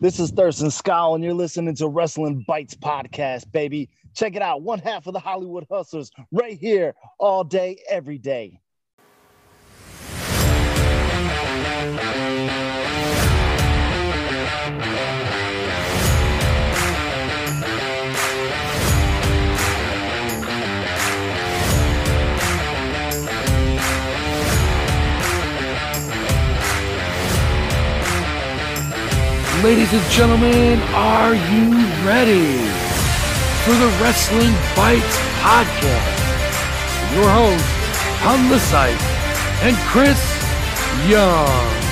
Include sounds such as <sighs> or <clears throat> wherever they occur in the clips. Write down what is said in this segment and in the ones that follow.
This is Thurston Skowl, and you're listening to Wrestling Bytes Podcast, baby. Check it out. One half of the Hollywood Hustlers right here all day, every day. Ladies and gentlemen, are you ready for the Wrestling Bytes podcast? Your host, on the site, and Chris Young.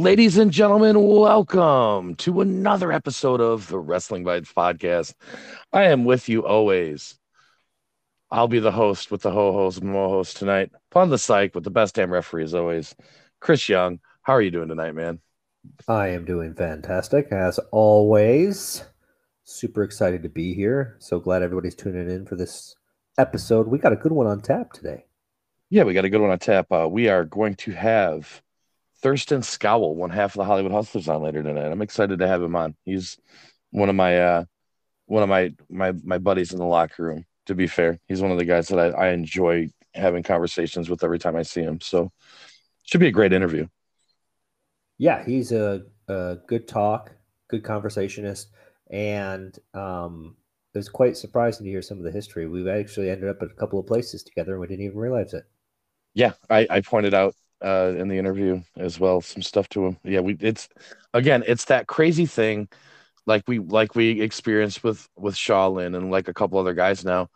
Ladies and gentlemen, welcome to another episode of the Wrestling Bytes podcast. I am with you always. I'll be the host with the ho host mo host tonight. Upon the psych with the best damn referee as always, Chris Young. How are you doing tonight, man? I am doing fantastic as always. Super excited to be here. So glad everybody's tuning in for this episode. We got a good one on tap today. Yeah, we got a good one on tap. Uh, we are going to have Thurston Skowl, one half of the Hollywood Hustlers, on later tonight. I'm excited to have him on. He's one of my uh, one of my my my buddies in the locker room. To be fair, he's one of the guys that I, I enjoy having conversations with every time I see him. So, should be a great interview. Yeah, he's a, a good talk, good conversationist, and um, it was quite surprising to hear some of the history. We've actually ended up at a couple of places together, and we didn't even realize it. Yeah, I, I pointed out uh, in the interview as well. Some stuff to him. Yeah, we it's again, it's that crazy thing, like we like we experienced with with Shaolin and like a couple other guys now,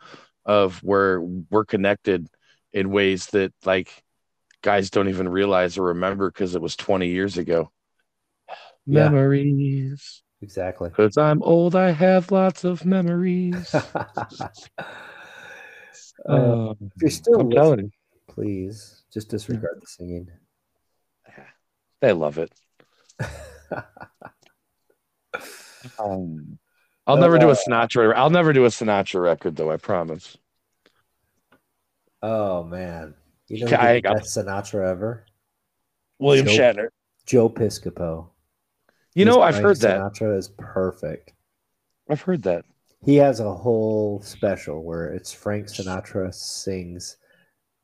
of where we're connected in ways that like guys don't even realize or remember because it was 20 years ago. <sighs> Yeah. Memories. Exactly. Because I'm old, I have lots of memories. <laughs> Uh, Um, if you're still I'm listening, please just disregard the singing. they love it. <laughs> Um, I'll never do a Sinatra. I'll never do a Sinatra record, though. I promise. Oh man, you know I got- best Sinatra ever? William Joe- Shatner. Joe Piscopo. You His know, I've heard that. Sinatra is perfect. I've heard that. He has a whole special where it's Frank Sinatra sings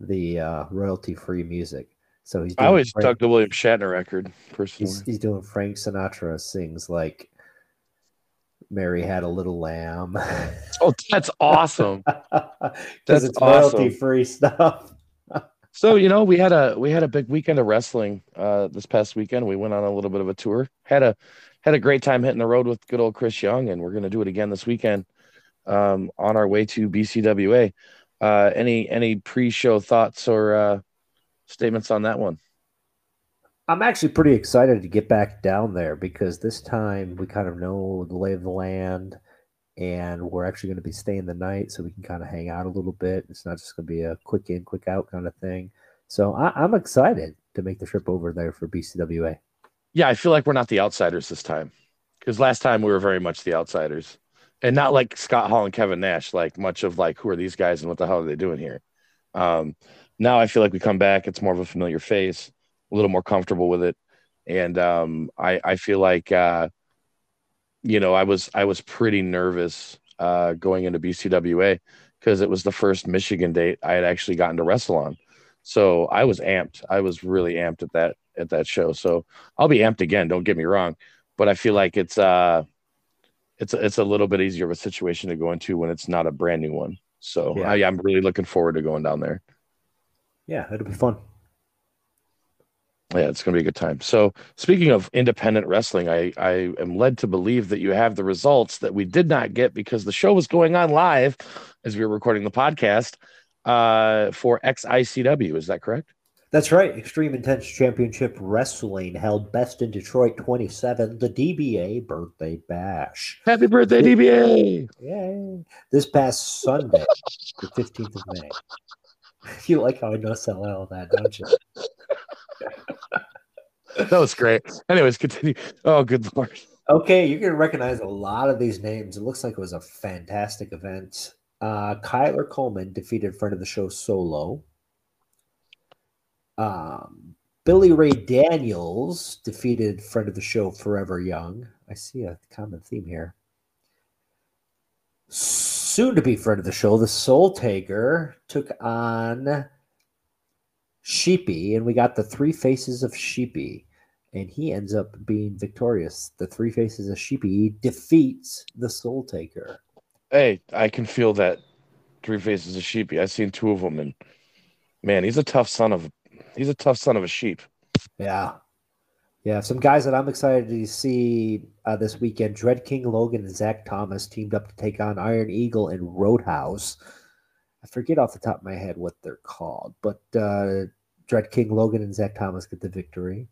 the uh, royalty-free music. So he's I always Frank, dug the William Shatner record personally. he's, he's doing Frank Sinatra sings like Mary had a little lamb. Oh, that's awesome. <laughs> Because That's it's awesome. royalty-free stuff. <laughs> so you know, we had a we had a big weekend of wrestling uh, this past weekend. We went on a little bit of a tour. had a had a great time hitting the road with good old Chris Young, and we're going to do it again this weekend um, on our way to BCWA. Uh, any any pre-show thoughts or uh, statements on that one? I'm actually pretty excited to get back down there because this time we kind of know the lay of the land and we're actually going to be staying the night so we can kind of hang out a little bit. It's not just going to be a quick in, quick out kind of thing. So I, I'm excited to make the trip over there for BCWA. Yeah, I feel like we're not the outsiders this time because last time we were very much the outsiders, and not like Scott Hall and Kevin Nash, like much of like who are these guys and what the hell are they doing here. Um, now I feel like we come back; it's more of a familiar face, a little more comfortable with it, and um, I I feel like uh, you know I was I was pretty nervous uh, going into BCWA because it was the first Michigan date I had actually gotten to wrestle on. So I was amped. I was really amped at that at that show. So I'll be amped again. Don't get me wrong, but I feel like it's uh, it's it's a little bit easier of a situation to go into when it's not a brand new one. So Yeah. I, I'm really looking forward to going down there. Yeah, it'll be fun. Yeah, it's going to be a good time. So, speaking of independent wrestling, I, I am led to believe that you have the results that we did not get because the show was going on live as we were recording the podcast uh, for XICW. Is that correct? That's right. Extreme Intense Championship Wrestling held best in Detroit 27, the DBA Birthday Bash. Happy birthday, DBA! Yay. This past Sunday, the 15th of May. <laughs> You like how I know sell all that, don't you? That was great. Anyways, continue. Oh, good lord. Okay, you're going to recognize a lot of these names. It looks like it was a fantastic event. Uh, Kyler Coleman defeated friend of the show Solo. Um, Billy Ray Daniels defeated friend of the show Forever Young. I see a common theme here. Soon to be friend of the show, the Soul Taker took on Sheepy, and we got the three faces of Sheepy, and he ends up being victorious. The three faces of Sheepy defeats the Soul Taker. Hey, I can feel that three faces of sheepy. I've seen two of them, and man, he's a tough son of he's a tough son of a sheep. Yeah. Yeah, some guys that I'm excited to see uh, this weekend. Dread King Logan and Zach Thomas teamed up to take on Iron Eagle and Roadhouse. I forget off the top of my head what they're called, but uh, Dread King Logan and Zach Thomas get the victory.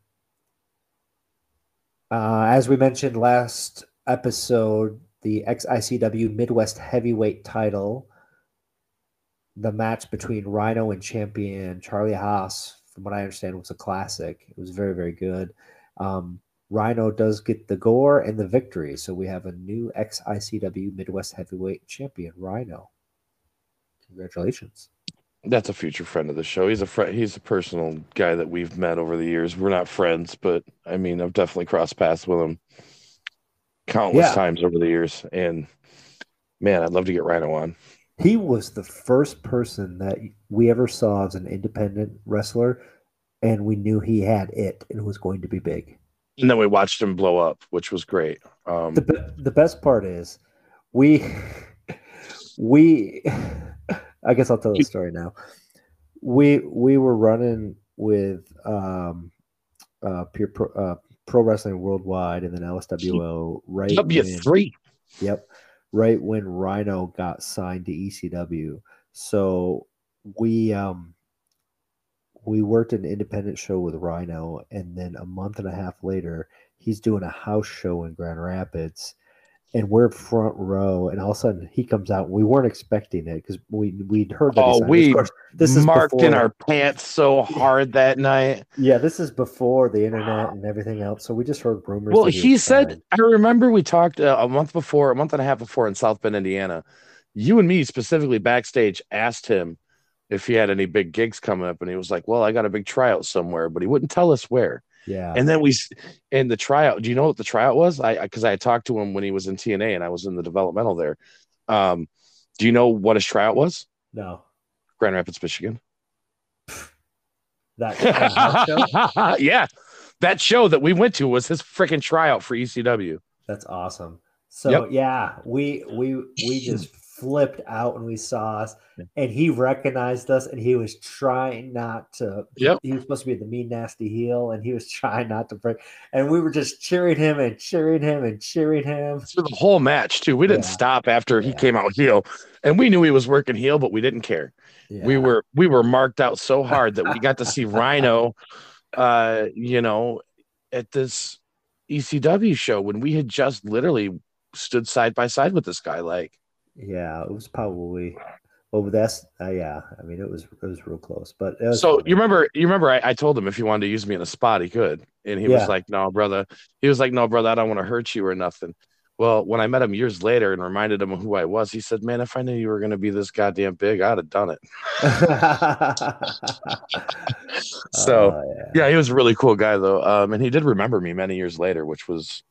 Uh, as we mentioned last episode, the XICW Midwest Heavyweight title, the match between Rhino and champion Charlie Haas, from what I understand, was a classic. It was very, very good. Um, Rhino does get the gore and the victory, so we have a new XICW Midwest Heavyweight champion, Rhino. Congratulations. That's a future friend of the show. He's a friend. He's a personal guy that we've met over the years. We're not friends, but I mean, I've definitely crossed paths with him countless Yeah. times over the years. And man, I'd love to get Rhino on. He was the first person that we ever saw as an independent wrestler, and we knew he had it and was going to be big. And then we watched him blow up, which was great. Um, the be- the best part is we <laughs> we I guess I'll tell the story now. We we were running with um uh pure pro, uh, pro wrestling worldwide and then LSWO right W three. Yep. Right when Rhino got signed to ECW. So we um we worked an independent show with Rhino and then a month and a half later he's doing a house show in Grand Rapids and we're front row and all of a sudden he comes out. We weren't expecting it because we we'd heard that Oh, we course, this is marked in our pants so hard that night. yeah, this is before the internet and everything else. So we just heard rumors. Well, that he said, signed. I remember we talked uh, a month before, a month and a half before in South Bend, Indiana. You and me specifically backstage asked him if he had any big gigs coming up, and he was like, "Well, I got a big tryout somewhere," but he wouldn't tell us where. yeah. And then we, and the tryout. Do you know what the tryout was? I because I, had talked to him when he was in TNA, and I was in the developmental there. Um, do you know what his tryout was? no. Grand Rapids, Michigan. That, <laughs> that show? yeah, that show that we went to was his freaking tryout for ECW. That's awesome. So Yep. yeah, we we we <clears throat> just flipped out when we saw us, and he recognized us, and he was trying not to. Yep. He was supposed to be the mean, nasty heel, and he was <laughs> trying not to break. And we were just cheering him and cheering him and cheering him. through the whole match too. We didn't Yeah. stop after he came out heel, and we knew he was working heel, but we didn't care. We were we were marked out so hard that we got to see <laughs> Rhino, uh, you know, at this ECW show when we had just literally stood side by side with this guy. Like, Yeah, it was probably. Well, but that's uh, yeah. I mean, it was it was real close, but was so you remember you remember I, I told him if he wanted to use me in a spot he could, and he Yeah. was like, "No, brother." He was like, "No, brother, I don't want to hurt you or nothing." Well, when I met him years later and reminded him of who I was, he said, "Man, if I knew you were going to be this goddamn big, I'd have done it." <laughs> So Oh, yeah. yeah, he was a really cool guy though, um, and he did remember me many years later, which was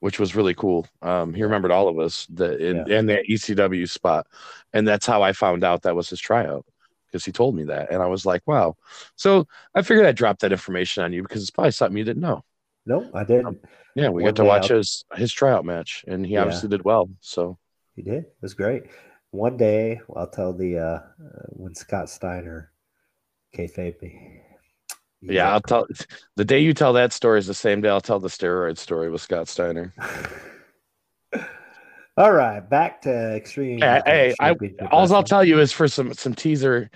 which was really cool. Um, he remembered all of us that in, in that ECW spot, and that's how I found out that was his tryout because he told me that, and I was like, wow. So I figured I'd drop that information on you because it's probably something you didn't know. No, I didn't. Yeah, we One got to watch his his tryout match, and he Yeah. obviously did well. So He did. It was great. One day, I'll tell the uh, uh when Scott Steiner kayfabe me. Yeah, I'll tell the day you tell that story is the same day I'll tell the steroid story with Scott Steiner. <laughs> All right, back to extreme. Hey, hey, I, all I'll tell you is for some some teaser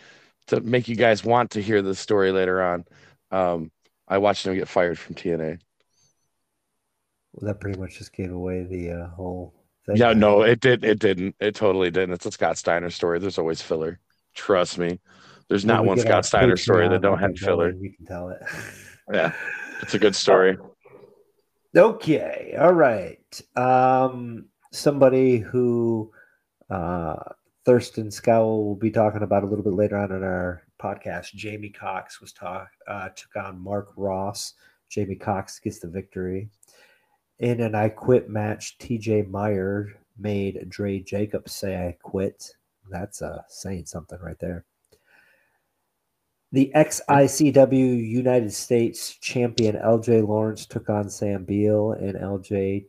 to make you guys want to hear the story later on. Um, I watched him get fired from TNA. Well, that pretty much just gave away the uh, whole thing. Yeah, no, it did. It didn't. It totally didn't. It's a Scott Steiner story. There's always filler. Trust me. There's not one Scott Steiner story that don't have filler. You can tell it. <laughs> Yeah, it's a good story. Okay, all right. Um, somebody who uh, Thurston Skowl will be talking about a little bit later on in our podcast. Jamie Cox was talk uh, took on Mark Ross. Jamie Cox gets the victory in an I Quit match. T.J. Meyer made Dre Jacobs say I quit. That's uh, saying something right there. The XICW United States champion LJ Lawrence took on Sam Beal, and LJ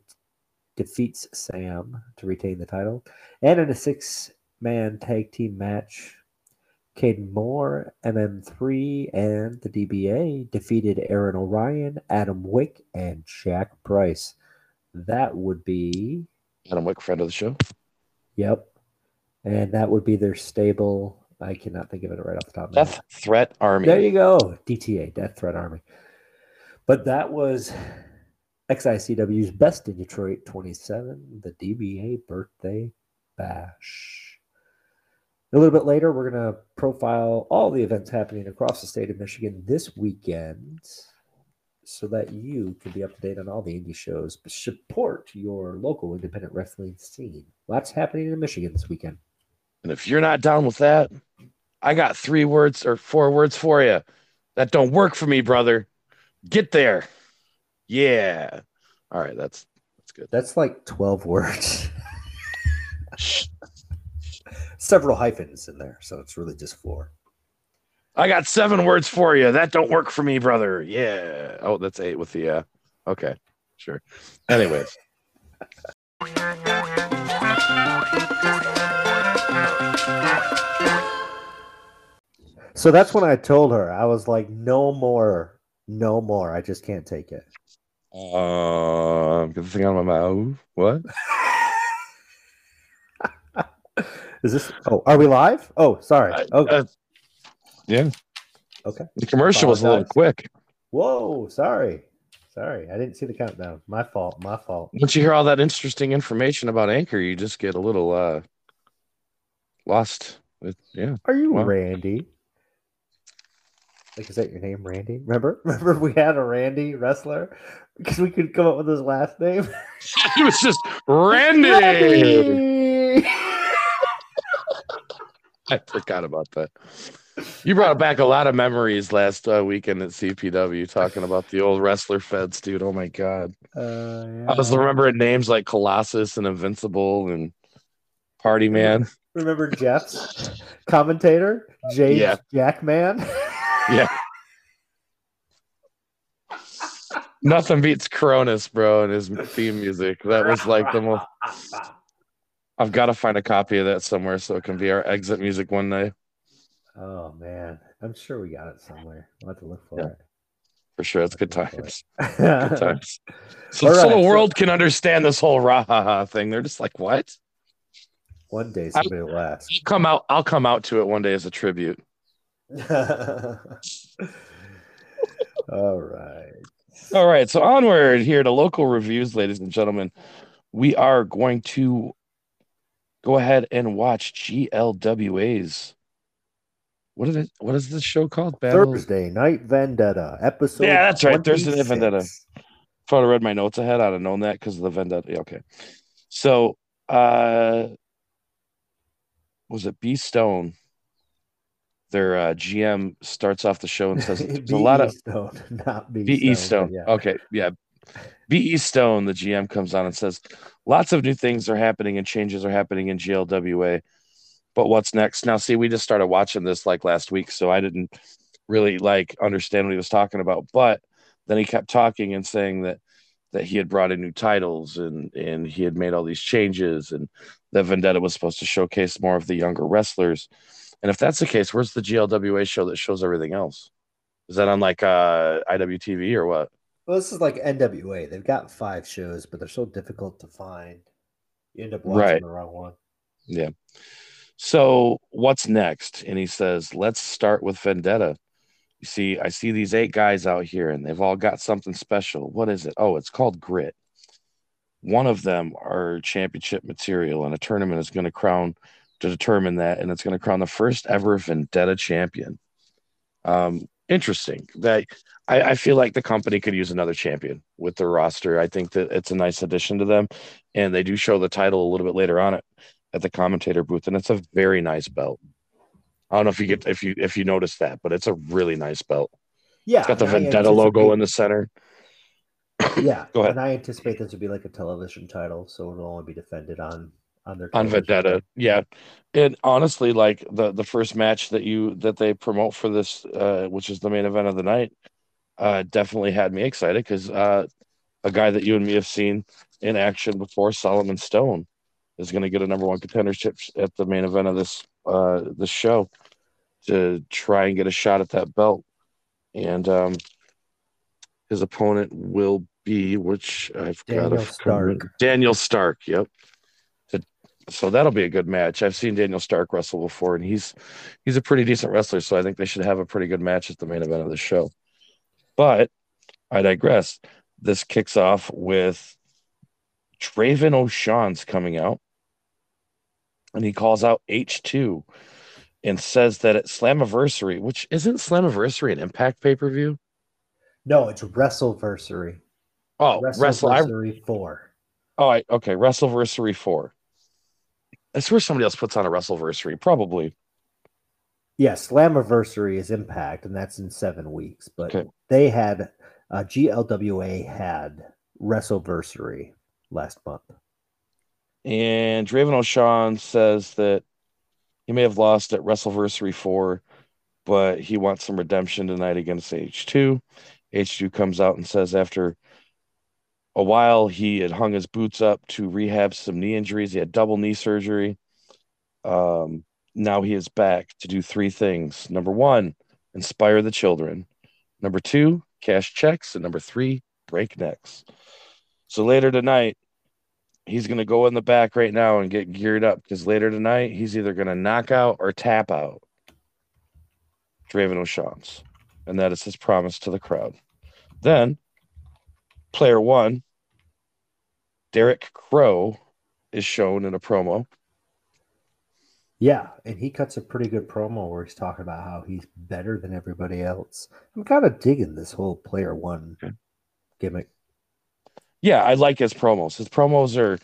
defeats Sam to retain the title. And in a six man tag team match, Caden Moore, MM3, and the DBA defeated Aaron Orion, Adam Wick, and Jack Price. That would be, Adam Wick, friend of the show. yep. And that would be their stable. I cannot think of it right off the top of my head. Death Threat Army. There you go. DTA, Death Threat Army. But that was XICW's Best in Detroit 27, the DBA Birthday Bash. A little bit later, we're going to profile all the events happening across the state of Michigan this weekend so that you can be up to date on all the indie shows. Support your local independent wrestling scene. Lots happening in Michigan this weekend. And if you're not down with that, I got three words or four words for you that don't work for me, brother. Get there. Yeah. All right, that's that's good. That's like 12 words. <laughs> Several hyphens in there, so it's really just four. I got seven words for you. That don't work for me, brother. Yeah. Oh, that's eight with the uh okay. Sure. Anyways. <laughs> So that's when I told her, I was like, no more, no more. I just can't take it. Um get the thing out of my mouth. What? <laughs> Is this? Oh, are we live? Oh, sorry. Oh, uh, yeah. Okay. The commercial was a little quick. whoa, sorry, sorry. I didn't see the countdown. My fault. My fault. Once you hear all that interesting information about Anchor, you just get a little uh lost. Yeah. Are you Well- Randy? Like, is that your name, Randy? Remember? <laughs> Remember we had a Randy wrestler because we could come up with his last name. <laughs> it was just Randy. Randy! <laughs> I forgot about that. You brought back a lot of memories last uh, weekend at CPW talking about the old wrestler feds, dude. Oh my god. Uh, I was remembering names like Colossus and Invincible and Party Man. Remember Jeff's commentator, James Yeah. Jackman? Yeah. Nothing beats Cronus, bro, and his theme music. That was like the most. <laughs> I've got to find a copy of that somewhere so it can be our exit music one day Oh man, I'm sure we got it somewhere. We'll have to look for Yeah. it. for sure. It's good times. Good times. <laughs> So, All so right, the so- world can understand this whole rah ha ha thing. They're just like, what? One day somebody will ask. I'll come out. I'll come out to it one day as a tribute. <laughs> All right. All right, so onward here to local reviews, ladies and gentlemen. We are going to go ahead and watch GLWA's. What is it? What is this show called? Battle. Thursday Night Vendetta episode. Yeah, that's right, Thursday Night Vendetta. If I'd have read my notes ahead, I'd have known that because of the Vendetta. Yeah, okay. So, uh, was it B Stone? Their uh, GM starts off the show and says <laughs> there's a lot of Stone, <laughs> not B.E. Stone. Stone. Yeah. Okay, yeah. B.E. Stone, the GM, comes on and says, lots of new things are happening and changes are happening in GLWA. But what's next? Now, see, we just started watching this like last week, so I didn't really like understand what he was talking about. But then he kept talking and saying that that he had brought in new titles and and he had made all these changes and that Vendetta was supposed to showcase more of the younger wrestlers. And if that's the case, where's the GLWA show that shows everything else? Is that on like uh IWTV or what? Well, this is like NWA. They've got five shows, but they're so difficult to find. You end up watching Right. the wrong one. Yeah. So what's next? And he says, let's start with Vendetta. You see, I see these eight guys out here and they've all got something special. What is it? Oh, it's called grit. One of them are championship material, and a tournament is going to crown to determine that, and it's going to crown the first ever Vendetta champion. Um, interesting that I, I, feel like the company could use another champion with their roster. I think that it's a nice addition to them, and they do show the title a little bit later on it at the commentator booth, and it's a very nice belt. I don't know if you get if you if you notice that, but it's a really nice belt. Yeah, it's got the Vendetta logo in the center. Yeah, <coughs> go ahead. And I anticipate this to be like a television title, so it'll only be defended on on on Vendetta. Yeah, and honestly, like the the first match that you that they promote for this, uh, which is the main event of the night, uh, definitely had me excited because uh, a guy that you and me have seen in action before, Solomon Stone, is going to get a number one contendership at the main event of this uh, this show to try and get a shot at that belt, and um, his opponent will be which I've Daniel got a Stark. Daniel Stark. Yep. So that'll be a good match. I've seen Daniel Stark wrestle before, and he's he's a pretty decent wrestler. So I think they should have a pretty good match at the main event of the show. But I digress. This kicks off with Draven O'Shaughnes coming out, and he calls out H2 and says that at Slammiversary, which isn't Slammiversary an Impact pay per view? No, it's Wrestleversary. Oh, Wrestleversary 4. Oh, I, okay. Wrestleversary 4. I swear somebody else puts on a Wrestleversary, probably. Yeah, Slammiversary is Impact, and that's in seven weeks. But okay. they had uh, GLWA had Wrestleversary last month. And Draven O'Shawn says that he may have lost at Wrestleversary 4, but he wants some redemption tonight against H2. H2 comes out and says after a while he had hung his boots up to rehab some knee injuries. He had double knee surgery. Um, now he is back to do three things. Number one, inspire the children. Number two, cash checks. And number three, break necks. So later tonight, he's going to go in the back right now and get geared up because later tonight, he's either going to knock out or tap out Draven O'Shaughnes. And that is his promise to the crowd. Then, player one, Derek Crow, is shown in a promo. Yeah, and he cuts a pretty good promo where he's talking about how he's better than everybody else. I'm kind of digging this whole player one okay. gimmick. Yeah, I like his promos. His promos are,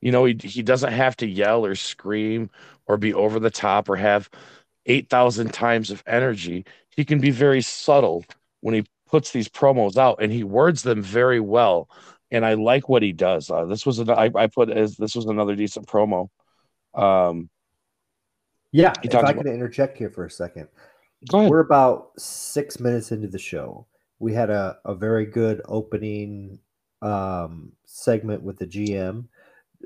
you know, he he doesn't have to yell or scream or be over the top or have 8,000 times of energy. He can be very subtle when he puts these promos out and he words them very well. And I like what he does. Uh, this was an, I, I put as this was another decent promo. Um, yeah, if I about, can interject here for a second. We're about six minutes into the show. We had a, a very good opening um, segment with the GM.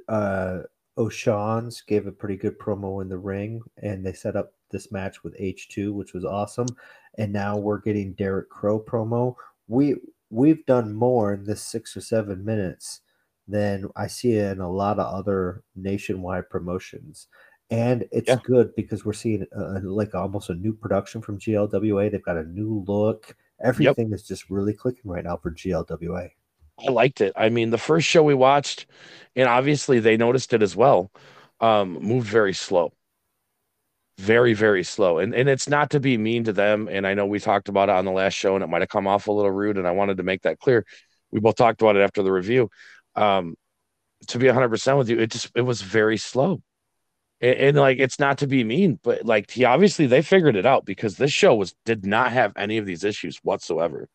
Uh, O'Shaughnes gave a pretty good promo in the ring, and they set up this match with H2, which was awesome. And now we're getting Derek Crow promo. We we've done more in this six or seven minutes than I see in a lot of other nationwide promotions. And it's yeah. good because we're seeing a, like almost a new production from GLWA. They've got a new look. Everything yep. is just really clicking right now for GLWA. I liked it. I mean, the first show we watched, and obviously they noticed it as well, um, moved very slow. Very, very slow. And and it's not to be mean to them. And I know we talked about it on the last show, and it might have come off a little rude. And I wanted to make that clear. We both talked about it after the review. Um, to be 100% with you, it just it was very slow. And, and like it's not to be mean, but like he obviously they figured it out because this show was did not have any of these issues whatsoever.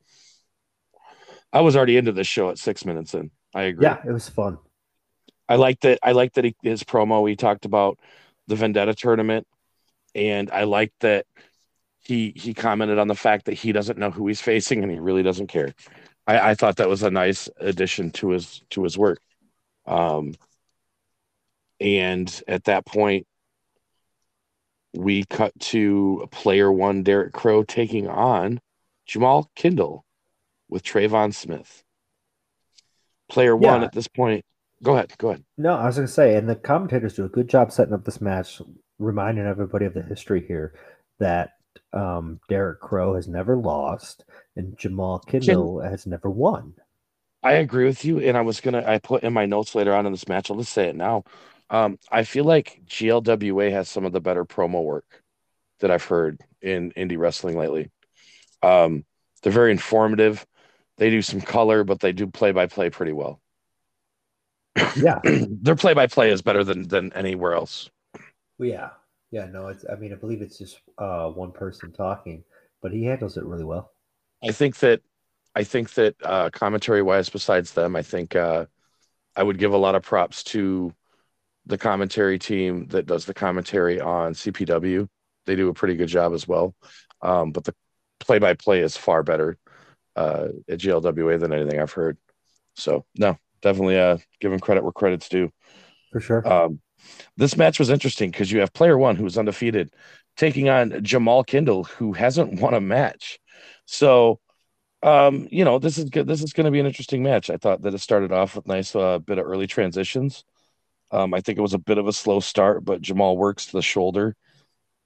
I was already into this show at six minutes in. I agree. Yeah, it was fun. I liked that. I liked that he, his promo. He talked about the Vendetta tournament, and I like that he he commented on the fact that he doesn't know who he's facing and he really doesn't care. I, I thought that was a nice addition to his to his work. Um, and at that point, we cut to player one, Derek Crow, taking on Jamal Kindle with Trayvon Smith. Player yeah. one at this point. Go ahead. Go ahead. No, I was going to say, and the commentators do a good job setting up this match. Reminding everybody of the history here that um, Derek Crow has never lost and Jamal Kendall has never won. I agree with you, and I was gonna I put in my notes later on in this match. I'll just say it now. Um, I feel like GLWA has some of the better promo work that I've heard in indie wrestling lately. Um, they're very informative. They do some color, but they do play by play pretty well. Yeah, <clears throat> Their play by play is better than than anywhere else. Well, yeah, yeah. No, it's. I mean, I believe it's just uh, one person talking, but he handles it really well. I think that I think that uh, commentary wise, besides them, I think uh, I would give a lot of props to the commentary team that does the commentary on CPW. They do a pretty good job as well. Um, but the play by play is far better uh, at GLWA than anything I've heard. So no, definitely uh, giving credit where credit's due. For sure. Um, this match was interesting because you have player one who's undefeated taking on Jamal Kendall, who hasn't won a match. So, um, you know, this is good. This is going to be an interesting match. I thought that it started off with nice uh, bit of early transitions. Um, I think it was a bit of a slow start, but Jamal works the shoulder.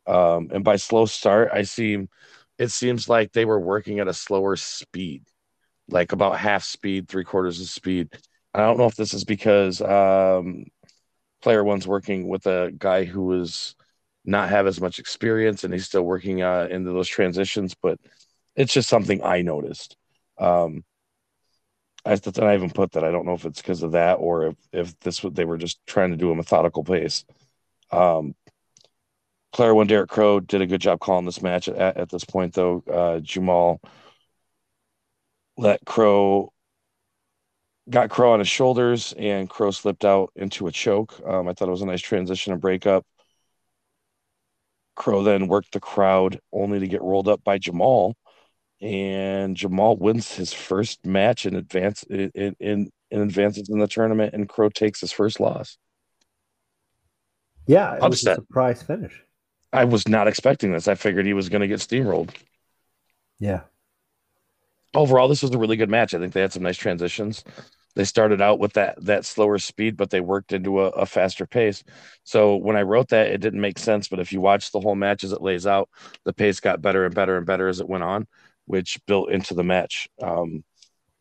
Um, and by slow start, I see it seems like they were working at a slower speed, like about half speed, three quarters of speed. I don't know if this is because um, player one's working with a guy who was not have as much experience and he's still working uh, into those transitions, but it's just something I noticed. Um, I, I even put that I don't know if it's because of that or if, if this they were just trying to do a methodical pace. Um, player one, Derek Crow, did a good job calling this match at, at this point, though. Uh, Jamal let Crow got Crow on his shoulders, and Crow slipped out into a choke. Um, I thought it was a nice transition and breakup. Crow then worked the crowd only to get rolled up by Jamal, and Jamal wins his first match in advance in in, in advances in the tournament, and Crow takes his first loss. Yeah, it was a surprise finish. I was not expecting this. I figured he was going to get steamrolled. Yeah. Overall, this was a really good match. I think they had some nice transitions. They started out with that that slower speed, but they worked into a, a faster pace. So when I wrote that, it didn't make sense. But if you watch the whole match as it lays out, the pace got better and better and better as it went on, which built into the match, um,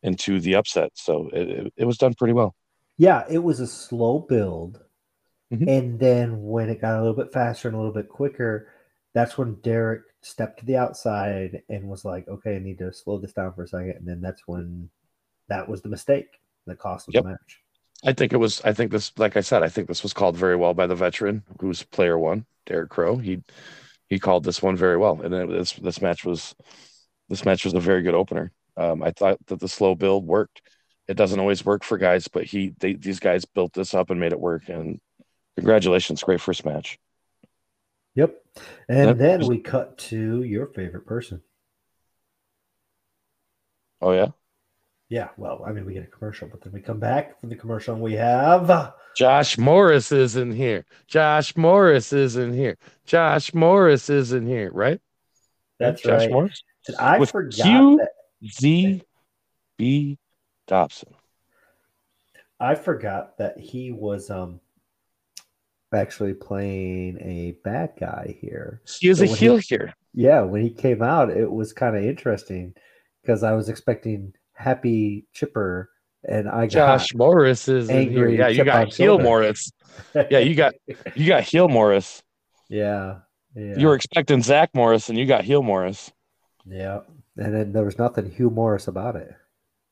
into the upset. So it, it, it was done pretty well. Yeah, it was a slow build. Mhm. And then when it got a little bit faster and a little bit quicker, that's when Derek stepped to the outside and was like, okay, I need to slow this down for a second. And then that's when that was the mistake that cost of Yep. the match. I think it was. I think this, like I said, I think this was called very well by the veteran, who's player one, Derek Crow. He he called this one very well, and it, this this match was this match was a very good opener. Um, I thought that the slow build worked. It doesn't always work for guys, but he they, these guys built this up and made it work. And congratulations, great first match. Yep. And then we cut to your favorite person. Oh yeah, Yeah. Well, I mean, we get a commercial, but then we come back from the commercial and we have. Josh Morris is in here. Josh Morris is in here. Josh Morris is in here. Right? That's Josh right. Morris. And I With forgot Q- that Z B Dobson. I forgot that he was um actually playing a bad guy here. He is So a heel he- here. Yeah, when he came out, it was kind of interesting because I was expecting happy chipper, and I got Josh Morris is in here. angry Yeah, you got heel shoulder. Morris. Yeah, you got you got heel Morris. <laughs> yeah, yeah, You were expecting Zach Morris, and you got heel Morris. yeah, and then there was nothing Hugh Morris about it.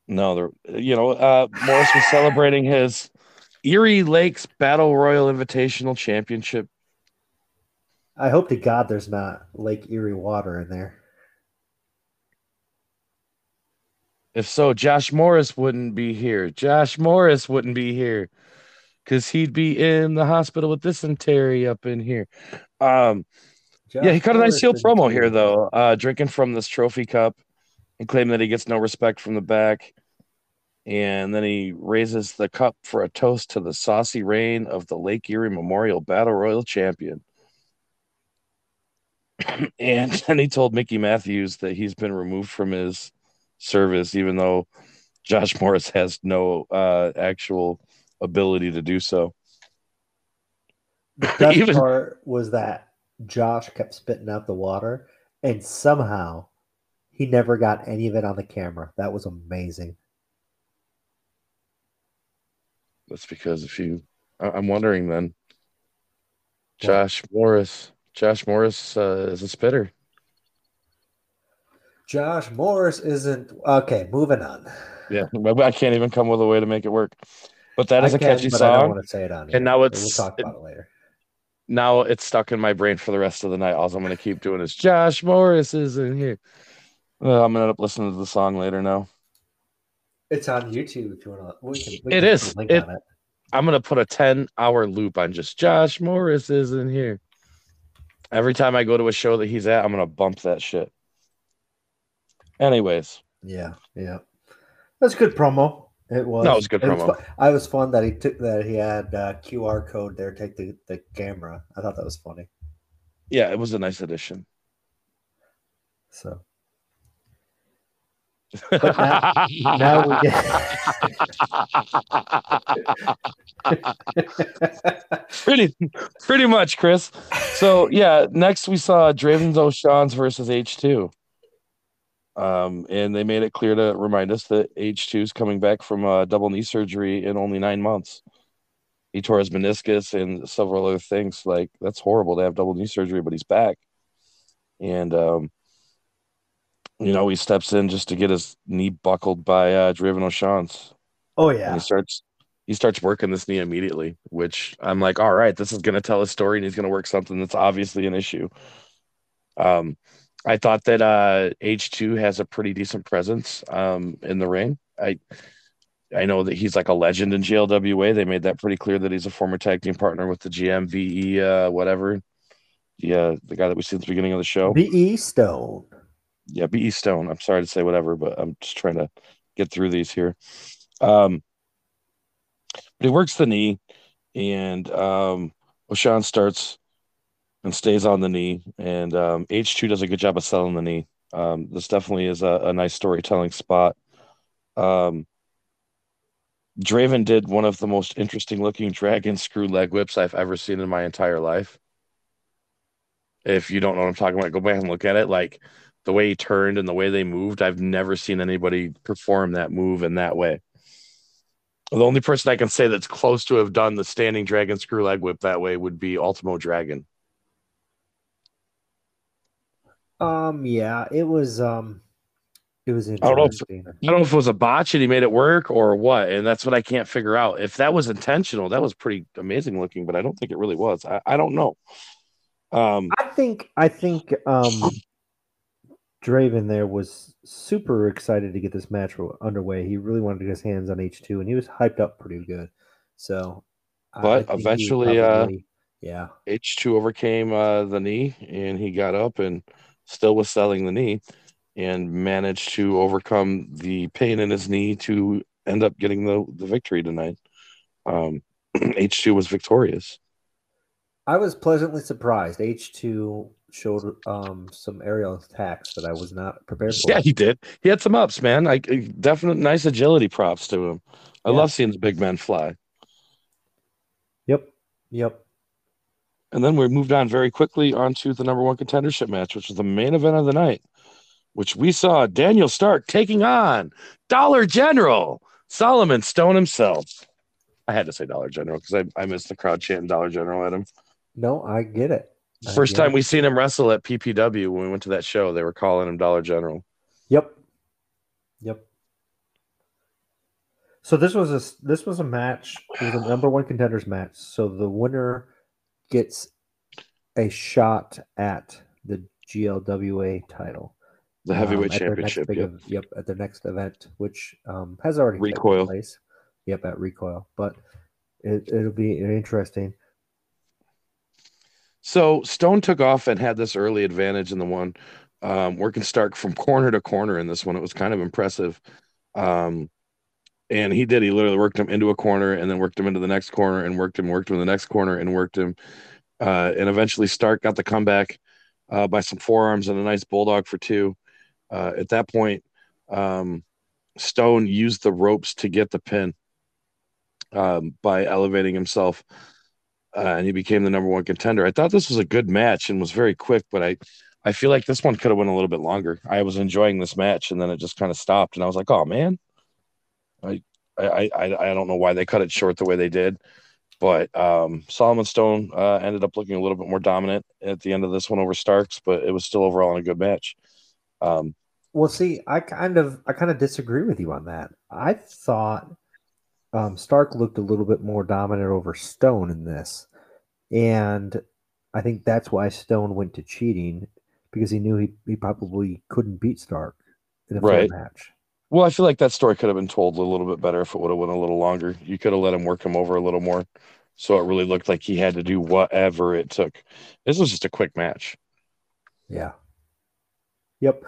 No, there. You know, uh, Morris was celebrating his Erie Lakes Battle Royal Invitational Championship. I hope to God there's not Lake Erie water in there. If so, Josh Morris wouldn't be here. Josh Morris wouldn't be here because he'd be in the hospital with dysentery up in here. Um, yeah, he cut a nice heel promo here, though, uh, drinking from this trophy cup and claiming that he gets no respect from the back. And then he raises the cup for a toast to the saucy reign of the Lake Erie Memorial Battle Royal champion. <clears throat> and then he told Mickey Matthews that he's been removed from his service, even though Josh <laughs> Morris has no uh, actual ability to do so. The best Even- part was that Josh kept spitting out the water, and somehow he never got any of it on the camera. That was amazing. That's because if you, I- I'm wondering then, Josh Morris, Josh Morris uh, is a spitter. Josh Morris isn't okay. Moving on. Yeah, I can't even come with a way to make it work. But that is I a can, catchy but I don't want to say it on. and now it's- we'll talk about it later. Now it's stuck in my brain for the rest of the night. All I'm going to keep doing is Josh Morris is in here. Well, I'm going to end up listening to the song later now. It's on YouTube if you want to. We can, we It can is. Link It- on it. I'm gonna put a 10 hour loop on just Josh Morris is in here. Every time I go to a show that he's at, I'm gonna bump that shit. Anyways, Yeah, yeah. That's good promo. It was. No, it was good promo. fu- I was fun that he took that he had uh, QR code there. Take the, the camera. I thought that was funny. yeah, it was a nice addition. So now- <laughs> now we get. <laughs> pretty pretty much, Chris. So yeah, next we saw Draven O'Shawn's versus H2. Um, and they made it clear to remind us that H2 is coming back from uh, double knee surgery in only nine months. He tore his meniscus and several other things. Like that's horrible to have double knee surgery, but he's back. And um, you know, he steps in just to get his knee buckled by uh Draven O'Shawn's oh and yeah. he starts he starts working this knee immediately which i'm like all right this is going to tell a story and he's going to work something that's obviously an issue um i thought that uh h2 has a pretty decent presence um in the ring i i know that he's like a legend in glwa they made that pretty clear that he's a former tag team partner with the gmve uh whatever yeah the guy that we see at the beginning of the show B. E. Stone. yeah, B.E. Stone. I'm sorry to say whatever, but I'm just trying to get through these here. Um, but he works the knee, and um, O'Shawn starts and stays on the knee, and um, H2 does a good job of selling the knee. Um, this definitely is a, a nice storytelling spot. Um, Draven did one of the most interesting looking dragon screw leg whips I've ever seen in my entire life. If you don't know what I'm talking about, go back and look at it. Like the way he turned and the way they moved, I've never seen anybody perform that move in that way. The only person I can say that's close to have done the standing dragon screw leg whip that way would be Ultimo Dragon. Um. Yeah. It was. Um. It was don't know if- interesting. I don't know if it was a botch and he made it work or what, and that's what I can't figure out. If that was intentional, that was pretty amazing looking, but I don't think it really was. I, I don't know. Um, I think. I think. Um. Draven there was super excited to get this match underway. He really wanted to get his hands on H two, and he was hyped up pretty good. So, But think he eventually, uh, yeah, H2 overcame uh, the knee and he got up and still was selling the knee and managed to overcome the pain in his knee to end up getting the, the victory tonight. Um, <clears throat> H2 was victorious. I was pleasantly surprised. H two showed um some aerial attacks that I was not prepared for. Yeah, he did. He had some ups, man. I definite nice agility props to him. I Yeah. love seeing the big men fly. Yep. Yep. And then we moved on very quickly onto the number one contendership match, which was the main event of the night, which we saw Daniel Stark taking on Dollar General, Solomon Stone himself. I had to say Dollar General because I, I missed the crowd chanting Dollar General at him. No, I get it. I First get time it. we seen him wrestle at PPW when we went to that show, they were calling him Dollar General. Yep. Yep. So this was a this was a match. It was a number one contenders match. So the winner gets a shot at the GLWA title. The um, heavyweight next championship. Yep. ev- yep, at their next event, which um, has already Recoil. place. Yep, at Recoil. But it, it'll be interesting. So Stone took off and had this early advantage in the one, um, working Stark from corner to corner in this one. It was kind of impressive. Um, and he did. He literally worked him into a corner and then worked him into the next corner and worked him, worked him in the next corner and worked him. Uh, and eventually Stark got the comeback uh, by some forearms and a nice bulldog for two. Uh, at that point, um, Stone used the ropes to get the pin um, by elevating himself uh, and he became the number one contender. I thought this was a good match and was very quick, but I, I feel like this one could have went a little bit longer. I was enjoying this match, and then it just kind of stopped, and I was like, oh man, I, I, I, I don't know why they cut it short the way they did, but um, Solomon Stone uh, ended up looking a little bit more dominant at the end of this one over Starks, but it was still overall a good match. Um, well, see, I kind of I kind of disagree with you on that. I thought um, Stark looked a little bit more dominant over Stone in this, and I think that's why Stone went to cheating because he knew he, he probably couldn't beat Stark in a right. match. Well, I feel like that story could have been told a little bit better if it would have went a little longer. You could have let him work him over a little more, so it really looked like he had to do whatever it took. This was just a quick match. Yeah. Yep.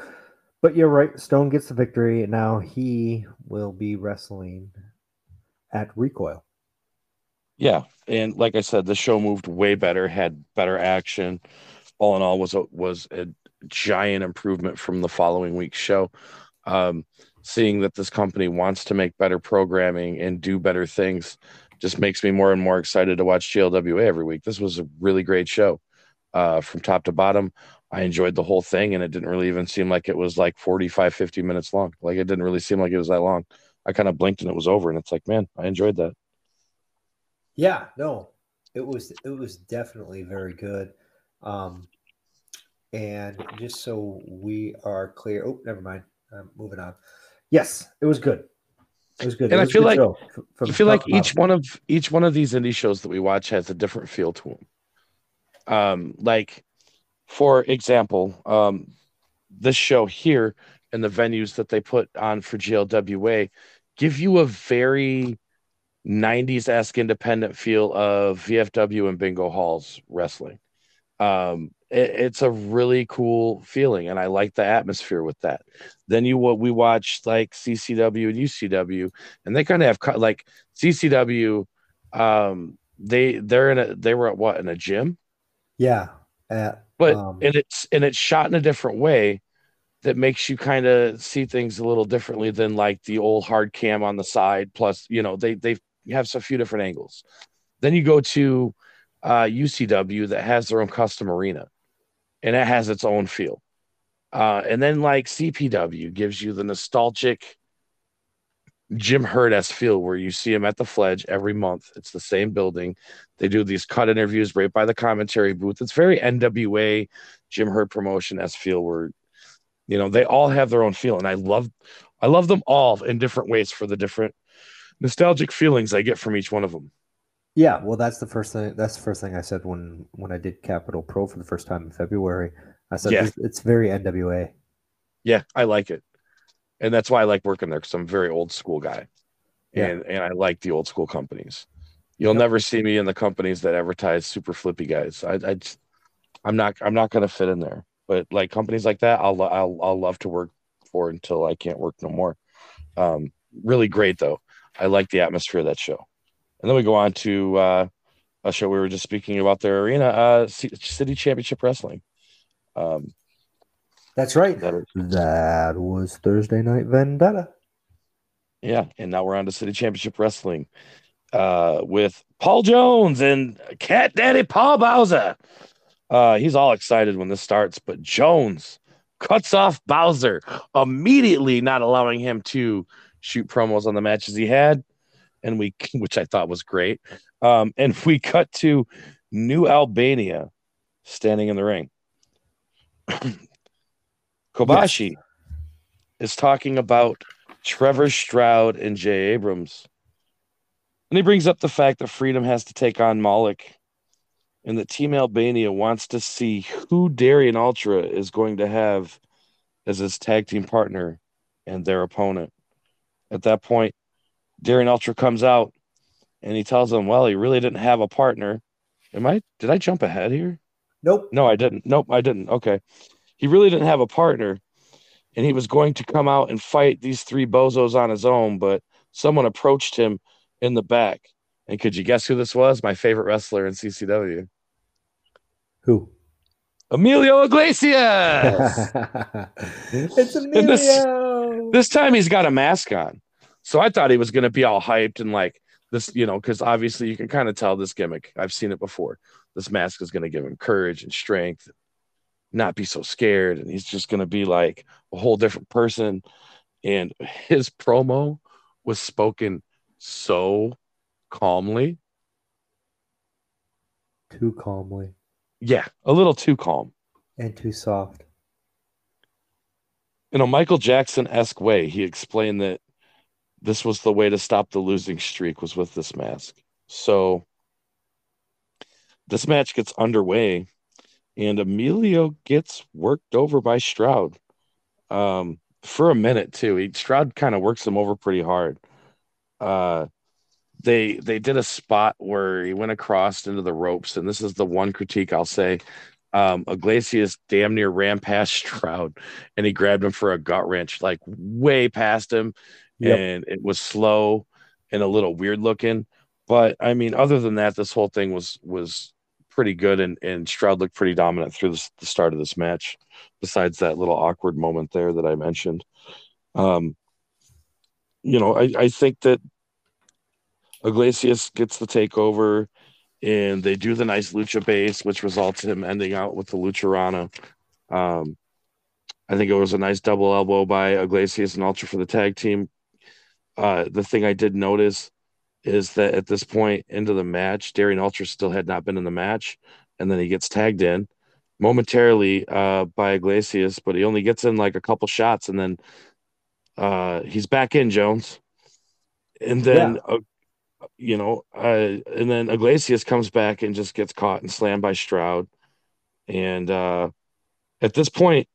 But you're right. Stone gets the victory, and now he will be wrestling at Recoil. Yeah, and like I said, the show moved way better, had better action. All in all, was a was a giant improvement from the following week's show. Um, seeing that this company wants to make better programming and do better things just makes me more and more excited to watch GLWA every week. This was a really great show uh, from top to bottom. I enjoyed the whole thing, and it didn't really even seem like it was like 45, 50 minutes long. Like it didn't really seem like it was that long. I kind of blinked and it was over, and it's like, man, I enjoyed that. Yeah, no, it was it was definitely very good. Um, and just so we are clear, oh, never mind. I'm moving on. Yes, it was good. It was good. And I feel like I feel like each one of each one of these indie shows that we watch has a different feel to them. Um, like for example, um, this show here and the venues that they put on for GLWA give you a very 90s esque independent feel of VFW and Bingo Halls wrestling. Um, it, it's a really cool feeling, and I like the atmosphere with that. Then you what we watch like CCW and UCW, and they kind of have like CCW. Um, they they're in a they were at what in a gym. Yeah, at but um, and it's and it's shot in a different way that makes you kind of see things a little differently than like the old hard cam on the side. Plus, you know, they they have a few different angles. Then you go to uh, UCW that has their own custom arena, and it has its own feel. Uh, and then like CPW gives you the nostalgic Jim Herd s feel where you see him at the Fledge every month. It's the same building. They do these cut interviews right by the commentary booth. It's very NWA Jim Herd promotion s feel where you know they all have their own feel, and I love I love them all in different ways for the different nostalgic feelings I get from each one of them. Yeah, well, that's the first thing. That's the first thing I said when when I did Capital Pro for the first time in February. I said yeah. it's very NWA. Yeah, I like it and that's why I like working there because I'm a very old school guy, yeah. and and I like the old school companies. You'll yep. never see me in the companies that advertise super flippy guys. I, I just, I'm not I'm not gonna fit in there. But like companies like that, I'll I'll I'll love to work for until I can't work no more. Um, really great though. I like the atmosphere of that show. And then we go on to uh, a show we were just speaking about their arena, uh, City Championship Wrestling. Um, that's right. That, is, that was Thursday Night Vendetta. Yeah, and now we're on to City Championship Wrestling uh, with Paul Jones and Cat Daddy Paul Bowser. Uh, he's all excited when this starts, but Jones cuts off Bowser immediately, not allowing him to shoot promos on the matches he had, and we, <laughs> which I thought was great. Um, and we cut to New Albania standing in the ring. <clears throat> Kobashi yes. is talking about Trevor Stroud and Jay Abrams. And he brings up the fact that Freedom has to take on Malik and that Team Albania wants to see who Darian Ultra is going to have as his tag team partner and their opponent. At that point, Darian Ultra comes out and he tells them, Well, he really didn't have a partner. Am I did I jump ahead here? Nope. No, I didn't. Nope, I didn't. Okay he really didn't have a partner and he was going to come out and fight these three bozos on his own, but someone approached him in the back. And could you guess who this was? My favorite wrestler in CCW. Who? Emilio Iglesias. <laughs> it's Emilio. This, this, time he's got a mask on. So I thought he was going to be all hyped and like this, you know, because obviously you can kind of tell this gimmick. I've seen it before. This mask is going to give him courage and strength, not be so scared, and he's just going to be like a whole different person. And his promo was spoken so calmly. Too calmly Yeah, a little too calm. and too soft. in a Michael Jackson esque way, he explained that this was the way to stop the losing streak was with this mask. So this match gets underway, and Emilio gets worked over by Stroud. Um, for a minute too. He, Stroud kind of works him over pretty hard. Uh, they they did a spot where he went across into the ropes, and this is the one critique I'll say. Um, Iglesias damn near ran past <laughs> Stroud, and he grabbed him for a gut wrench, like way past him, And it was slow and a little weird looking. But I mean, other than that, this whole thing was was pretty good, and and Stroud looked pretty dominant through the, start of this match. Besides that little awkward moment there that I mentioned, um, you know, I I think that Iglesias gets the takeover, and they do the nice lucha base, which results in him ending out with the lucha Um, I think it was a nice double elbow by Iglesias and Ultra for the tag team. Uh, the thing I did notice is that at this point into the match, Darian Ultra still had not been in the match, and then he gets tagged in momentarily uh, by Iglesias, but he only gets in like a couple shots, and then uh, he's back in Jones, and then uh, you know, uh, and then Iglesias comes back and just gets caught and slammed by Stroud, and uh, at this point,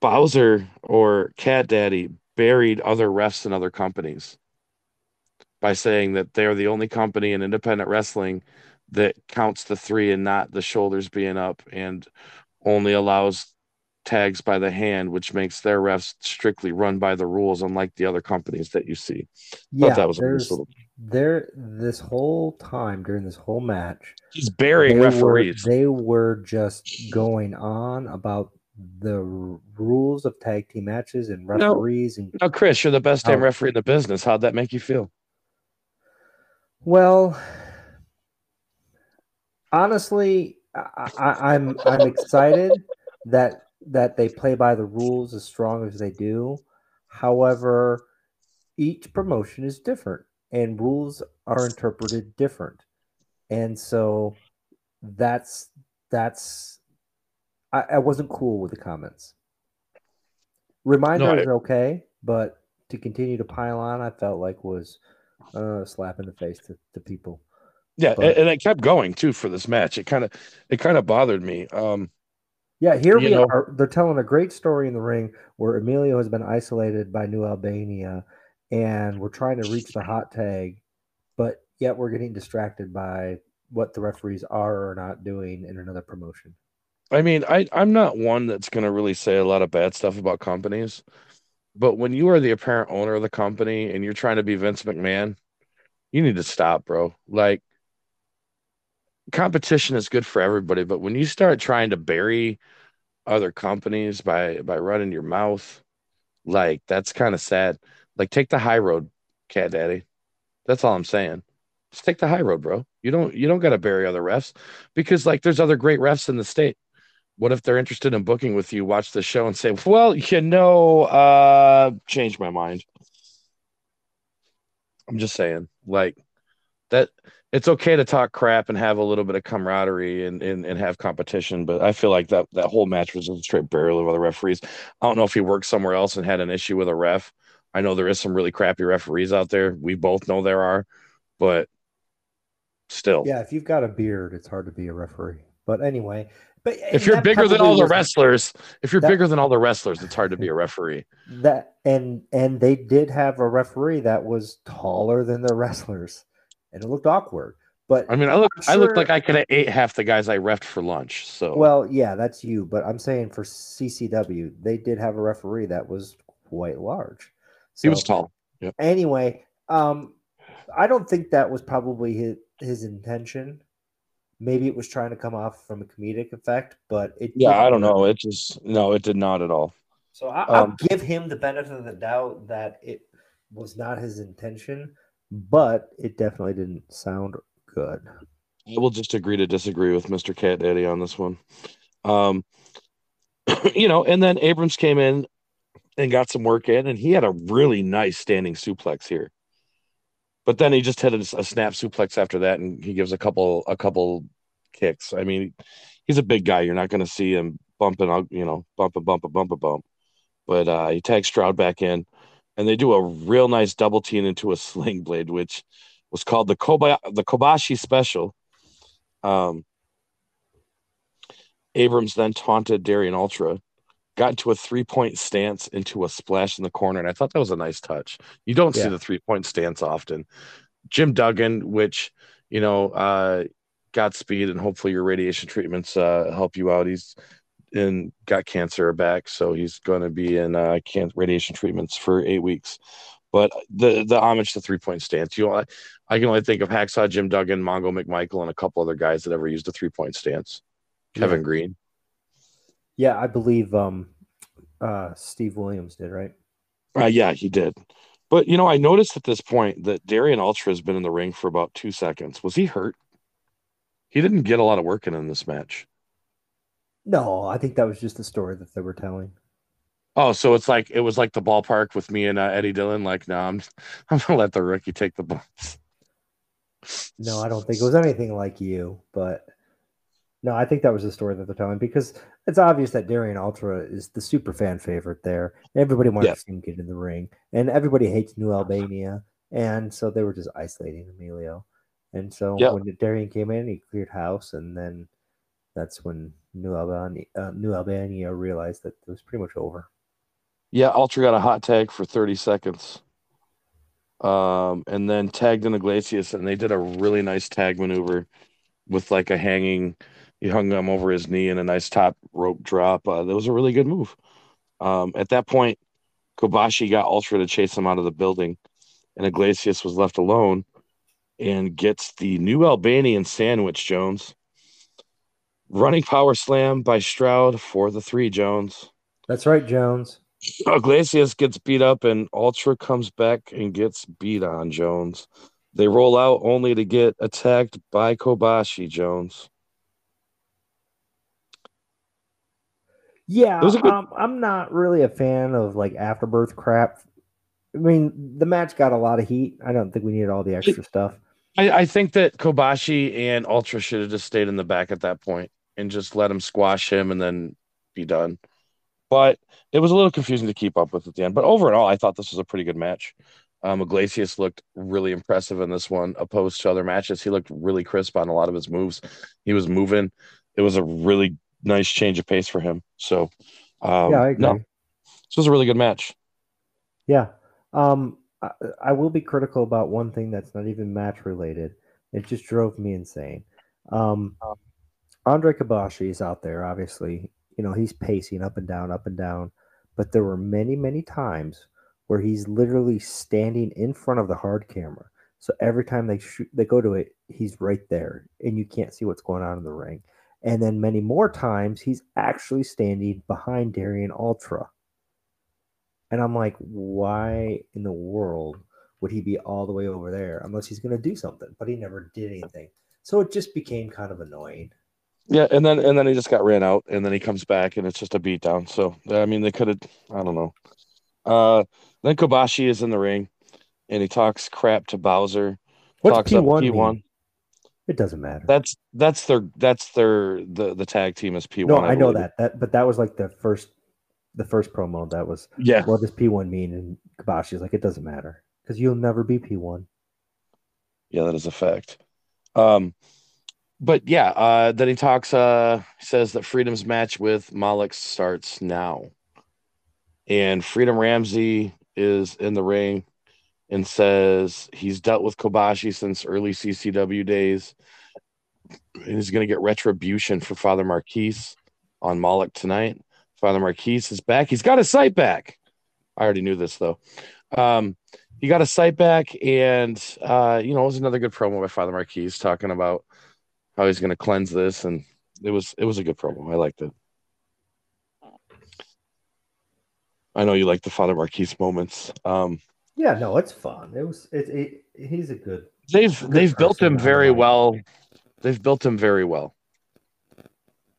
Bowser or Cat Daddy buried other refs and other companies by saying that they're the only company in independent wrestling that counts the three and not the shoulders being up and only allows tags by the hand, which makes their refs strictly run by the rules, unlike the other companies that you see. Yeah, Thought that was a nice there's little. there this whole time during this whole match, He's burying they referees. Were, they were just going on about the r- rules of tag team matches and No. referees and Now, Chris, you're the best damn referee in the business. How'd that make you feel? Well, honestly, I, I, I'm I'm excited that that they play by the rules as strong as they do. However, each promotion is different, and rules are interpreted different, and so that's that's I, I wasn't cool with the comments. Reminder is okay, but to continue to pile on, I felt like was uh, a slap in the face to, to people. Yeah, But- and, and it kept going too for this match. It kind of, it kind of bothered me. Um, Yeah, here we know- are. They're telling a great story in the ring where Emilio has been isolated by New Albania, and we're trying to reach the hot tag, but yet we're getting distracted by what the referees are or not doing in another promotion. I mean, I I'm not one that's gonna really say a lot of bad stuff about companies, but when you are the apparent owner of the company and you're trying to be Vince McMahon, you need to stop, bro. Like competition is good for everybody, but when you start trying to bury other companies by by running your mouth, like that's kind of sad. Like take the high road, cat daddy. That's all I'm saying. Just take the high road, bro. You don't you don't got to bury other refs because like there's other great refs in the state. What if they're interested in booking with you, watch the show and say, "Well, you know, uh change my mind." I'm just saying, like that it's okay to talk crap and have a little bit of camaraderie and, and, and have competition, but I feel like that that whole match was a straight burial of other referees. I don't know if he worked somewhere else and had an issue with a ref. I know there is some really crappy referees out there. We both know there are, but still. Yeah, if you've got a beard, it's hard to be a referee. But anyway, but If you're bigger than all the wrestlers, if you're that- bigger than all the wrestlers, it's hard to be a referee. that and and they did have a referee that was taller than the wrestlers, and it looked awkward. But I mean, I look, I'm I look sure- like I could have ate half the guys I refed for lunch. So Well, yeah, that's you. But I'm saying for CCW, they did have a referee that was quite large. he was So, tall. Anyway, um, I don't think that was probably his, his intention. Maybe it was trying to come off from a comedic effect, but it. Yeah, I don't work. know. It just no, it did not at all. So I, I'll Um, give him the benefit of the doubt that it was not his intention, but it definitely didn't sound good. I will just agree to disagree with Mr. Cat Daddy on this one. Um, <clears throat> you know, and then Abrams came in and got some work in, and he had a really nice standing suplex here. But then he just had a, a snap suplex after that, and he gives a couple a couple kicks. I mean, he's a big guy. You're not going to see him bumping, you know, bump a bump a bump a bump. But uh, he tags Stroud back in, and they do a real nice double team into a <laughs> sling blade, which was called the Koba the Kobashi Special. Um, Abrams then taunted Darian Ultra, got into a three point stance into a splash in the corner, and I thought that was a nice touch. You don't yeah. see the three point stance often. Jim Duggan, which you know, uh, Godspeed, and hopefully your radiation treatments uh, help you out. He's and got cancer back, so he's going to be in uh, can- radiation treatments for eight weeks. But the the homage to three point stance, you know, I, I can only think of Hacksaw Jim Duggan, Mongo McMichael, and a couple other guys that ever used a three point stance. Kevin yeah. Greene. Yeah, I believe um, uh, Steve Williams did, right? Uh, yeah, he did. But you know, I noticed at this point that Darian Ultra has been in the ring for about two seconds. Was he hurt? He didn't get a lot of working in this match. No, I think that was just the story that they were telling. Oh, so it's like it was like the ballpark with me and uh, Eddie Dillon. Like, no, I'm <laughs> I'm gonna let the rookie take the bumps. No, I don't think it was anything like you, but no, I think that was the story that they're telling because it's obvious that Darian Ultra is the super fan favorite there. Everybody wants yeah. to see him get in the ring, and everybody hates New Albania, and so they were just isolating Emilio. And so yep. when Darian came in, he cleared house, and then that's when New Albania, uh, New Albania realized that it was pretty much over. Yeah, Ultra got a hot tag for 30 seconds. Um, and then tagged in Iglesias, and they did a really nice tag maneuver with like a hanging. He hung him over his knee in a nice top rope drop. Uh, that was a really good move. Um, at that point, Kobashi got Ultra to chase him out of the building, and Iglesias was left alone and gets the new Albanian sandwich, Jones. Running power slam by Stroud for the three, Jones. That's right, Jones. Iglesias gets beat up and Ultra comes back and gets beat on Jones. They roll out only to get attacked by Kobashi Jones. Yeah, good... um, I'm not really a fan of like afterbirth crap. I mean, the match got a lot of heat. I don't think we needed all the extra it, stuff. I, I think that Kobashi and Ultra should have just stayed in the back at that point and just let him squash him and then be done. But it was a little confusing to keep up with at the end. But overall, I thought this was a pretty good match. Um, Iglesias looked really impressive in this one, opposed to other matches. He looked really crisp on a lot of his moves. He was moving. It was a really nice change of pace for him. So, um, yeah, I agree. No, this was a really good match. Yeah. Um, I, I will be critical about one thing that's not even match related. It just drove me insane. Um, Andre Kobashi is out there, obviously. You know, he's pacing up and down, up and down. But there were many, many times where he's literally standing in front of the hard camera. So every time they shoot, they go to it, he's right there, and you can't see what's going on in the ring. And then many more times, he's actually standing behind Darian Ultra. And I'm like, why in the world would he be all the way over there unless he's going to do something? But he never did anything. So it just became kind of annoying. Yeah, and then and then he just got ran out, and then he comes back, and it's just a beatdown. So I mean, they could have. I don't know. Uh, then Kobashi is in the ring, and he talks crap to Bowser. What's P one? P one. It doesn't matter. That's that's their that's their the the tag team is P one. No, I, I know that that, but that was like the first the first promo. That was yeah. What does P one mean? And Kobashi is like, it doesn't matter because you'll never be P one. Yeah, that is a fact. Um, but yeah, uh, then he talks, uh, says that Freedom's match with Malik starts now. And Freedom Ramsey is in the ring and says he's dealt with Kobashi since early CCW days. And he's going to get retribution for Father Marquise on Malik tonight. Father Marquise is back. He's got his sight back. I already knew this though. Um, he got a sight back, and uh, you know, it was another good promo by Father Marquise talking about how he's going to cleanse this, and it was it was a good promo. I liked it. I know you like the Father Marquise moments. Um, Yeah, no, it's fun. It was. It, it he's a good. They've Good they've built him very like. well. They've built him very well.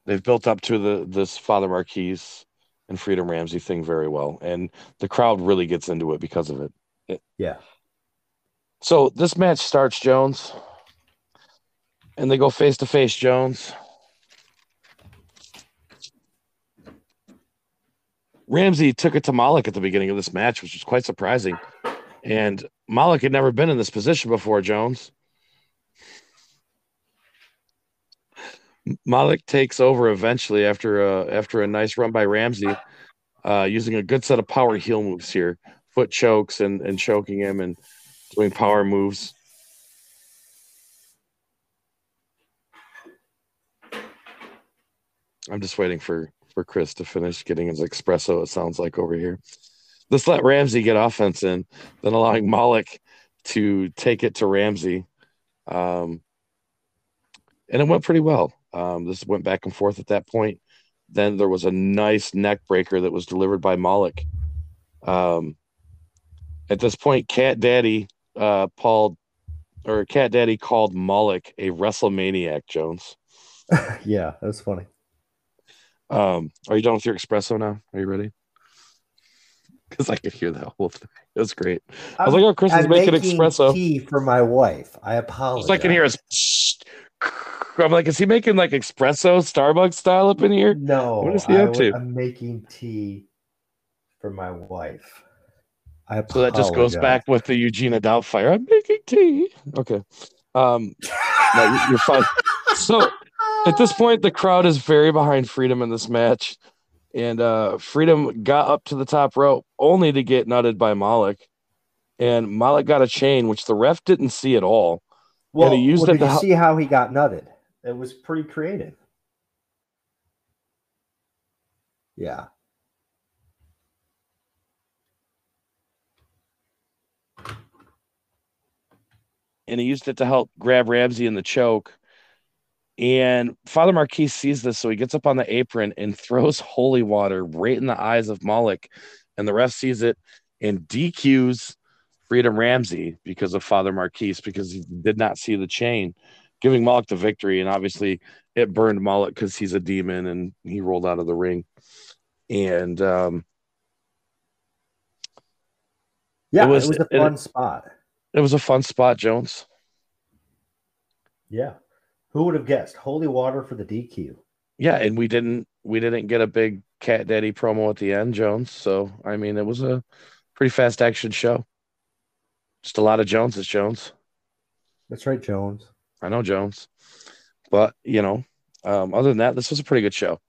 They've built up to the this Father Marquise and Freedom Ramsey thing very well, and the crowd really gets into it because of it. Yeah. So this match starts Jones, and they go face to face. Jones. Ramsey took it to Malik at the beginning of this match, which was quite surprising. And Malik had never been in this position before, Jones. Malik takes over eventually after a after a nice run by Ramsey, uh, using a good set of power heel moves here, foot chokes and and choking him and doing power moves. I'm just waiting for for Chris to finish getting his espresso. It sounds like over here. Let's let Ramsey get offense in, then allowing Malik to take it to Ramsey. Um, and it went pretty well. Um, this went back and forth at that point. Then there was a nice neck breaker that was delivered by Malik. Um, at this point, Cat Daddy, uh, Paul, or Cat Daddy called Malik a WrestleManiac. Jones, <laughs> yeah, that's funny. um, are you done with your espresso now? Are you ready? Because I could hear that whole thing. It was great. I was like, "Oh, Chris is I'm making espresso." tea for my wife. I All apologize. I can hear is. <laughs> I'm like, is he making like espresso Starbucks style up in here? No, What is he I up to? I'm making tea for my wife. I So that just goes back with the Euphegenia Doubtfire. I'm making tea. Okay. Um, no, you're fine. So at this point, the crowd is very behind Freedom in this match. And uh, Freedom got up to the top rope only to get nutted by Malik. And Malik got a chain, which the ref didn't see at all. Well, he used well, it did to see how he got nutted? It was pretty creative. Yeah. and he used it to help grab Ramsey in the choke. And Father Marquis sees this, so he gets up on the apron and <laughs> throws holy water right in the eyes of Malik. And the ref sees it and DQs Freedom Ramsey because of Father Marquis because he did not see the chain, giving Malik the victory. And obviously, it burned Malik because he's a demon and he rolled out of the ring. And um, Yeah, it was- was, a it- fun spot. it was a fun spot, Jones. Yeah. Who would have guessed? Holy water for the DQ. yeah and we didn't we didn't get a big cat daddy promo at the end jones. So i mean it was a pretty fast action show. Just a lot of joneses jones. That's right, Jones. i know jones. But you know um, other than that this was a pretty good show.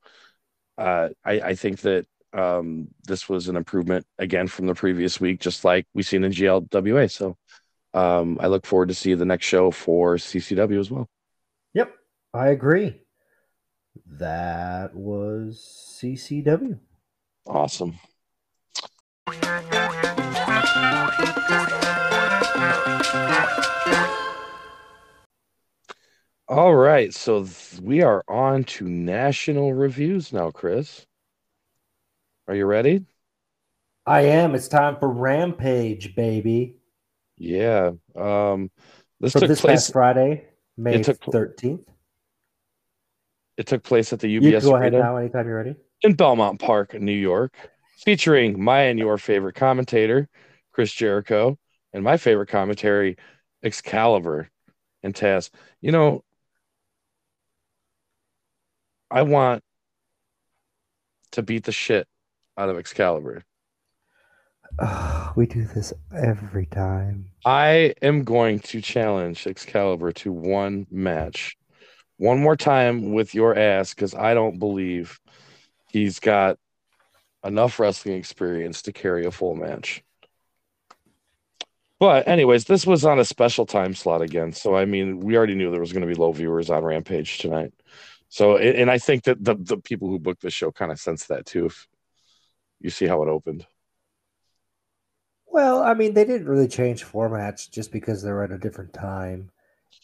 Uh, I, I think that um, this was an improvement again from the previous week just like we seen in glwa so um, i look forward to see the next show for ccw as well I agree. That was CCW. awesome All right, so th- we are on to national reviews now, Chris. Are you ready? I am. It's time for Rampage, baby. Yeah. Um, this took this place. past Friday, May took 13th. It took place at the You UBS can go ahead Arena now anytime you're ready. in Belmont Park, New York, featuring my and your favorite commentator, Chris Jericho, and my favorite commentary, Excalibur and Taz. You know, I want to beat the shit out of Excalibur. Ah, we do this every time. I am going to challenge Excalibur to one match, one more time with your ass, because I don't believe he's got enough wrestling experience to carry a full match. But, anyways, this was on a special time slot again. So, I mean, we already knew there was going to be low viewers on Rampage tonight. So, and I think that the, the people who booked the show kind of sensed that too. If you see how it opened. Well, I mean, they didn't really change formats just because they're at a different time.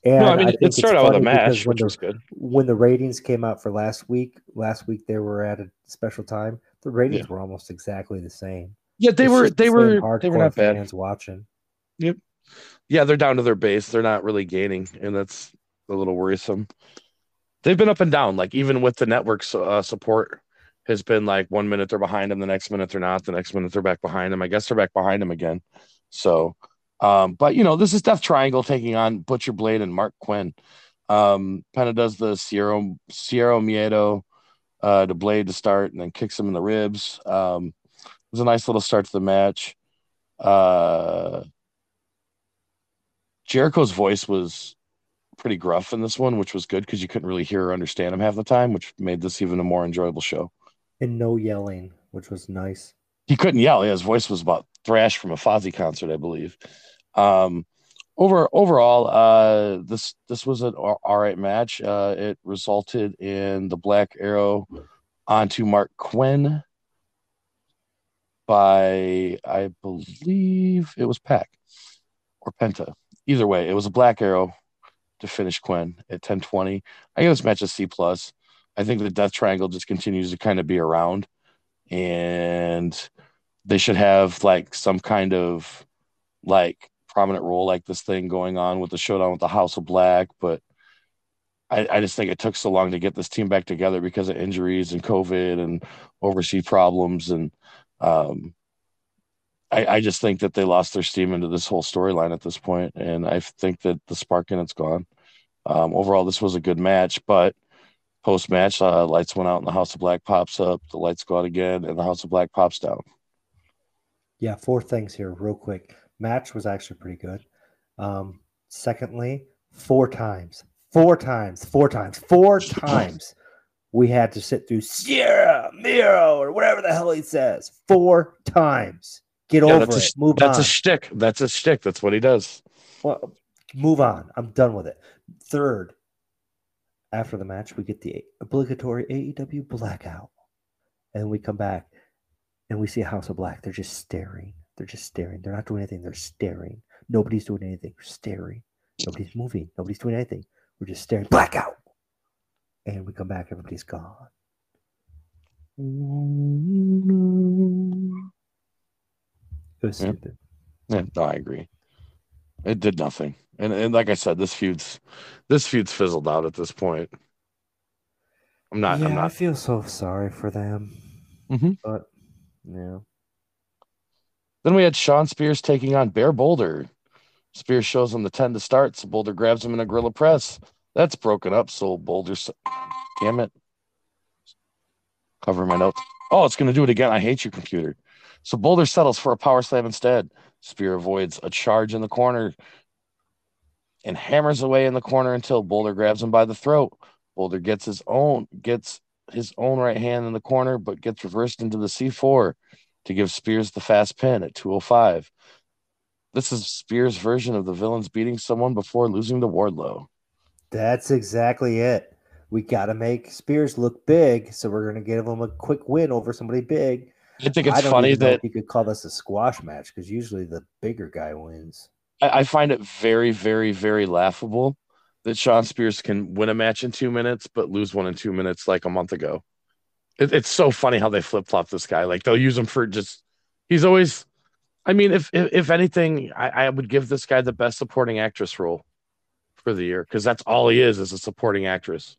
And no, I mean, think it it's started out with a funny because match, when which the, was good. when the ratings came out for last week, last week they were at a special time. The ratings were almost exactly the same. Yeah, they It's were just the they were they were not bad. fans watching. Yep. Yeah, they're down to their base. They're not really gaining, and that's a little worrisome. They've been up and down. Like even with the network's uh, support, has been like one minute they're behind them, the next minute they're not, the next minute they're back behind them. I guess they're back behind them again. So, um, but you know, this is Death Triangle taking on Butcher Blade and Marq Quen. Um, kind of does the Cero Cero Miedo uh, to Blade to start, and then kicks him in the ribs. Um, it was a nice little start to the match. Uh, Jericho's voice was pretty gruff in this one, which was good because you couldn't really hear or understand him half the time, which made this even a more enjoyable show. And no yelling, which was nice. He couldn't yell. His voice was about thrash from a Fozzy concert, I believe. Um, over overall, uh, this this was an all right match. Uh, it resulted in the Black Arrow onto Marq Quen by I believe it was Pac or Penta. Either way, it was a Black Arrow to finish Quen at 1020. I give this match a C plus. I think the Death Triangle just continues to kind of be around, and they should have like some kind of like prominent role like this thing going on with the showdown with the House of Black, but I, I just think it took so long to get this team back together because of injuries and COVID and overseas problems. And um, I, I just think that they lost their steam into this whole storyline at this point, and I think that the spark in it's gone. Um, overall, this was a good match, but post match, uh, lights went out and the House of Black pops up. The lights go out again, and the House of Black pops down. Yeah, four things here, real quick. Match was actually pretty good. Um, secondly, four times, four times, four times, four times we had to sit through Cero Miedo or whatever the hell he says. Four times. Get Yeah, over that's a it. Move That's on. a shtick. That's a shtick. That's what he does. Well, move on. I'm done with it. Third, after the match, we get the obligatory AEW blackout. And we come back and we see a House of Black. They're just staring. They're just staring. They're not doing anything. They're staring. Nobody's doing anything. They're staring. Nobody's moving. Nobody's doing anything. We're just staring. Blackout. And we come back. Everybody's gone. It was stupid. Yeah, no, I agree. It did nothing, and and like I said, this feud's this feud's fizzled out at this point. I'm not. yeah, I'm I not. feel so sorry for them. Mhm. But, yeah. Then we had Shawn Spears taking on Bear Boulder. Spears shows him the ten to start, so Boulder grabs him in a gorilla press. That's broken up. So Boulder, damn it, cover my notes. Oh, it's gonna do it again. I hate your computer. So Boulder settles for a power slam instead. Spear avoids a charge in the corner and hammers away in the corner until Boulder grabs him by the throat. Boulder gets his own gets his own right hand in the corner, but gets reversed into the C4 to give Spears the fast pin at 205. This is Spears' version of the villains beating someone before losing to Wardlow. That's exactly it. We got to make Spears look big, so we're going to give him a quick win over somebody big. I think I it's don't funny that you could call this a squash match because usually the bigger guy wins. I, I find it very, very, very laughable that Shawn Spears can win a match in two minutes, but lose one in two minutes like a month ago. It, it's so funny how they flip flop this guy. Like they'll use him for just, he's always, I mean, if if, if anything, I, I would give this guy the best supporting actress role for the year because that's all he is, is a supporting actress.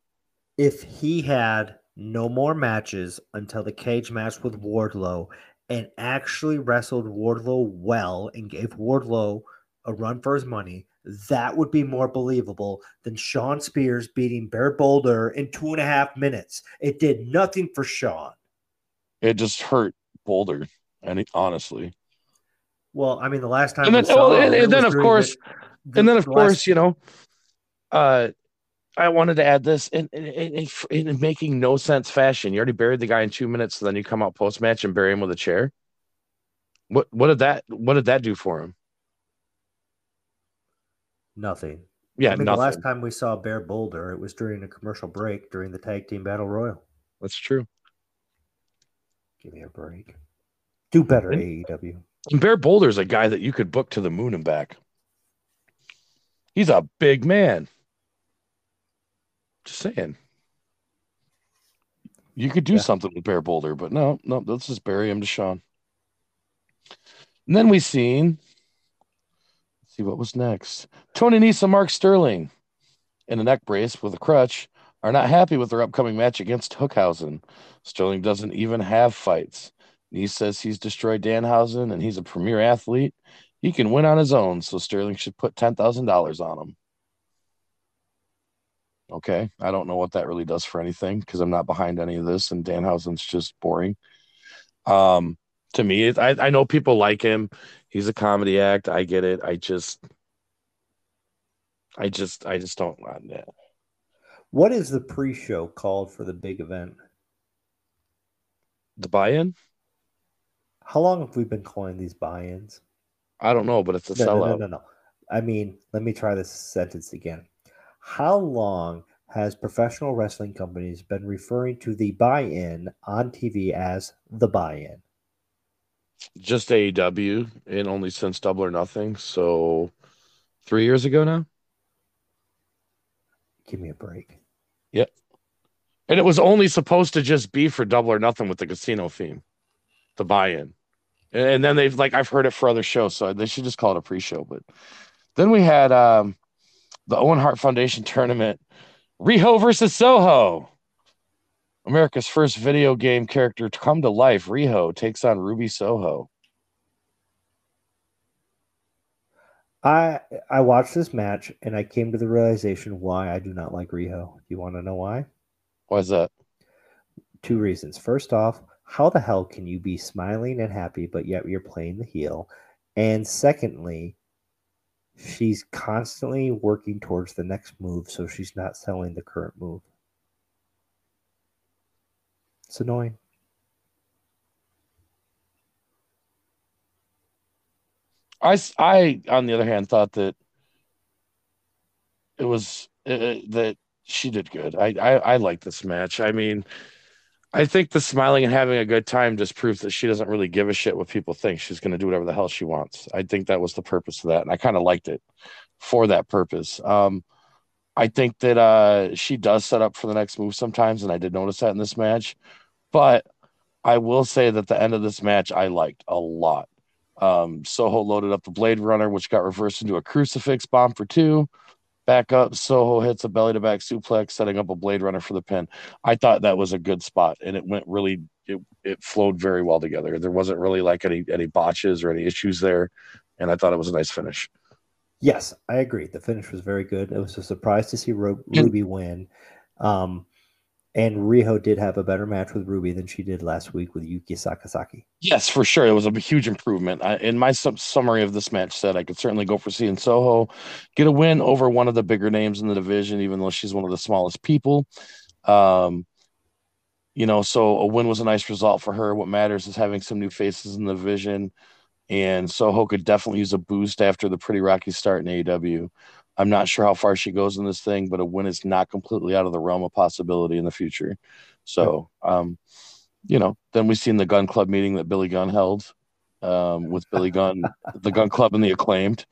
If he had no more matches until the cage match with Wardlow and actually wrestled Wardlow well and gave Wardlow a run for his money, that would be more believable than Shawn Spears beating Bear Boulder in two and a half minutes. It did nothing for Shawn. It just hurt Boulder, and he, honestly. Well, I mean, the last time And then, saw well, and, and then of course, the- and then of the course, last- you know, uh, I wanted to add this in, in, in, in in making no sense fashion. You already buried the guy in two minutes, so then you come out post match and bury him with a chair. What what did that what did that do for him? Nothing. Yeah, I mean, nothing. the last time we saw Bear Boulder, it was during a commercial break during the tag team battle royal. That's true. Give me a break. Do better, And- AEW. And Bear Boulder's a guy that you could book to the moon and back. He's a big man. Just saying. You could do Yeah. something with Bear Boulder, but no, no, let's just bury him to Shawn. And then we seen, see what was next. Tony Nese and Mark Sterling in a neck brace with a crutch are not happy with their upcoming match against Hookhausen. Sterling doesn't even have fights. Nese says he's destroyed Danhausen and he's a premier athlete. He can win on his own, so Sterling should put $10,000 on him. Okay, I don't know what that really does for anything because I'm not behind any of this, and Danhausen's just boring. Um, to me, I, I know people like him. He's a comedy act. I get it. I just, I just, I just don't. Uh, What is the pre-show called for the big event? the buy-in. How long have we been calling these buy-ins? I don't know, but it's a No, no, sellout. no, no, no. I mean, let me try this sentence again. How long has professional wrestling companies been referring to the buy-in on TV as the buy-in? Just AEW, and only since Double or Nothing. So, three years ago now. Give me a break. Yep. And it was only supposed to just be for double or nothing with the casino theme, the buy-in. And then they've like I've heard it for other shows, so they should just call it a pre-show. But then we had um the Owen Hart Foundation tournament, Riho versus Soho. America's first video game character to come to life, Riho takes on Ruby Soho. I I watched this match and I came to the realization why I do not like Riho. You want to know why? Why is that? Two reasons. First off, how the hell can you be smiling and happy but yet you're playing the heel? And secondly, she's constantly working towards the next move so she's not selling the current move. It's annoying. I, I on the other hand, thought that it was uh, that she did good. I, I, I like this match. I mean, I think the smiling and having a good time just proves that she doesn't really give a shit what people think. She's going to do whatever the hell she wants. I think that was the purpose of that, and I kind of liked it for that purpose. Um, I think that uh, she does set up for the next move sometimes, and I did notice that in this match. But I will say that the end of this match I liked a lot. Um, Soho loaded up the Blade Runner, which got reversed into a crucifix bomb for two. Back up, Soho hits a belly to back suplex, setting up a Blade Runner for the pin. I thought that was a good spot, and it went really. It it flowed very well together. There wasn't really like any any botches or any issues there, and I thought it was a nice finish. Yes, I agree. The finish was very good. It was a surprise to see And- Ruby win. Um, and Riho did have a better match with Ruby than she did last week with Yuka Sakazaki. Yes, for sure. It was a huge improvement. I, in my sum- summary of this match, said I could certainly go for seeing Soho get a win over one of the bigger names in the division, even though she's one of the smallest people. Um, you know, so a win was a nice result for her. What matters is having some new faces in the division, and Soho could definitely use a boost after the pretty rocky start in AEW. I'm not sure how far she goes in this thing, but a win is not completely out of the realm of possibility in the future. So, um, you know, then we seen the gun club meeting that Billy Gunn held um, with Billy Gunn, the gun club and the acclaimed.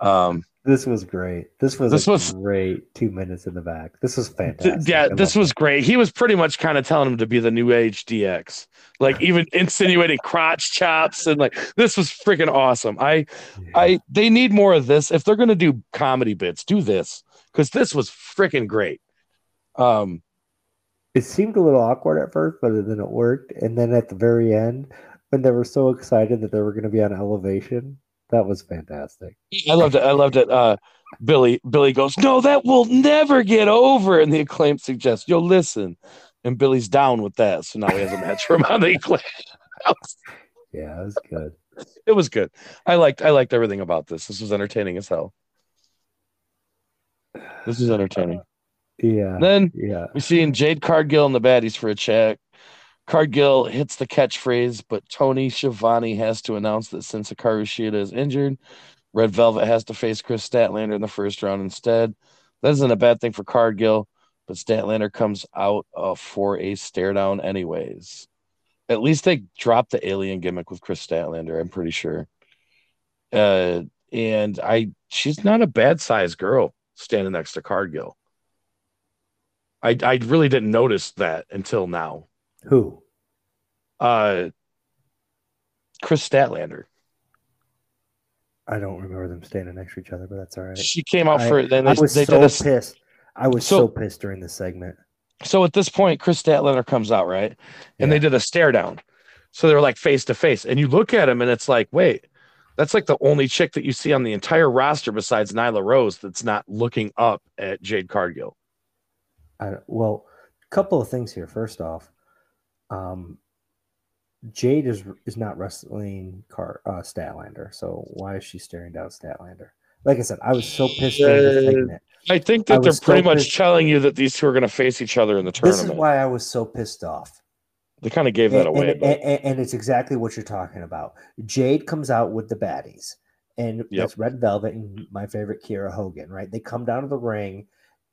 Um, This was great. This was This was- great two minutes in the back. This was fantastic. yeah, this was great. He was pretty much kind of telling him to be the new age DX, like even <laughs> insinuating crotch chops and like this was freaking awesome. I, it. I, they need more of this. If they're gonna do comedy bits, do this because this was freaking great. Um, it seemed a little awkward at first, but then it worked. And then at the very end, when they were so excited that they were going to be on elevation, that was fantastic. I loved it. I loved it. Uh, Billy Billy goes, no, that will never get over. And the acclaim suggests, yo, listen. And Billy's down with that. So now he has a match for him on the acclaim. Yeah, it was good. it was good. I liked I liked everything about this. This was entertaining as hell. This is entertaining. Yeah, Then yeah. we see Jade Cargill and the baddies for a check. Cargill hits the catchphrase, but Tony Schiavone has to announce that since Hikaru Shida is injured, Red Velvet has to face Kris Statlander in the first round instead. That isn't a bad thing for Cargill, but Statlander comes out uh, for a stare down anyways. At least they dropped the alien gimmick with Kris Statlander, I'm pretty sure. Uh, and I, she's not a bad sized girl standing next to Cargill. I, I really didn't notice that until now. Who? Uh, Kris Statlander. I don't remember them standing next to each other, but that's all right. She came out I- for then they, I was they so did a pissed. I was So- so, pissed during this segment. so at this point Kris Statlander comes out right, and they did a stare down. So they're like face to face, and you look at him, and it's like, wait, that's like the only chick that you see on the entire roster besides Nyla Rose that's not looking up at Jade Cargill. I, well, a couple of things here. First off, um, Jade is is not wrestling Car uh, Statlander, so why is she staring down Statlander? Like I said, I was so pissed Uh. I think I that they're was so pretty much pissed. telling you that these two are going to face each other in the tournament. This is why I was so pissed off. they kind of gave that and, away. and, but and- and it's exactly what you're talking about. Jade comes out with the baddies, and Yep. that's Red Velvet and my favorite Kiera Hogan. Right? They come down to the ring,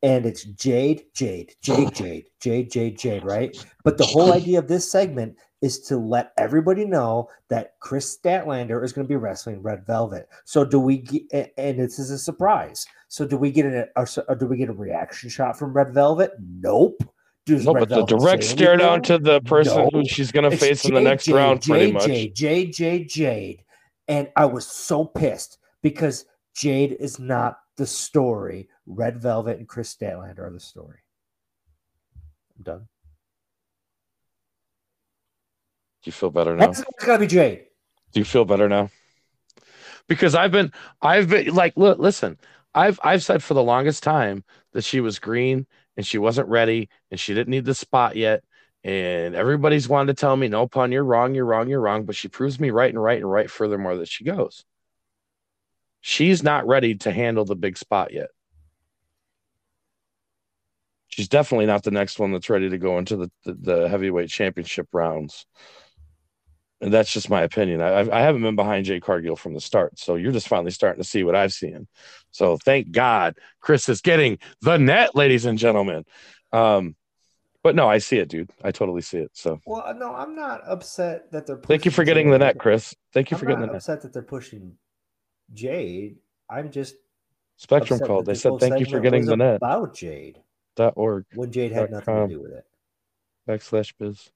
and it's Jade, Jade, Jade, oh. Jade, Jade, Jade, Jade. Right? But the whole idea of this segment is to let everybody know that Kris Statlander is going to be wrestling Red Velvet. So do we get? And this is a surprise. So do we get a, a do we get a reaction shot from Red Velvet? Nope. Does no, Red but the direct stare down to the person No. who she's going to face in the next Jade, round, pretty Jade, much. Jade, Jade, Jade, Jade. And I was so pissed because Jade is not the story. Red Velvet and Kris Statlander are the story. I'm done. Do you feel better now? That's it's gotta be Jade. Do you feel better now? Because I've been, I've been like, look, listen, I've, I've said for the longest time that she was green and she wasn't ready and she didn't need the spot yet. And everybody's wanted to tell me, no pun, you're wrong, you're wrong, you're wrong. But she proves me right and right and right. Furthermore, that she goes. She's not ready to handle the big spot yet. She's definitely not the next one that's ready to go into the, the, the heavyweight championship rounds. And that's just my opinion. I, I haven't been behind Jade Cargill from the start. So you're just finally starting to see what I've seen. So thank God Chris is getting the net, ladies and gentlemen. Um, but no, I see it, dude. I totally see it. So Well, no, I'm not upset that they're. thank you for getting the net, Chris. Thank you I'm for getting the net. upset that they're pushing Jade. I'm just Spectrum called. They said thank you for getting the net. about Jade Dot org when Jade had nothing com. to do with it. backslash biz.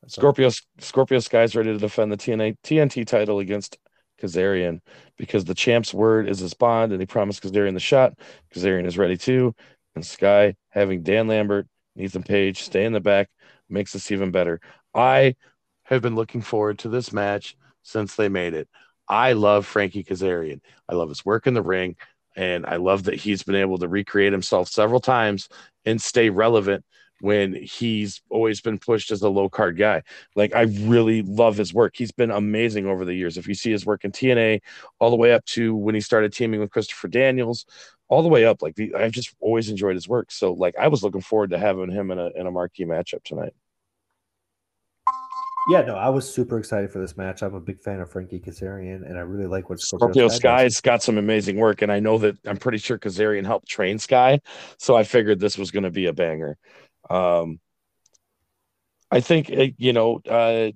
That's all. Scorpio Scorpio Sky's ready to defend the TNA TNT title against Kazarian because the champ's word is his bond and he promised Kazarian the shot. Kazarian is ready too. And Sky having Dan Lambert, Ethan Page stay in the back makes this even better. I have been looking forward to this match since they made it. I love Frankie Kazarian. I love his work in the ring, and I love that he's been able to recreate himself several times and stay relevant when he's always been pushed as a low card guy. Like I really love his work. He's been amazing over the years. If you see his work in TNA, all the way up to when he started teaming with Christopher Daniels, all the way up, like the, I've just always enjoyed his work. So like I was looking forward to having him in a in a marquee matchup tonight. Yeah, no, I was super excited for this match. I'm a big fan of Frankie Kazarian, and I really like what Scorpio does. Sky's got some amazing work, and I know that I'm pretty sure Kazarian helped train Sky, so I figured this was going to be a banger. Um, I think uh, you know uh,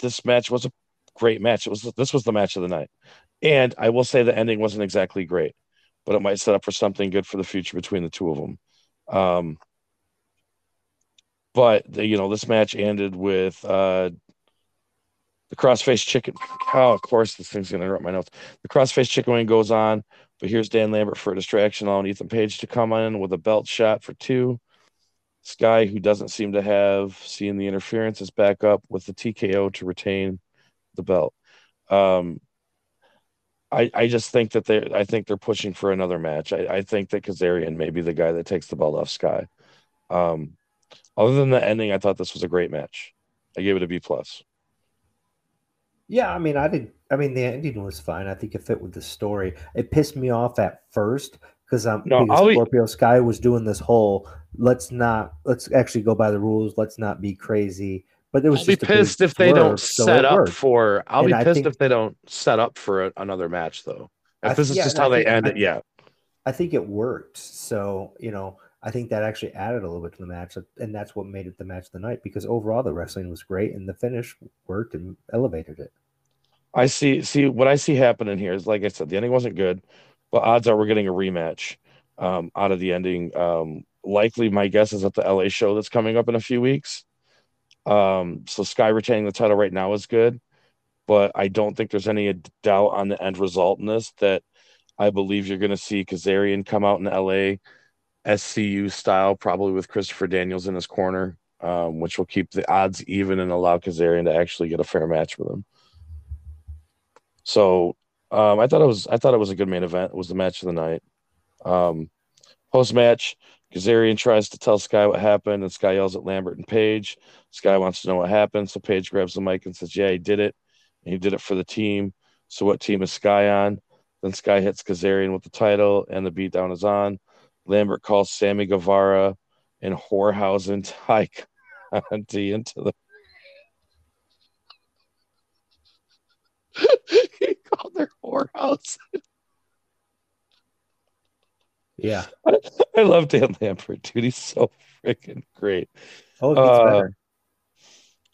this match was a great match. It was this was the match of the night, and I will say the ending wasn't exactly great, but it might set up for something good for the future between the two of them. Um, but you know this match ended with uh, the crossface chicken. Oh, of course, this thing's gonna interrupt my notes. The crossface chicken wing goes on, but here's Dan Lambert for a distraction, allowing Ethan Page to come in with a belt shot for two. Sky, who doesn't seem to have seen the interference, is back up with the TKO to retain the belt. Um, I I just think that they I think they're pushing for another match. I, I think that Kazarian may be the guy that takes the belt off Sky. Um, other than the ending, I thought this was a great match. I gave it a B plus. Yeah, I mean, I did. I mean, the ending was fine. I think it fit with the story. It pissed me off at first because I'm No, because be- Scorpio Sky was doing this whole let's not let's actually go by the rules. Let's not be crazy. But there was I'll be pissed if they don't so set up worked. for. I'll And be I pissed think- if they don't set up for a, another match, though. If I- this is yeah, just and I how they think- end it, yeah. I think it worked. So you know, I think that actually added a little bit to the match, and that's what made it the match of the night. Because overall, the wrestling was great, and the finish worked and elevated it. I see. See what I see happening here is, like I said, the ending wasn't good, but odds are we're getting a rematch um, out of the ending. Um, likely, my guess is at the LA show that's coming up in a few weeks. Um, so Sky retaining the title right now is good, but I don't think there's any doubt on the end result in this that I believe you're going to see Kazarian come out in LA SCU style, probably with Christopher Daniels in his corner, um, which will keep the odds even and allow Kazarian to actually get a fair match with him. So um, I thought it was I thought it was a good main event. It was the match of the night. Um, Post match, Kazarian tries to tell Sky what happened, and Sky yells at Lambert and Page. Sky wants to know what happened, so Page grabs the mic and says, "Yeah, he did it, and he did it for the team. So what team is Sky on?" Then Sky hits Kazarian with the title, and the beatdown is on. Lambert calls Sammy Guevara and Whorehausen Tay Conti into the. <laughs> he called her whorehouse. Yeah. <laughs> I love Dan Lambert, dude. He's so freaking great. Oh, Uh, better.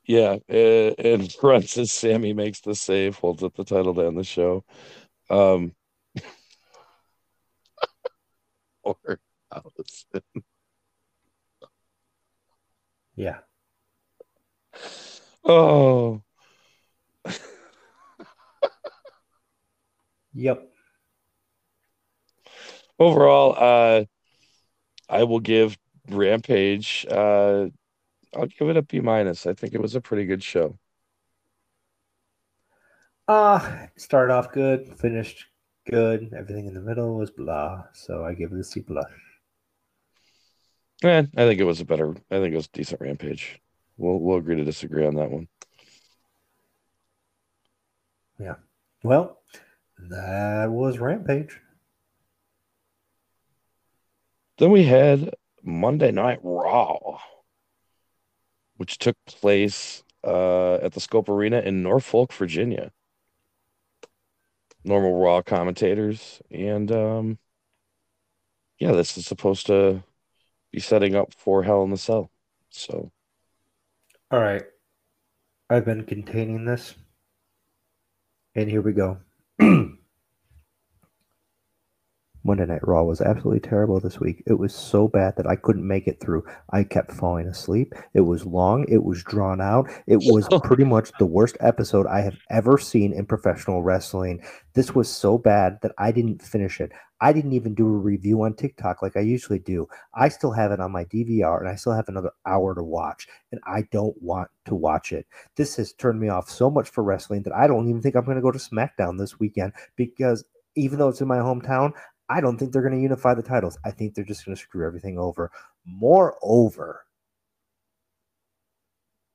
Yeah, and <laughs> runs as Sammy makes the save, holds up the title to end the show. Um, or Allison. <laughs> Yeah. Oh, Yep. overall, uh, I will give Rampage. Uh, I'll give it a B minus. I think it was a pretty good show. Uh started off good, finished good. Everything in the middle was blah. So I give it a C plus. Yeah, I think it was a better. I think it was a decent Rampage. We'll we'll agree to disagree on that one. Yeah. Well, that was Rampage. Then we had Monday Night Raw, which took place uh, at the Scope Arena in Norfolk, Virginia. Normal Raw commentators, and um, yeah, this is supposed to be setting up for Hell in the Cell. So All right. I've been containing this. And here we go. <clears throat> Monday Night Raw was absolutely terrible this week. It was so bad that I couldn't make it through. I kept falling asleep. It was long. It was drawn out. It was pretty much the worst episode I have ever seen in professional wrestling. This was so bad that I didn't finish it. I didn't even do a review on TikTok like I usually do. I still have it on my DVR and I still have another hour to watch, and I don't want to watch it. This has turned me off so much for wrestling that I don't even think I'm going to go to SmackDown this weekend because even though it's in my hometown, I don't think they're going to unify the titles. I think they're just going to screw everything over. Moreover,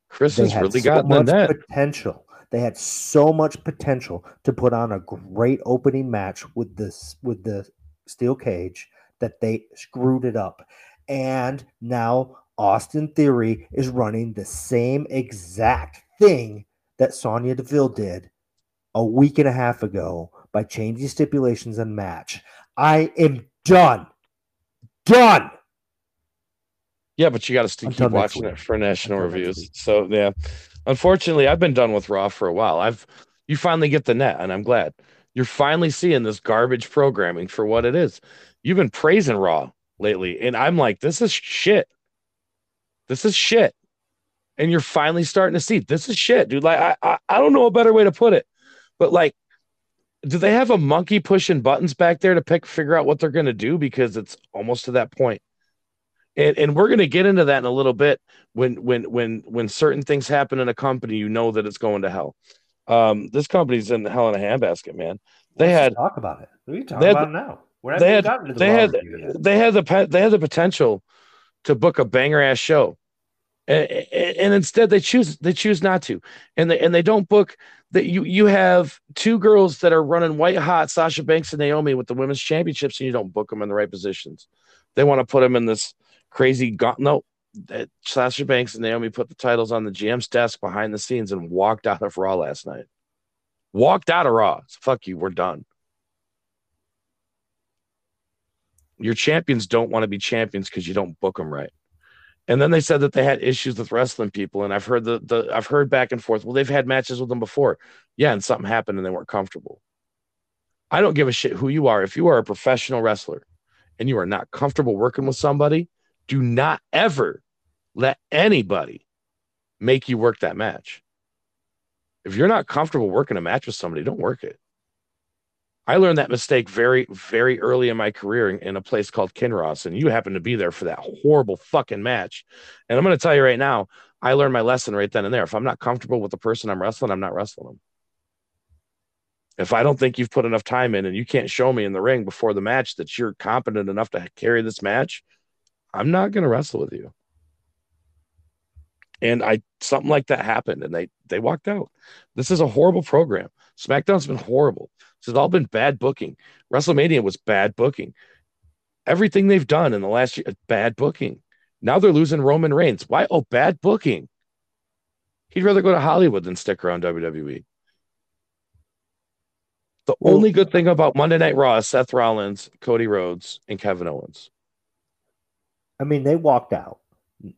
Chris has really so gotten much net. potential. They had so much potential to put on a great opening match with this with the steel cage that they screwed it up. And now Austin Theory is running the same exact thing that Sonya Deville did a week and a half ago by changing stipulations and match. I am done. Done. Yeah, but you got to still keep watching it for national reviews. So yeah, unfortunately, I've been done with Raw for a while. I've you finally get the net, and I'm glad you're finally seeing this garbage programming for what it is. You've been praising Raw lately, and I'm like, this is shit. This is shit, and you're finally starting to see this is shit, dude. Like I I, I don't know a better way to put it, but like. Do they have a monkey pushing buttons back there to pick figure out what they're going to do? Because it's almost to that and and we're going to get into that in a little bit when when when when certain things happen in a company you know that it's going to hell. Um this company's in hell in a handbasket man. They Let's had talk about it. We talk they had- about it now. They had the they had they had the they had the potential to book a banger ass show and, and instead they choose they choose not to. And they and they don't book that you you have two girls that are running white hot Sasha Banks and Naomi with the women's championships and you don't book them in the right positions. They want to put them in this crazy no that Sasha Banks and Naomi put the titles on the GM's desk behind the scenes and walked out of Raw last night. Walked out of Raw. So fuck you we're done. Your champions don't want to be champions because you don't book them right. And then they said that they had issues with wrestling people, and I've heard the the I've heard back and forth. Well, they've had matches with them before, yeah, and something happened and they weren't comfortable. I don't give a shit who you are. If you are a professional wrestler and you are not comfortable working with somebody, do not ever let anybody make you work that match. If you're not comfortable working a match with somebody, don't work it. I learned that mistake very, very early in my career in, in a place called Kinross, and you happened to be there for that horrible fucking match. And I'm going to tell you right now, I learned my lesson right then and there. If I'm not comfortable with the person I'm wrestling, I'm not wrestling them. If I don't think you've put enough time in and you can't show me in the ring before the match that you're competent enough to carry this match, I'm not going to wrestle with you. And I something like that happened and they they walked out. This is a horrible program. SmackDown's been horrible. This has all been bad booking. WrestleMania was bad booking. Everything they've done in the last year, is bad booking. Now they're losing Roman Reigns. Why? Oh, bad booking. He'd rather go to Hollywood than stick around WWE. The well, only good thing about Monday Night Raw is Seth Rollins, Cody Rhodes, and Kevin Owens. I mean, they walked out.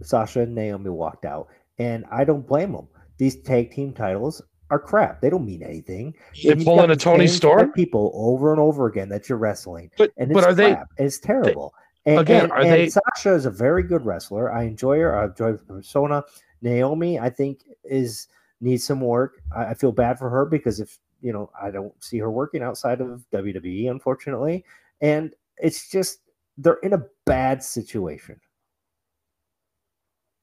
Sasha and Naomi walked out, and I don't blame them. These tag team titles are crap. They don't mean anything. They pull in a Toni Storm people over and over again that you're wrestling, but and but are crap. they? It's terrible. They, and, again, and, are and they? Sasha is a very good wrestler. I enjoy her. I enjoy her persona. Naomi, I think, is needs some work. I, I feel bad for her because if you know, I don't see her working outside of WWE, unfortunately. And it's just they're in a bad situation.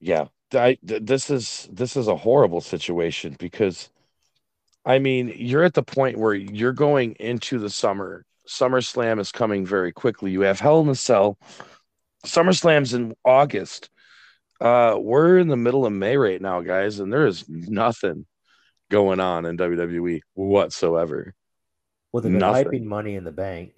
Yeah, I, this is this is a horrible situation because I mean, you're at the point where you're going into the summer. SummerSlam is coming very quickly. You have Hell in a Cell. SummerSlam's in August. Uh, we're in the middle of May right now, guys, and there is nothing going on in WWE whatsoever. Well, they're hyping Money in the Bank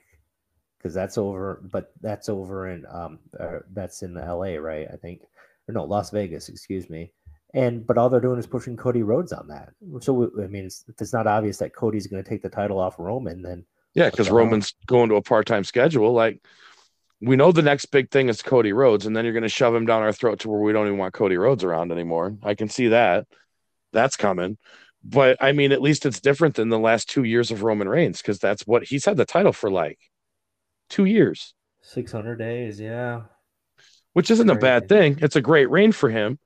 because that's over, but that's over in um, uh, that's in the L.A. right? I think, or no, Las Vegas. Excuse me. And but all they're doing is pushing Cody Rhodes on that. So I mean, it's, if it's not obvious that Cody's going to take the title off Roman, then yeah, because Roman's going to a part-time schedule. Like we know the next big thing is Cody Rhodes, and then you're going to shove him down our throat to where we don't even want Cody Rhodes around anymore. I can see that. That's coming. But I mean, at least it's different than the last two years of Roman Reigns because that's what he's had the title for like two years. 600 days, yeah. Which isn't a bad thing. It's a great reign for him.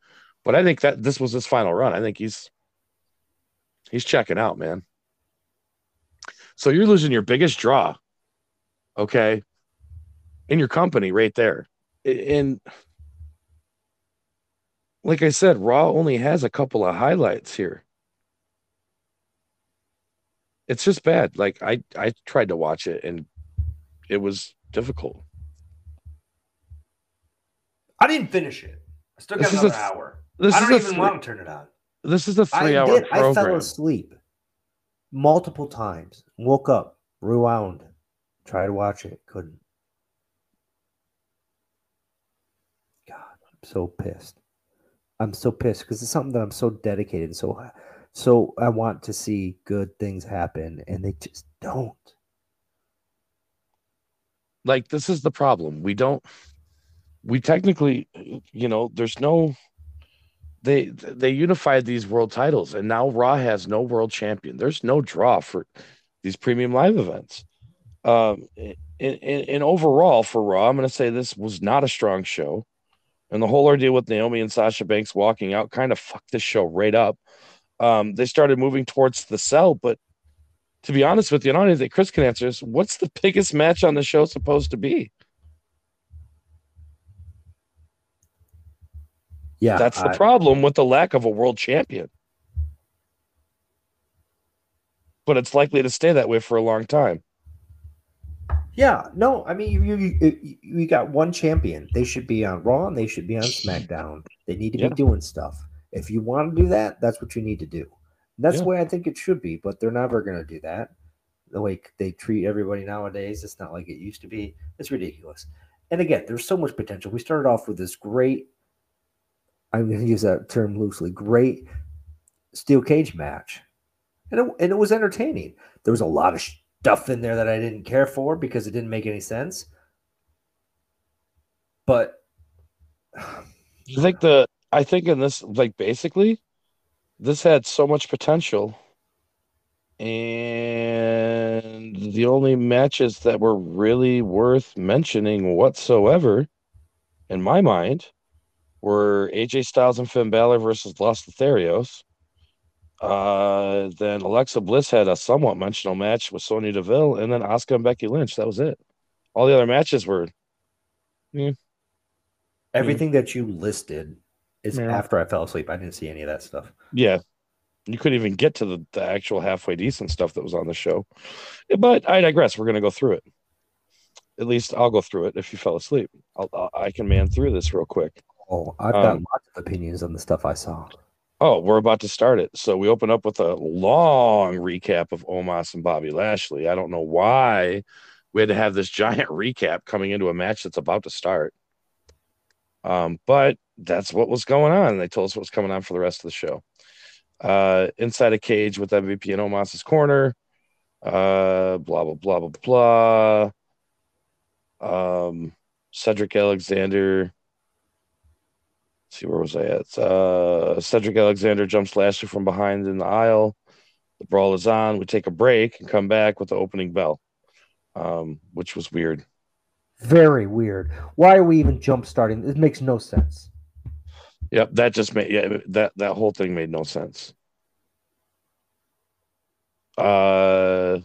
But I think that this was his final run. I think he's he's checking out, man. So you're losing your biggest draw, okay, in your company right there. And like I said, Raw only has a couple of highlights here it's just bad. Like I I tried to watch it and it was difficult. I didn't finish it. I still got this another hour. This I don't even three, want to turn it on. This is a three-hour program. I fell asleep multiple times. Woke up, rewound, tried to watch it, couldn't. God, I'm so pissed. I'm so pissed because it's something that I'm so dedicated and so so I want to see good things happen, and they just don't. Like this is the problem. We don't. We technically, you know, there's no. They they unified these world titles, and now Raw has no world champion. There's no draw for these premium live events. Um, and, overall for Raw, I'm going to say this was not a strong show, and the whole ordeal with Naomi and Sasha Banks walking out kind of fucked this show right up um, they started moving towards the cell. But to be honest with you, and I don't that Chris can answer this, what's the biggest match on the show supposed to be? Yeah, that's the I, problem with the lack of a world champion. But it's likely to stay that way for a long time. Yeah, no, I mean you you, you got one champion. They should be on Raw and they should be on SmackDown. They need to yeah. be doing stuff. If you want to do that, that's what you need to do. That's yeah. the way I think it should be, but they're never going to do that. The way they treat everybody nowadays, it's not like it used to be. It's ridiculous. And again, there's so much potential. We started off with this great, I'm going to use that term loosely, great steel cage match. And it, and it was entertaining. There was a lot of stuff in there that I didn't care for because it didn't make any sense. But <sighs> I think the I think in this, like basically, this had so much potential, and the only matches that were really worth mentioning whatsoever, in my mind, were AJ Styles and Finn Balor versus Los Lotharios. Uh, then Alexa Bliss had a somewhat mentional match with Sonya Deville, and then Asuka and Becky Lynch. That was it. All the other matches were. Yeah. Everything that you listed is yeah. after I fell asleep. I didn't see any of that stuff. Yeah, you couldn't even get to the, the actual halfway decent stuff that was on the show. But I digress. We're going to go through it. At least I'll go through it. If you fell asleep, I'll, i can man through this real quick. Oh, I've got um, lots of opinions on the stuff I saw. Oh, we're about to start it. So we open up with a long recap of Omos and Bobby Lashley. I don't know why we had to have this <laughs> giant recap coming into a match that's about to start. Um, but that's what was going on. They told us what was coming on for the rest of the show. Uh, inside a cage with MVP in Omos's corner. Uh, blah blah blah blah blah. Um, Cedric Alexander see where was I at? Uh, Cedric Alexander jumps Lashley from behind in the aisle. The brawl is on. We take a break and come back with the opening bell, um, which was weird. Very weird. Why are we even jump starting? It makes no sense. Yep, that just made yeah that that whole thing made no sense. Uh,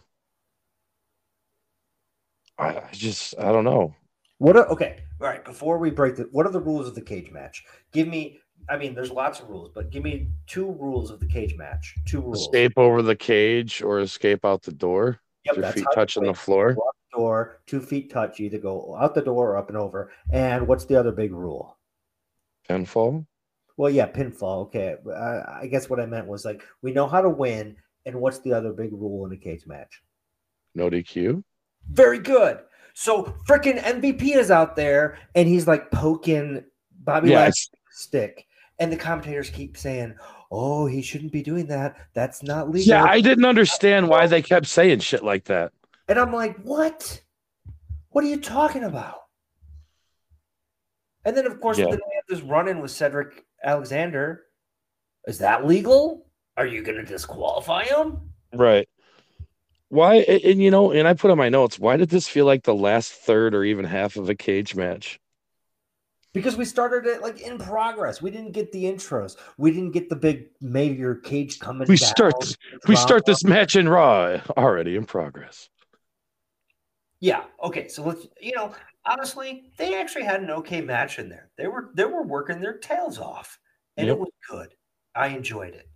I, I just I don't know. What? Are, okay, all right. Before we break the, what are the rules of the cage match? Give me. I mean, there's lots of rules, but give me two rules of the cage match. Two rules: escape over the cage or escape out the door. Yep, Your feet touching the floor. Door, two feet touch. You either go out the door or up and over. And what's the other big rule? Pinfall. Well, yeah, pinfall. Okay, I guess what I meant was like we know how to win, and what's the other big rule in a cage match? No DQ. Very good. So freaking MVP is out there and he's like poking Bobby. Lashley's stick. And the commentators keep saying, Oh, he shouldn't be doing that. That's not legal. Yeah, I didn't understand why they kept saying shit like that. And I'm like, What? What are you talking about? And then, of course, yeah. then we have this run in with Cedric Alexander. Is that legal? Are you going to disqualify him? Right. Why? And you know, and I put on my notes, why did this feel like the last third or even half of a cage match? Because we started it like in progress. We didn't get the intros. We didn't get the big major cage coming. We start. We start this match in Raw already in progress. Yeah. Okay. So let's. You know, honestly, they actually had an okay match in there. They were they were working their tails off, and yep. it was good. I enjoyed it.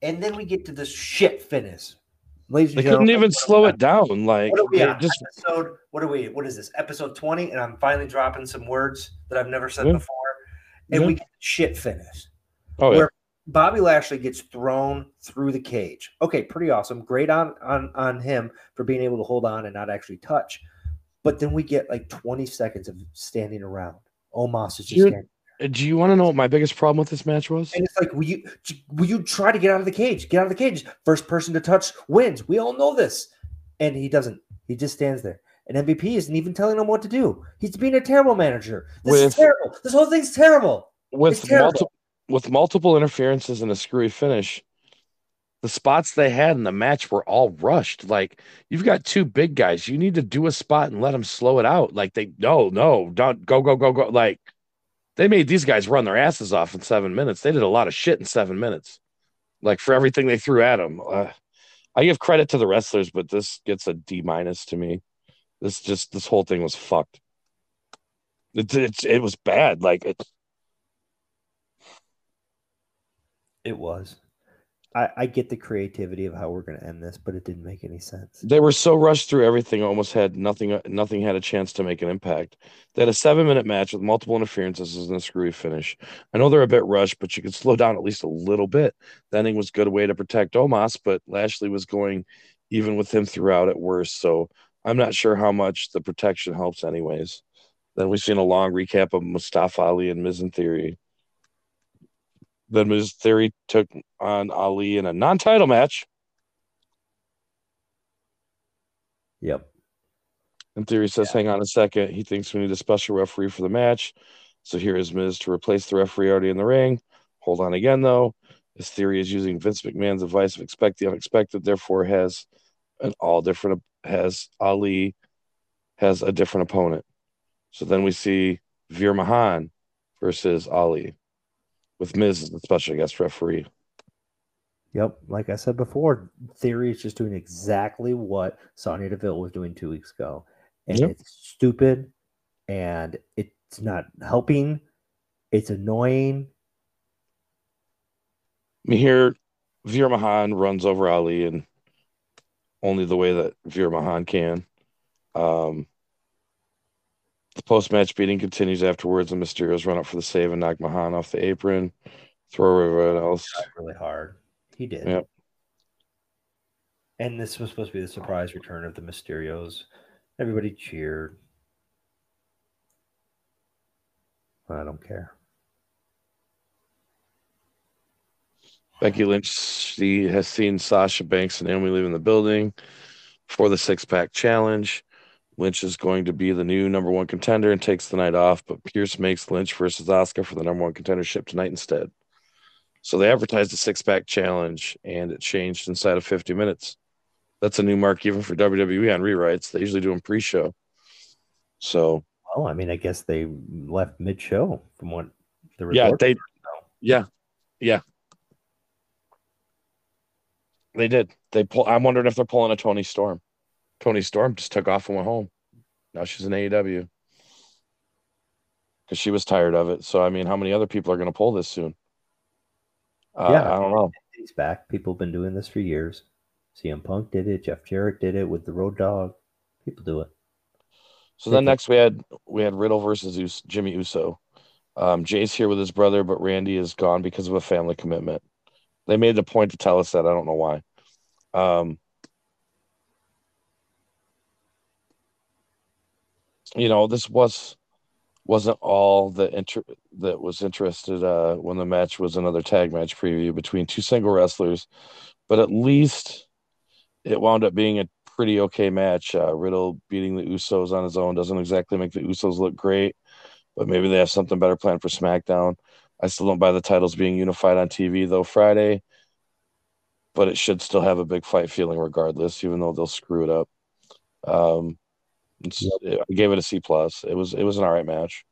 And then we get to this shit finish Ladies they couldn't even slow it down. Like what are we on? Just... episode. What are we? What is this? Episode twenty, and I'm finally dropping some words that I've never said yeah. before, and yeah. we get shit finish. Oh where yeah. Bobby Lashley gets thrown through the cage. Okay, pretty awesome. Great on on on him for being able to hold on and not actually touch. But then we get like 20 seconds of standing around. Omos is just standing Uh, do you want to know what my biggest problem with this match was? And it's like, will you will you try to get out of the cage? Get out of the cage. First person to touch wins. We all know this. And he doesn't. He just stands there. And MVP isn't even telling him what to do. He's being a terrible manager. This with, is terrible. This whole thing's terrible. With terrible. multiple with multiple interferences and a screwy finish, the spots they had in the match were all rushed. Like you've got two big guys. You need to do a spot and let them slow it out. Like they no, no, don't go, go, go, go. Like they made these guys run their asses off in seven minutes. They did a lot of shit in seven minutes, like for everything they threw at them. Uh, I give credit to the wrestlers, but this gets a D minus to me. This just this whole thing was fucked. It, it, it was bad. Like it. It was. I, I get the creativity of how we're going to end this, but it didn't make any sense. They were so rushed through everything, almost had nothing. Nothing had a chance to make an impact. They had a seven-minute match with multiple interferences and a screwy finish. I know they're a bit rushed, but you could slow down at least a little bit. The ending was a good way to protect Omos, but Lashley was going even with him throughout at worst. So I'm not sure how much the protection helps, anyways. Then we've seen a long recap of Mustafa Ali and Miz in theory. Then Miz Theory took on Ali in a non-title match. Yep. And Theory says, yeah. "Hang on a second. He thinks we need a special referee for the match. So here is Miz to replace the referee already in the ring. Hold on again, though. His theory is using Vince McMahon's advice of expect the unexpected. Therefore, has an all different has Ali has a different opponent. So then we see Veer Mahaan versus Ali, with Miz as the special guest referee. Yep, like I said before, Theory is just doing exactly what Sonya Deville was doing two weeks ago, and yep. it's stupid, and it's not helping. It's annoying. Mean, here, Veer Mahaan runs over Ali and only the way that Veer Mahaan can. Um, the post match beating continues afterwards, and Mysterio's run up for the save and knock Mahaan off the apron, throw everyone else. Really hard. He did. Yep. And this was supposed to be the surprise return of the Mysterios. Everybody cheered. I don't care. Becky Lynch she has seen Sasha Banks and Naomi leaving the building for the six pack challenge. Lynch is going to be the new number one contender and takes the night off, but Pearce makes Lynch versus Asuka for the number one contendership tonight instead. So they advertised a six pack challenge and it changed inside of 50 minutes. That's a new mark even for WWE on rewrites. They usually do them pre show. So, well, I mean, I guess they left mid show from what the yeah, they, yeah, yeah, they did. They pull. I'm wondering if they're pulling a Toni Storm. Toni Storm just took off and went home. Now she's in AEW because she was tired of it. So I mean, how many other people are going to pull this soon? Uh, yeah, I don't know. He's back. People have been doing this for years. CM Punk did it. Jeff Jarrett did it with the Road Dog. People do it. So then next we had we had Riddle versus Us- Jimmy Uso. Um, Jey's here with his brother, but Randy is gone because of a family commitment. They made the point to tell us that. I don't know why. Um, you know, this was wasn't all the inter- that was interested uh, when the match was another tag match preview between two single wrestlers, but at least it wound up being a pretty okay match. Uh, Riddle beating the Usos on his own doesn't exactly make the Usos look great, but maybe they have something better planned for SmackDown. I still don't buy the titles being unified on TV though Friday, but it should still have a big fight feeling regardless, even though they'll screw it up. Um, yep. I gave it a C plus. It was it was an all right match.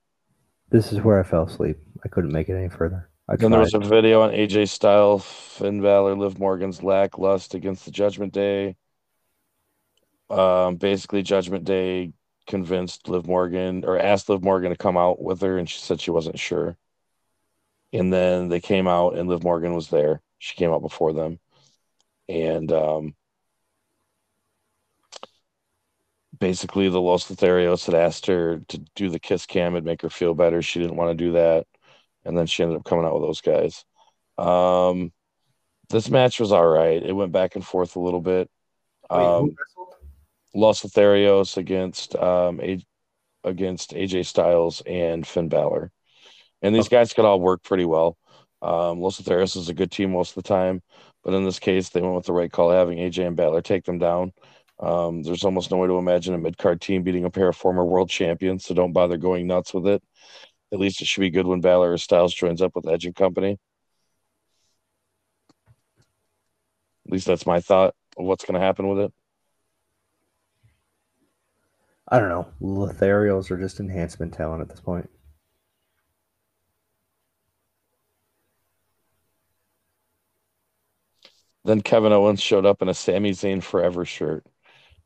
This is where I fell asleep. I couldn't make it any further. I then there was a video on AJ Styles, Finn Balor, Liv Morgan's lacklust against the Judgment Day. Um, basically, Judgment Day convinced Liv Morgan or asked Liv Morgan to come out with her, and she said she wasn't sure. And then they came out, and Liv Morgan was there. She came out before them, and um, basically the Los Lotharios had asked her to do the kiss cam and make her feel better. She didn't want to do that, and then she ended up coming out with those guys. Um, this match was all right. It went back and forth a little bit. Um, Los Lotharios against um, a- against AJ Styles and Finn Balor, and these okay. guys could all work pretty well. Um, Los Lotharios is a good team most of the time, but in this case, they went with the right call, having AJ and Balor take them down. Um, there's almost no way to imagine a mid card team beating a pair of former world champions, so don't bother going nuts with it. At least it should be good when Balor or Styles joins up with Edge and Company. At least that's my thought of what's going to happen with it. I don't know. Lotharios are just enhancement talent at this point. Then Kevin Owens showed up in a Sami Zayn Forever shirt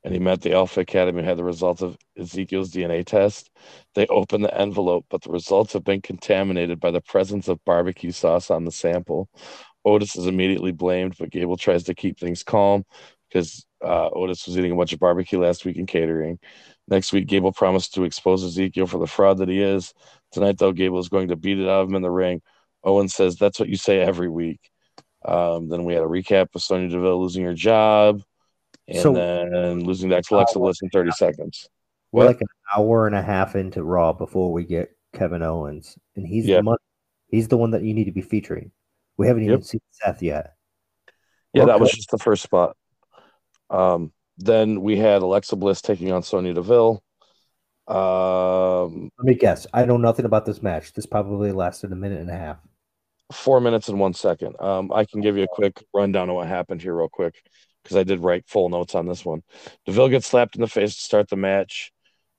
and he met the Alpha Academy had the results of Ezekiel's DNA test. They opened the envelope, but the results have been contaminated by the presence of barbecue sauce on the sample. Otis is immediately blamed, but Gable tries to keep things calm because uh, Otis was eating a bunch of barbecue last week in catering. Next week, Gable promised to expose Ezekiel for the fraud that he is. Tonight, though, Gable is going to beat it out of him in the ring. Owen says, That's what you say every week. Um, then we had a recap of Sonya Deville losing her job and so, then losing that to Alexa Bliss in 30 seconds. We're what? like an hour and a half into Raw before we get Kevin Owens, and he's the one, he's the one that you need to be featuring. We haven't even yep. seen Seth yet. Yeah, okay. that was just the first spot. Um, then we had Alexa Bliss taking on Sonya Deville. Um, Let me guess. I know nothing about this match. This probably lasted a minute and a half. Four minutes and one second. Um, I can give you a quick rundown of what happened here, real quick because I did write full notes on this one. Deville gets slapped in the face to start the match,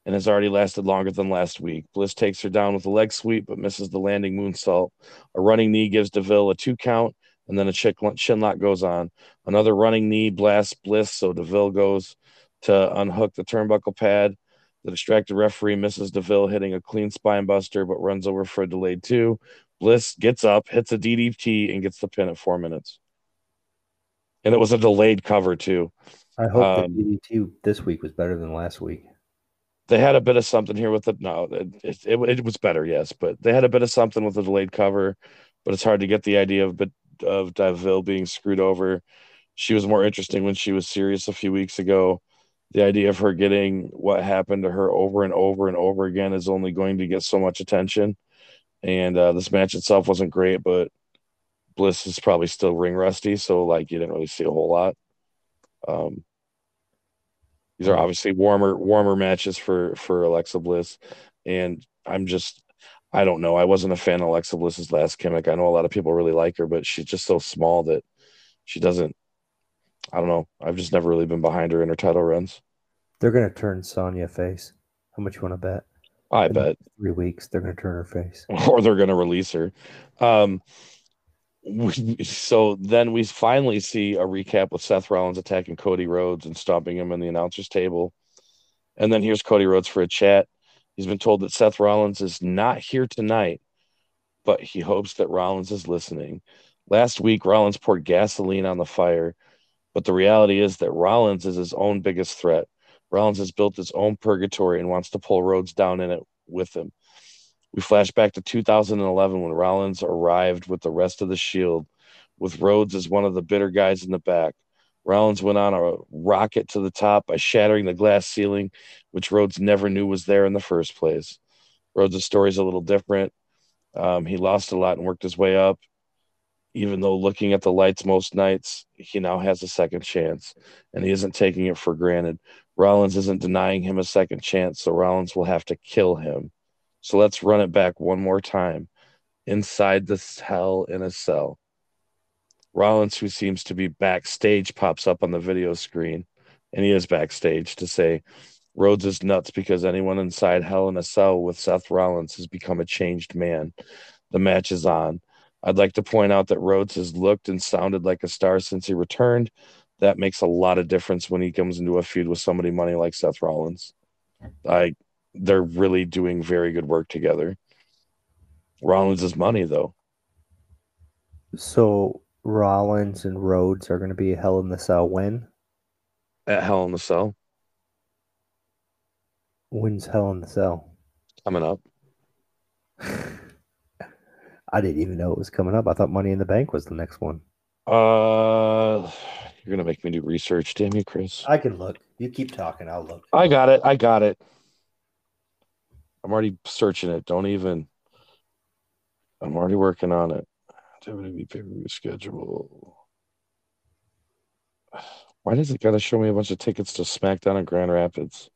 and has already lasted longer than last week. Bliss takes her down with a leg sweep, but misses the landing moonsault. A running knee gives Deville a two count, and then a chin lock goes on. Another running knee blasts Bliss, so Deville goes to unhook the turnbuckle pad. The distracted referee misses Deville hitting a clean spine buster, but runs over for a delayed two. Bliss gets up, hits a DDT, and gets the pin at four minutes. And it was a delayed cover too. I hope um, the DDT this week was better than last week. They had a bit of something here with it. No, it, it, it, it was better, yes, but they had a bit of something with the delayed cover. But it's hard to get the idea of but of Deville being screwed over. She was more interesting when she was serious a few weeks ago the idea of her getting what happened to her over and over and over again is only going to get so much attention. And uh, this match itself wasn't great, but Bliss is probably still ring rusty, so like you didn't really see a whole lot. Um, these are obviously warmer warmer matches for for Alexa Bliss, and I'm just I don't know. I wasn't a fan of Alexa Bliss's last gimmick. I know a lot of people really like her, but she's just so small that she doesn't I don't know. I've just never really been behind her in her title runs. They're gonna turn Sonya face. How much you want to bet? I in bet three weeks they're gonna turn her face, <laughs> or they're gonna release her. Um, we, <laughs> so then we finally see a recap with Seth Rollins attacking Cody Rhodes and stomping him in the announcers table, and then here's Cody Rhodes for a chat. He's been told that Seth Rollins is not here tonight, but he hopes that Rollins is listening. Last week, Rollins poured gasoline on the fire but the reality is that Rollins is his own biggest threat. Rollins has built his own purgatory and wants to pull Rhodes down in it with him. We flash back to 2011 when Rollins arrived with the rest of the Shield, with Rhodes as one of the bitter guys in the back. Rollins went on a rocket to the top by shattering the glass ceiling, which Rhodes never knew was there in the first place. Rhodes' story is a little different. Um, he lost a lot and worked his way up even though looking at the lights most nights, he now has a second chance and he isn't taking it for granted. Rollins isn't denying him a second chance, so Rollins will have to kill him. So let's run it back one more time. Inside the hell in a cell. Rollins, who seems to be backstage, pops up on the video screen, and he is backstage to say, Rhodes is nuts because anyone inside Hell in a Cell with Seth Rollins has become a changed man. The match is on. I'd like to point out that Rhodes has looked and sounded like a star since he returned. That makes a lot of difference when he comes into a feud with somebody money like Seth Rollins. I they're really doing very good work together. Rollins is money though. So Rollins and Rhodes are going to be Hell in the Cell when? At Hell in the Cell. When's Hell in the Cell? Coming up. <laughs> I didn't even know it was coming up. I thought Money in the Bank was the next one. Uh, you're gonna make me do research, damn you, Chris. I can look. You keep talking. I'll look. I got it. I got it. I'm already searching it. Don't even. I'm already working on it. WWE pay per view schedule. Why does it gotta show me a bunch of tickets to SmackDown in Grand Rapids?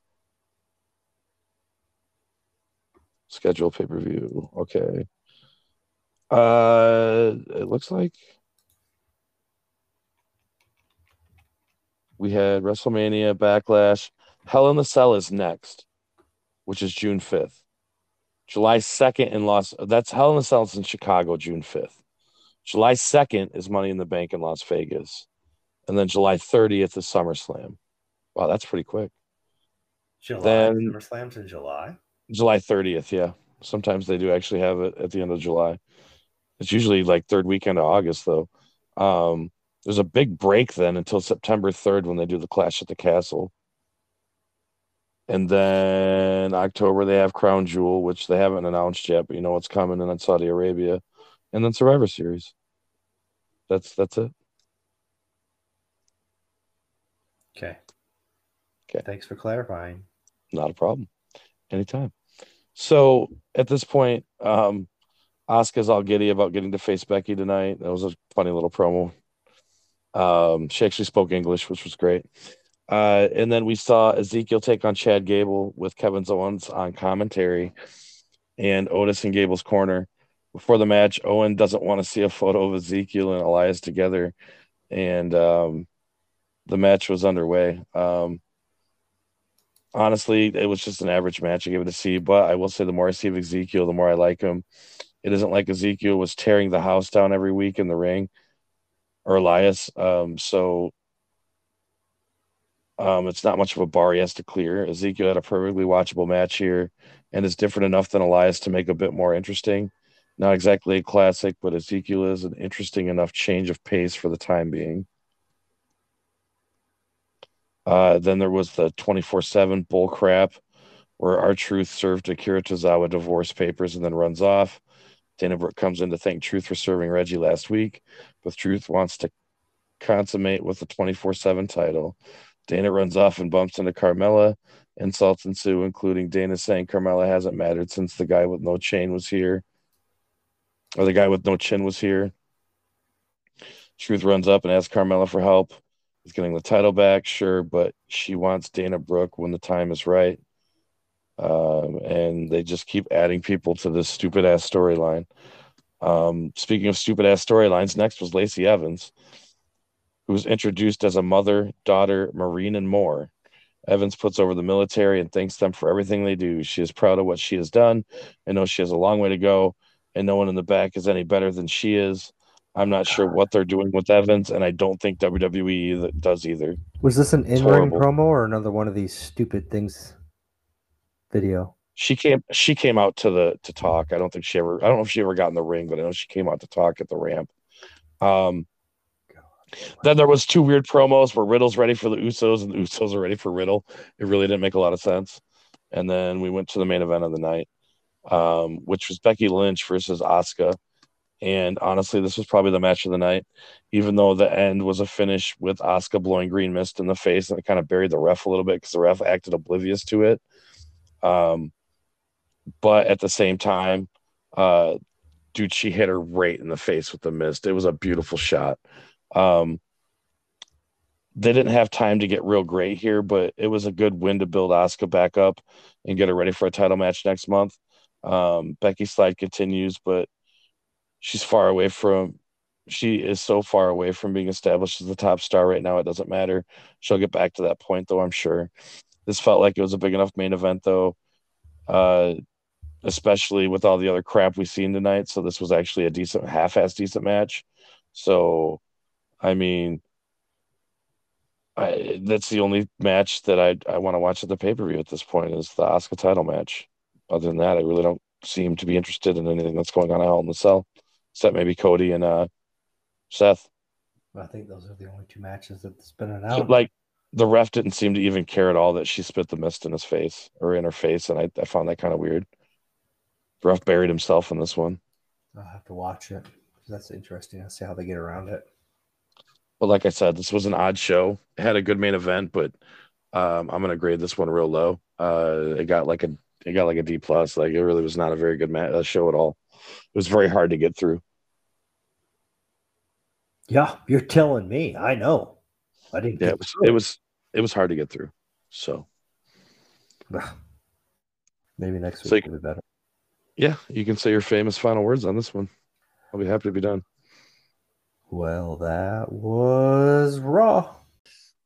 Schedule pay per view. Okay. Uh, it looks like we had WrestleMania, Backlash, Hell in the Cell is next, which is June fifth. July second in Las. That's Hell in the Cell is in Chicago, June fifth. July second is Money in the Bank in Las Vegas, and then July thirtieth is SummerSlam. Wow, that's pretty quick. July. Then SummerSlam's in July. July thirtieth, yeah. Sometimes they do actually have it at the end of July. It's usually like third weekend of August, though. Um, there's a big break then until September 3rd when they do the Clash at the Castle. And then October they have Crown Jewel, which they haven't announced yet, but you know what's coming, and then Saudi Arabia, and then Survivor Series. That's that's it. Okay. Okay. Thanks for clarifying. Not a problem. Anytime. So at this point, um, Asuka's all giddy about getting to face Becky tonight. That was a funny little promo. Um, she actually spoke English, which was great. Uh, and then we saw Ezekiel take on Chad Gable with Kevin Owens on commentary and Otis in Gable's corner. Before the match, Owen doesn't want to see a photo of Ezekiel and Elias together. And um, the match was underway. Um, honestly, it was just an average match. I gave it a C, but I will say the more I see of Ezekiel, the more I like him. It isn't like Ezekiel was tearing the house down every week in the ring or Elias. Um, so um, it's not much of a bar he has to clear. Ezekiel had a perfectly watchable match here and is different enough than Elias to make a bit more interesting. Not exactly a classic, but Ezekiel is an interesting enough change of pace for the time being. Uh, then there was the 24 7 bull crap where R-Truth served Akira Tozawa divorce papers and then runs off. Dana Brooke comes in to thank Truth for serving Reggie last week, but Truth wants to consummate with the 24 7 title. Dana runs off and bumps into Carmella. Insults ensue, including Dana saying Carmella hasn't mattered since the guy with no chain was here, or the guy with no chin was here. Truth runs up and asks Carmella for help. He's getting the title back, sure, but she wants Dana Brooke when the time is right. Um, and they just keep adding people to this stupid ass storyline. Um, speaking of stupid ass storylines, next was Lacey Evans, who was introduced as a mother, daughter, Marine, and more. Evans puts over the military and thanks them for everything they do. She is proud of what she has done and knows she has a long way to go, and no one in the back is any better than she is. I'm not sure what they're doing with Evans, and I don't think WWE does either. Was this an in-ring promo or another one of these stupid things? Video. She came. She came out to the to talk. I don't think she ever. I don't know if she ever got in the ring, but I know she came out to talk at the ramp. Um. Then there was two weird promos where Riddle's ready for the Usos and the Usos are ready for Riddle. It really didn't make a lot of sense. And then we went to the main event of the night, um, which was Becky Lynch versus Asuka. And honestly, this was probably the match of the night, even though the end was a finish with Asuka blowing green mist in the face and it kind of buried the ref a little bit because the ref acted oblivious to it. Um, but at the same time, uh, dude, she hit her right in the face with the mist. It was a beautiful shot. Um, they didn't have time to get real great here, but it was a good win to build Asuka back up and get her ready for a title match next month. Um, Becky slide continues, but she's far away from she is so far away from being established as the top star right now. It doesn't matter. She'll get back to that point though, I'm sure. This felt like it was a big enough main event though. Uh especially with all the other crap we've seen tonight. So this was actually a decent half-ass decent match. So I mean I, that's the only match that I I want to watch at the pay-per-view at this point is the Asuka title match. Other than that, I really don't seem to be interested in anything that's going on Hell in the Cell except maybe Cody and uh, Seth. I think those are the only two matches that's been announced. Like the ref didn't seem to even care at all that she spit the mist in his face or in her face, and I, I found that kind of weird. The ref buried himself in this one. I'll have to watch it. That's interesting. I'll see how they get around it. But like I said, this was an odd show. It had a good main event, but um, I'm gonna grade this one real low. Uh, it got like a it got like a D plus. Like it really was not a very good uh, show at all it was very hard to get through. Yeah, you're telling me. I know. I didn't. Yeah, it was, it was it was hard to get through. So maybe next week so will be better. Yeah, you can say your famous final words on this one. I'll be happy to be done. Well, that was raw.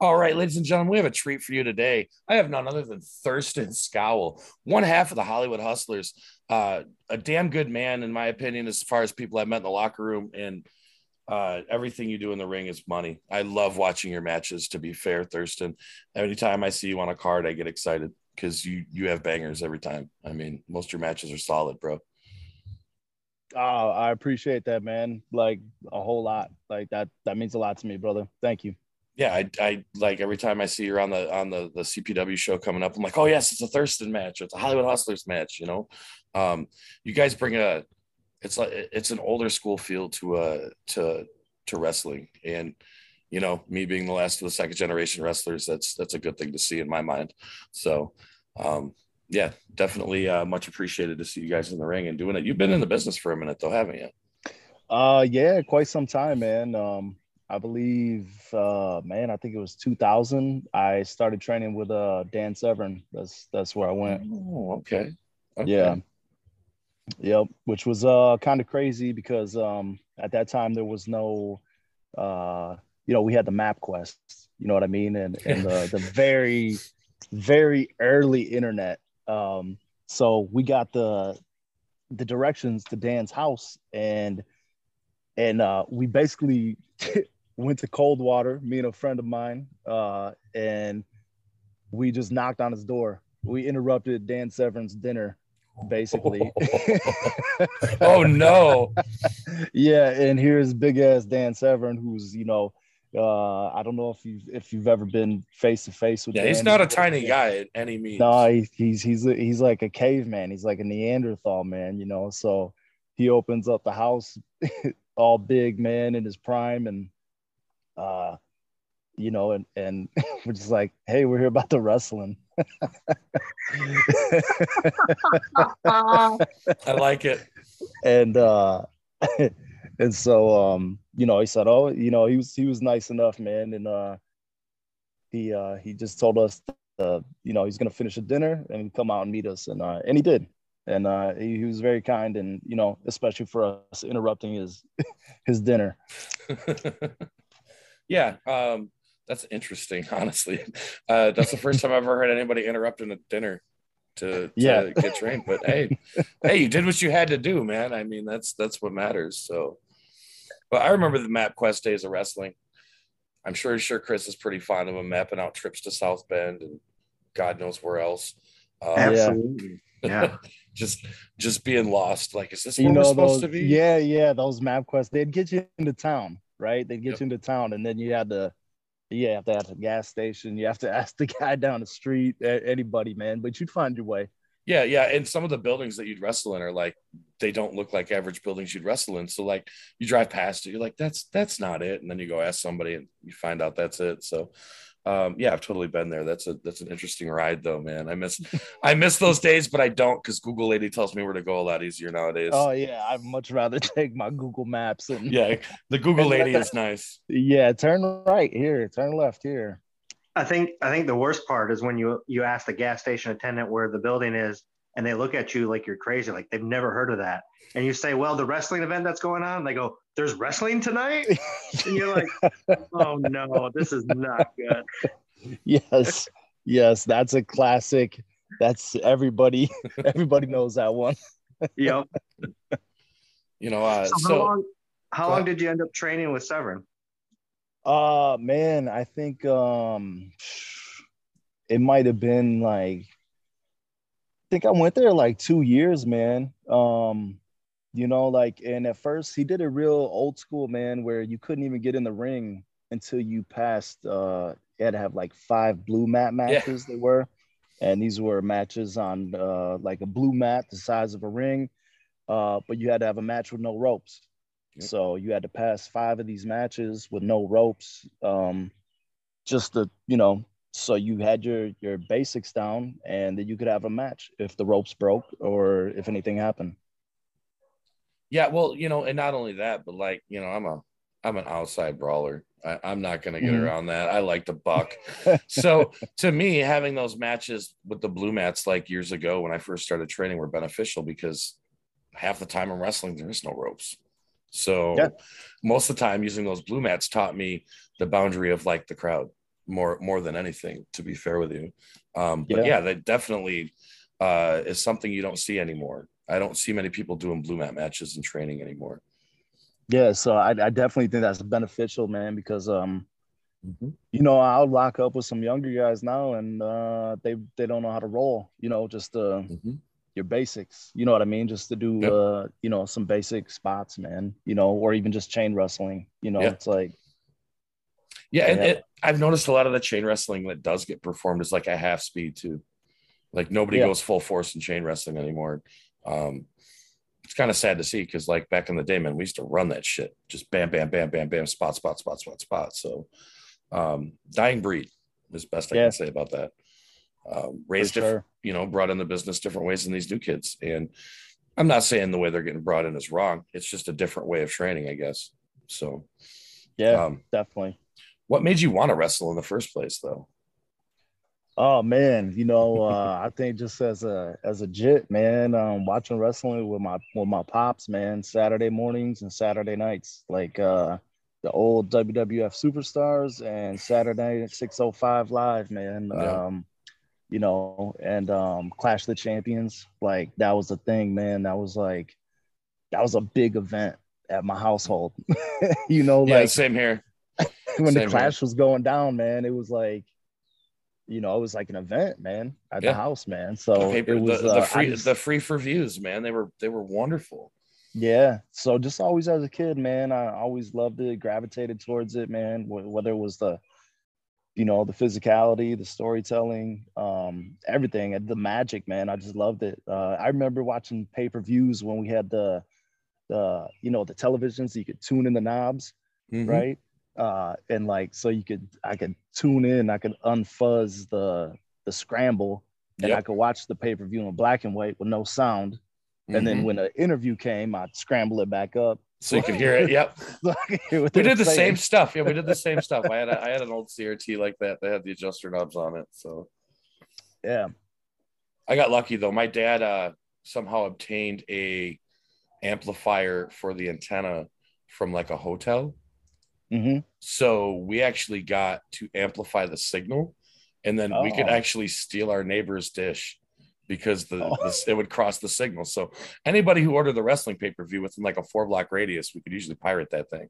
All right, ladies and gentlemen, we have a treat for you today. I have none other than Thurston Skowl, one half of the Hollywood Hustlers. Uh, a damn good man, in my opinion, as far as people I've met in the locker room. And uh, everything you do in the ring is money. I love watching your matches, to be fair, Thurston. Anytime I see you on a card, I get excited because you you have bangers every time. I mean, most of your matches are solid, bro. Oh, I appreciate that, man. Like a whole lot. Like that that means a lot to me, brother. Thank you yeah, I, I like every time I see you on the on the the CPW show coming up, I'm like, oh yes, it's a Thurston match, it's a Hollywood Hustlers match, you know. Um, you guys bring a, it's like it's an older school feel to uh to to wrestling, and you know, me being the last of the second generation wrestlers, that's that's a good thing to see in my mind. So, um, yeah, definitely uh, much appreciated to see you guys in the ring and doing it. You've been in the business for a minute though, haven't you? Uh, yeah, quite some time, man. Um, I believe, uh, man, I think it was 2000. I started training with uh, Dan Severn. That's that's where I went. Oh, okay. okay. Yeah. Yep. Which was uh kind of crazy because um at that time there was no, uh, you know, we had the MapQuest. You know what I mean? And and the the very very early internet. Um, so we got the the directions to Dan's house, and and uh, we basically <laughs> went to Coldwater, me and a friend of mine, uh, and we just knocked on his door. We interrupted Dan Severn's dinner, basically. <laughs> oh no! <laughs> yeah, and here's big ass Dan Severn, who's you know, uh, I don't know if you've if you've ever been face to face with. Yeah, he's not a tiny guy at any means. No, he, he's he's he's like a caveman. He's like a Neanderthal man, you know. So he opens up the house, <laughs> all big man in his prime, and uh, you know, and and <laughs> we're just like, hey, we're here about the wrestling. <laughs> I like it. And uh and so um, you know, he said, Oh, you know, he was he was nice enough, man. And uh he uh he just told us uh, you know, he's gonna finish the dinner and come out and meet us. And uh and he did. And uh he, he was very kind and you know, especially for us interrupting his <laughs> his dinner. <laughs> yeah. Um that's interesting, <laughs> honestly. Uh, that's the first time I've ever heard anybody interrupting a dinner to, to Yeah. get trained. But hey, hey, you did what you had to do, man. I mean, that's that's what matters. So, but I remember the MapQuest days of wrestling. I'm sure sure Chris is pretty fond of them mapping out trips to South Bend and God knows where else. Um, Absolutely. <laughs> Yeah. just just being lost. Like, is this you know supposed those to be? yeah yeah those MapQuests they'd get you into town right they'd get Yep. you into town and then you had to you have to have a gas station you have to <laughs> ask the guy down the street anybody man but you'd find your way Yeah, yeah. And some of the buildings that you'd wrestle in are like they don't look like average buildings you'd wrestle in. So like you drive past it, you're like, that's that's not it. And then you go ask somebody and you find out that's it. So um yeah, I've totally been there. That's a that's an interesting ride though, man. I miss I miss those days, but I don't because Google lady tells me where to go a lot easier nowadays. oh yeah i'd much rather <laughs> take my google maps and yeah, the Google lady is nice. yeah turn right here turn left here I think I think the worst part is when you you ask the gas station attendant where the building is, and they look at you like you're crazy, like they've never heard of that. And you say, "Well, the wrestling event that's going on," they go, "There's wrestling tonight," <laughs> and you're like, "Oh no, this is not good." yes yes that's a classic that's everybody <laughs> everybody knows that one Yep. You know, uh, So, so, how long? How long did you end up training with Severn? Uh man, I think um it might have been like I think I went there like 2 years, man. Um you know like and at first he did a real old school man where you couldn't even get in the ring until you passed uh you had to have like five blue mat matches they were. And these were matches on uh like a blue mat the size of a ring. Uh but you had to have a match with no ropes Yep. so you had to pass five of these matches with no ropes um just to you know so you had your your basics down and then you could have a match if the ropes broke or if anything happened yeah, well, you know, and not only that, but like, you know, I'm a I'm an outside brawler. I, I'm not gonna get Mhm. around that. I like to buck. <laughs> so to me, having those matches with the blue mats like years ago when I first started training were beneficial because half the time in wrestling there is no ropes. So Yeah. most of the time using those blue mats taught me the boundary of like the crowd more more than anything, to be fair with you. Um, but Yeah. yeah, that definitely uh, is something you don't see anymore. I don't see many people doing blue mat matches in training anymore. yeah so I, I definitely think that's beneficial man because um Mm-hmm. you know i'll lock up with some younger guys now and uh they they don't know how to roll you know just uh Mhm. Your basics you know what i mean just to do Yep. uh you know some basic spots man you know or even just chain wrestling you know Yeah. it's like Yeah, and Yeah. It, I've noticed a lot of the chain wrestling that does get performed is like a half speed too. Like nobody Yeah. goes full force in chain wrestling anymore. Um, it's kind of sad to see because like back in the day, man, we used to run that shit, just bam, bam, bam, bam, bam, spot, spot, spot, spot, spot. So, um, dying breed is best I can say about that. Um, raised sure. you know, brought in the business different ways than these new kids, and I'm not saying the way they're getting brought in is wrong. It's just a different way of training, I guess. So, yeah um, definitely what made you want to wrestle in the first place, though? Oh man, you know, uh, I think just as a as a jit, man, um, watching wrestling with my with my pops, man, Saturday mornings and Saturday nights, like uh, the old WWF superstars and Saturday at 605 live, man. Yeah. Um, you know, and um, Clash the Champions. Like that was the thing, man. That was like that was a big event at my household. <laughs> you know, yeah, like same here. <laughs> when same the Clash was going down, man, it was like you know, it was like an event, man, at Yeah. the house, man. So the, paper, it was the, the uh, free just- the free for views, man. They were they were wonderful. Yeah. So just always as a kid, man, I always loved it, gravitated towards it, man. Whether it was the, you know, the physicality, the storytelling, um, everything, the magic, man. I just loved it. Uh, I remember watching pay per views when we had the, the, you know, the televisions. You could tune in the knobs, Mhm. right? Uh, and like so you could, I could tune in, I could unfuzz the the scramble, and I could watch the pay per view in black and white with no sound. And then Mhm. when an interview came, I'd scramble it back up. so you could hear it. Yep. <laughs> so hear We did the saying. same stuff. Yeah, we did the same stuff. I had a, I had an old <laughs> CRT like that that had the adjuster knobs on it. So Yeah. I got lucky though. My dad uh, somehow obtained a amplifier for the antenna from like a hotel. hmm So we actually got to amplify the signal, and then we could Oh. actually steal our neighbor's dish because the, Oh. the- it would cross the signal. So anybody who ordered the wrestling pay per view within like a four block radius, we could usually pirate that thing.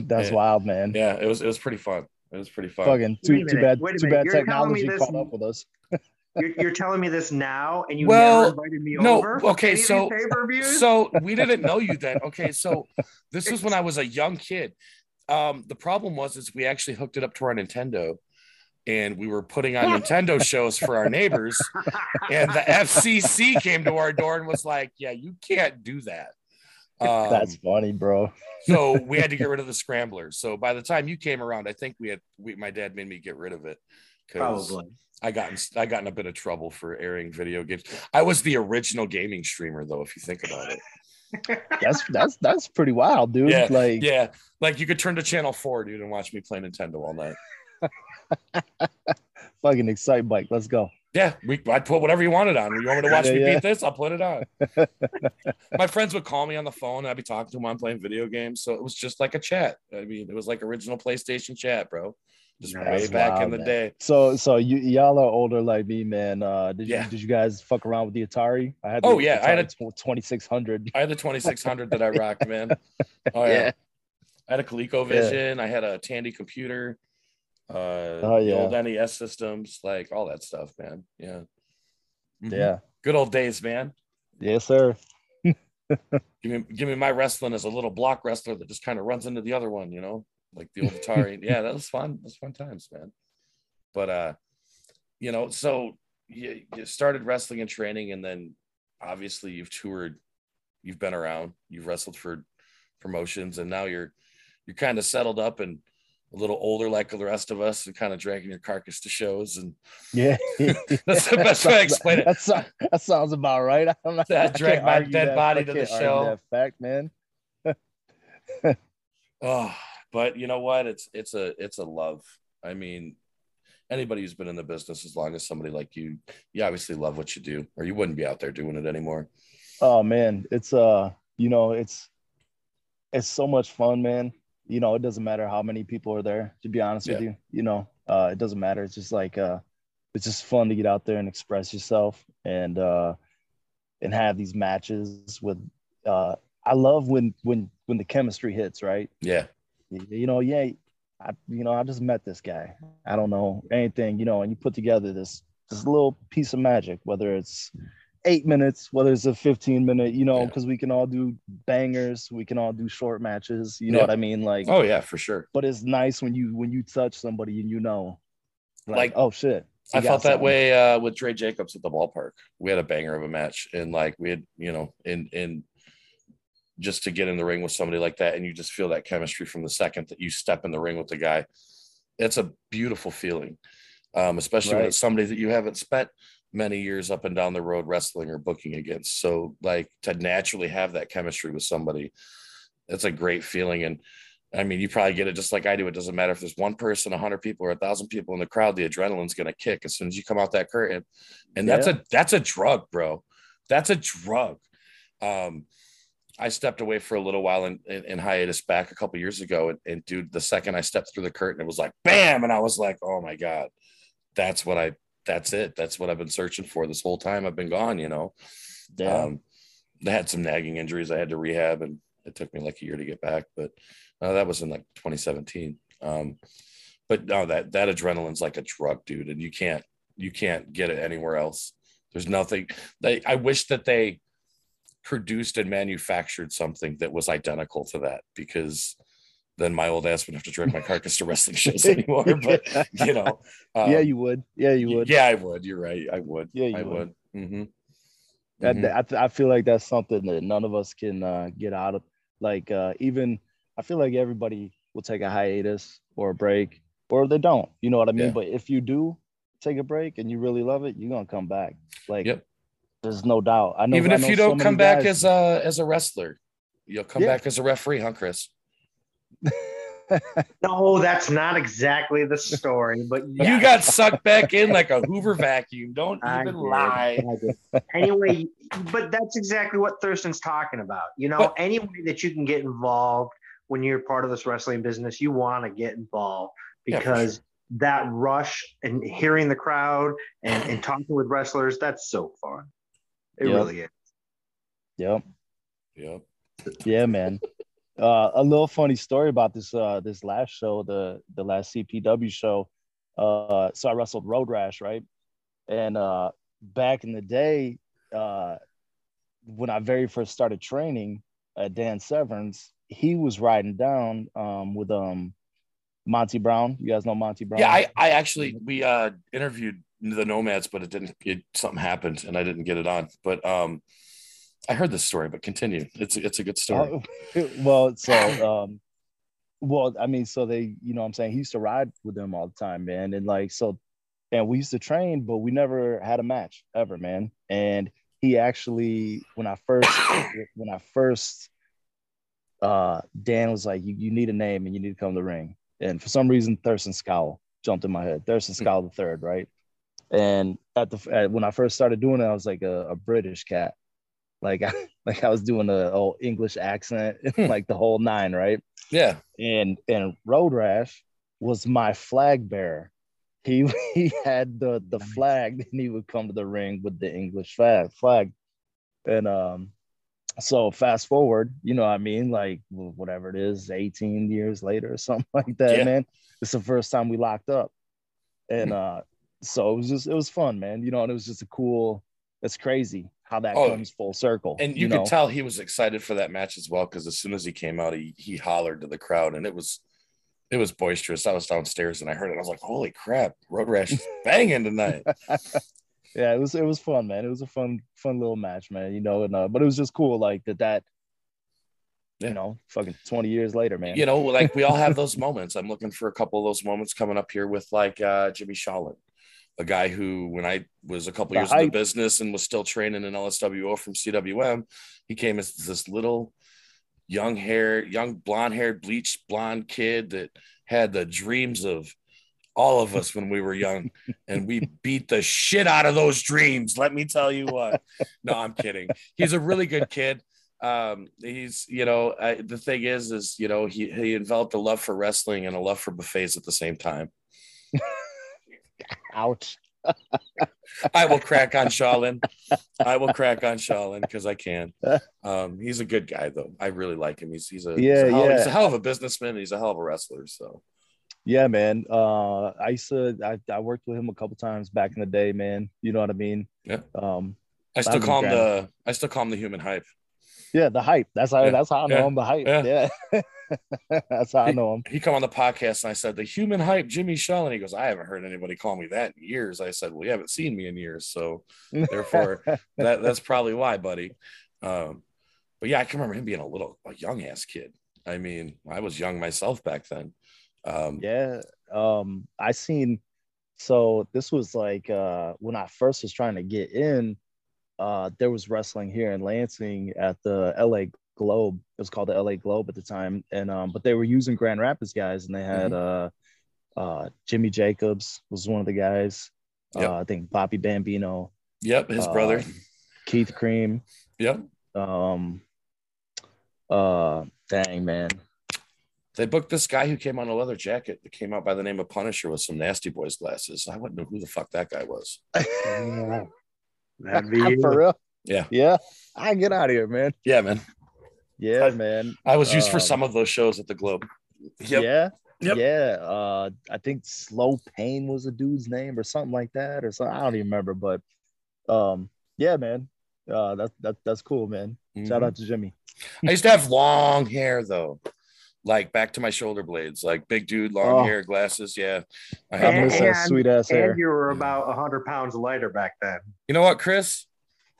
That's Yeah. wild, man. Yeah, it was it was pretty fun. It was pretty fun. Fucking too, too bad, wait too bad You're technology this- caught up with us. <laughs> You're, you're telling me this now, and you Well, never invited me no, over. for okay, any of these so- pay-per-views? so we didn't know you then. Okay, so this was when I was a young kid. Um, the problem was is we actually hooked it up to our Nintendo, and we were putting on Nintendo shows for our neighbors, and the <laughs> FCC came to our door and was like, "Yeah, you can't do that." Um, That's funny, bro. so we had to get <laughs> rid of the scrambler. So by the time you came around, I think we had we, my dad made me get rid of it because I got in, I got in a bit of trouble for airing video games. I was the original gaming streamer, though, if you think about it. <laughs> That's that's that's pretty wild, dude. Yeah, like Yeah, like you could turn to channel four, dude, and watch me play Nintendo all night. <laughs> fucking Excitebike. Let's go. Yeah, we I'd put whatever you wanted on. You want me to watch Yeah, me yeah. beat this? I'll put it on. <laughs> My friends would call me on the phone, and I'd be talking to them on playing video games. So it was just like a chat. I mean, it was like original PlayStation chat, bro. Just Nice. way That's back in the man. day. So so you y'all are older like me, man. Uh did Yeah. you did you guys fuck around with the Atari? I had the Oh, yeah, I had a- twenty six hundred. I had the 2600 that I rocked, man. <laughs> Oh yeah. Yeah. I had a ColecoVision. I had a Tandy computer. Uh, Oh, the yeah. old NES systems, like all that stuff, man. Yeah. Mhm. Yeah. Good old days, man. Yes, sir. <laughs> Give me, give me my wrestling as a little block wrestler that just kind of runs into the other one, you know, like the old Atari. <laughs> yeah, that was fun. That's fun times, man. But uh, you know, so you, you started wrestling and training, and then obviously you've toured, you've been around, you've wrestled for promotions, and now you're you're kind of settled up and a little older like the rest of us, and kind of dragging your carcass to shows, and Yeah. <laughs> That's the best way to explain it. That, that sounds about right. <laughs> I'm not, That I drag my dead that- body to the show. That fact, man. <laughs> Oh, but you know what? It's it's a it's a love. I mean, anybody who's been in the business as long as somebody like you, you obviously love what you do, or you wouldn't be out there doing it anymore. Oh man, it's uh, you know, it's it's so much fun, man. You know, it doesn't matter how many people are there. To be honest with you, you know, uh, it doesn't matter. It's just like uh, it's just fun to get out there and express yourself and uh, and have these matches with. Uh, I love when when when the chemistry hits, right? Yeah, you, you know, yeah, I, you know, I just met this guy. I don't know anything, you know, and you put together this this little piece of magic, whether it's eight minutes, whether it's a 15 minute, you know, Yeah. because we can all do bangers, we can all do short matches, you know Yeah. what I mean? Like, oh yeah, for sure. but it's nice when you when you touch somebody and you know, like, Like, oh shit. I felt that way uh, with Dre Jacobs at the ballpark. We had a banger of a match, and like we had, you know, in in just to get in the ring with somebody like that, and you just feel that chemistry from the second that you step in the ring with the guy. It's a beautiful feeling, um, especially when it's somebody that you haven't spent many years up and down the road wrestling or booking against. So, like to naturally have that chemistry with somebody, that's a great feeling. And I mean, you probably get it just like I do. It doesn't matter if there's one person, a hundred people, or a thousand people in the crowd. The adrenaline's going to kick as soon as you come out that curtain, and that's a that's a drug, bro. That's a drug. Um, I stepped away for a little while in, in, in hiatus back a couple years ago, and, and dude, the second I stepped through the curtain, it was like bam, and I was like, oh my god, that's what I that's it. That's what I've been searching for this whole time. I've been gone, you know. Yeah. Um, I had some nagging injuries I had to rehab, and it took me like a year to get back. But uh, that was in like 2017. Um, but no, that that adrenaline's like a drug, dude, and you can't you can't get it anywhere else. There's nothing. They I wish that they produced and manufactured something that was identical to that because then my old ass wouldn't have to drag my carcass to wrestling <laughs> shows anymore. But you know, um, yeah, you would. Yeah, you would. Yeah, I would. You're right. I would. Yeah, you I would. would. Mm-hmm. That, Mhm. I, I feel like that's something that none of us can uh, get out of. Like uh, even I feel like everybody will take a hiatus or a break, or they don't. You know what I mean? Yeah. But if you do take a break and you really love it, you're gonna come back. Like Yep. there's no doubt. I know. Even I if know you don't many come back guys- as a as a wrestler, you'll come Yeah. back as a referee, huh, Chris? No, that's not exactly the story, but yeah. <laughs> You got sucked back in like a Hoover vacuum. Don't I even did. lie. Anyway, but that's exactly what Thurston's talking about. You know, But- any way that you can get involved when you're part of this wrestling business, you want to get involved Yeah, for because that rush and hearing the crowd and, and talking with wrestlers, that's so fun. It Yep. really is. Yep. Yep. Yeah, man. Uh, a little funny story about this uh, this last show, the the last CPW show. Uh, so I wrestled Road Rash, right? And uh, back in the day, uh, when I very first started training at Dan Severns, he was riding down um, with um, Monty Brown. You guys know Monty Brown? Yeah, I, I actually we uh interviewed the nomads, but it didn't it something happened and I didn't get it on. But um I heard this story, but continue. It's a, it's a good story. Oh, <laughs> well, so um, well, I mean, so they, you know, what I'm saying he used to ride with them all the time, man, and like so, and we used to train, but we never had a match ever, man. And he actually, when I first, <coughs> when I first, uh, Dan was like, you, you need a name and you need to come to the ring, and for some reason, Thurston Skowl jumped in my head, Thurston Skowl the third, right? And at the at, when I first started doing it, I was like a, a British cat like I, <laughs> like I was doing the old English accent, <laughs> like the whole nine, right? yeah. And and Road Rash was my flag bearer. He <laughs> he had the the flag, and he would come to the ring with the English flag flag. And um, so fast forward, you know, what I mean, like whatever it is, 18 years later or something like that, Yeah. man. It's the first time we locked up. And uh, so it was just it was fun, man. You know, and it was just a cool, it's crazy how that Oh, comes full circle. And you, know? could tell he was excited for that match as well because as soon as he came out, he he hollered to the crowd and it was it was boisterous. I was downstairs and I heard it. I was like, "Holy crap, Road Rash is <laughs> banging tonight!" <laughs> yeah, it was it was fun, man. It was a fun fun little match, man. You know, and uh, but it was just cool, like that that. Yeah. You know, fucking twenty years later, man. you know, like we all have <laughs> those moments. I'm looking for a couple of those moments coming up here with like uh, Jimmy Shaolin, a guy who, when I was a couple The years in the business and was still training in LSWO from CWM, he came as this little young hair, young blonde haired, bleached blonde kid that had the dreams of all of us when we were young, <laughs> and we beat the shit out of those dreams. Let me tell you what. No, I'm kidding. He's a really good kid um he's you know I, the thing is is you know he he enveloped a love for wrestling and a love for buffets at the same time <laughs> Ouch. i will crack on Shaolin. i will crack on Shaolin because i can <laughs> um he's a good guy though i really like him he's he's a, he's, Yeah, a hell, yeah. he's a hell of a businessman he's a hell of a wrestler so Yeah, man. Uh, I used to I, I worked with him a couple times back in the day, man. You know what I mean? Yeah. Um, i still call him the i still call him the human hype yeah, the hype. That's how Yeah, that's how I know yeah, him. The hype. yeah. <laughs> <laughs> That's how I know him. he come on the podcast and I said the human hype Jimmy Shaolin. He goes, I haven't heard anybody call me that in years. I said, Well, you haven't seen me in years, so therefore <laughs> that that's probably why, buddy. Um, but yeah, I can remember him being a little a young ass kid. I mean, I was young myself back then. Um, Yeah. Um, I seen so this was like uh when I first was trying to get in, uh there was wrestling here in Lansing at the LA Globe. It was called the LA Globe at the time. And um, but they were using Grand Rapids guys and they had uh uh Jimmy Jacobs was one of the guys. Yep. Uh, I think Bobby Bambino, Yep, his brother. um, Keith Cream. Yep. Um uh dang man. They booked this guy who came on a leather jacket that came out by the name of Punisher with some nasty boys glasses. I wouldn't know who the fuck that guy was. <laughs> That'd be <laughs> For real? Yeah. Yeah. I get out of here, man. Yeah, man. Yeah, man. I was used for Um, some of those shows at the Globe. Yep. Yeah. Yep. Yeah. Uh, I think Slow Pain was a dude's name or something like that, or something. I don't even remember, but um, yeah, man. Uh, that's that, that's cool, man. Shout Mhm. out to Jimmy. I used to have long hair though, like back to my shoulder blades, like big dude, long Oh. hair, glasses. Yeah, I I had And- miss that sweet ass hair. And you were about hundred pounds lighter back then. You know what, Chris?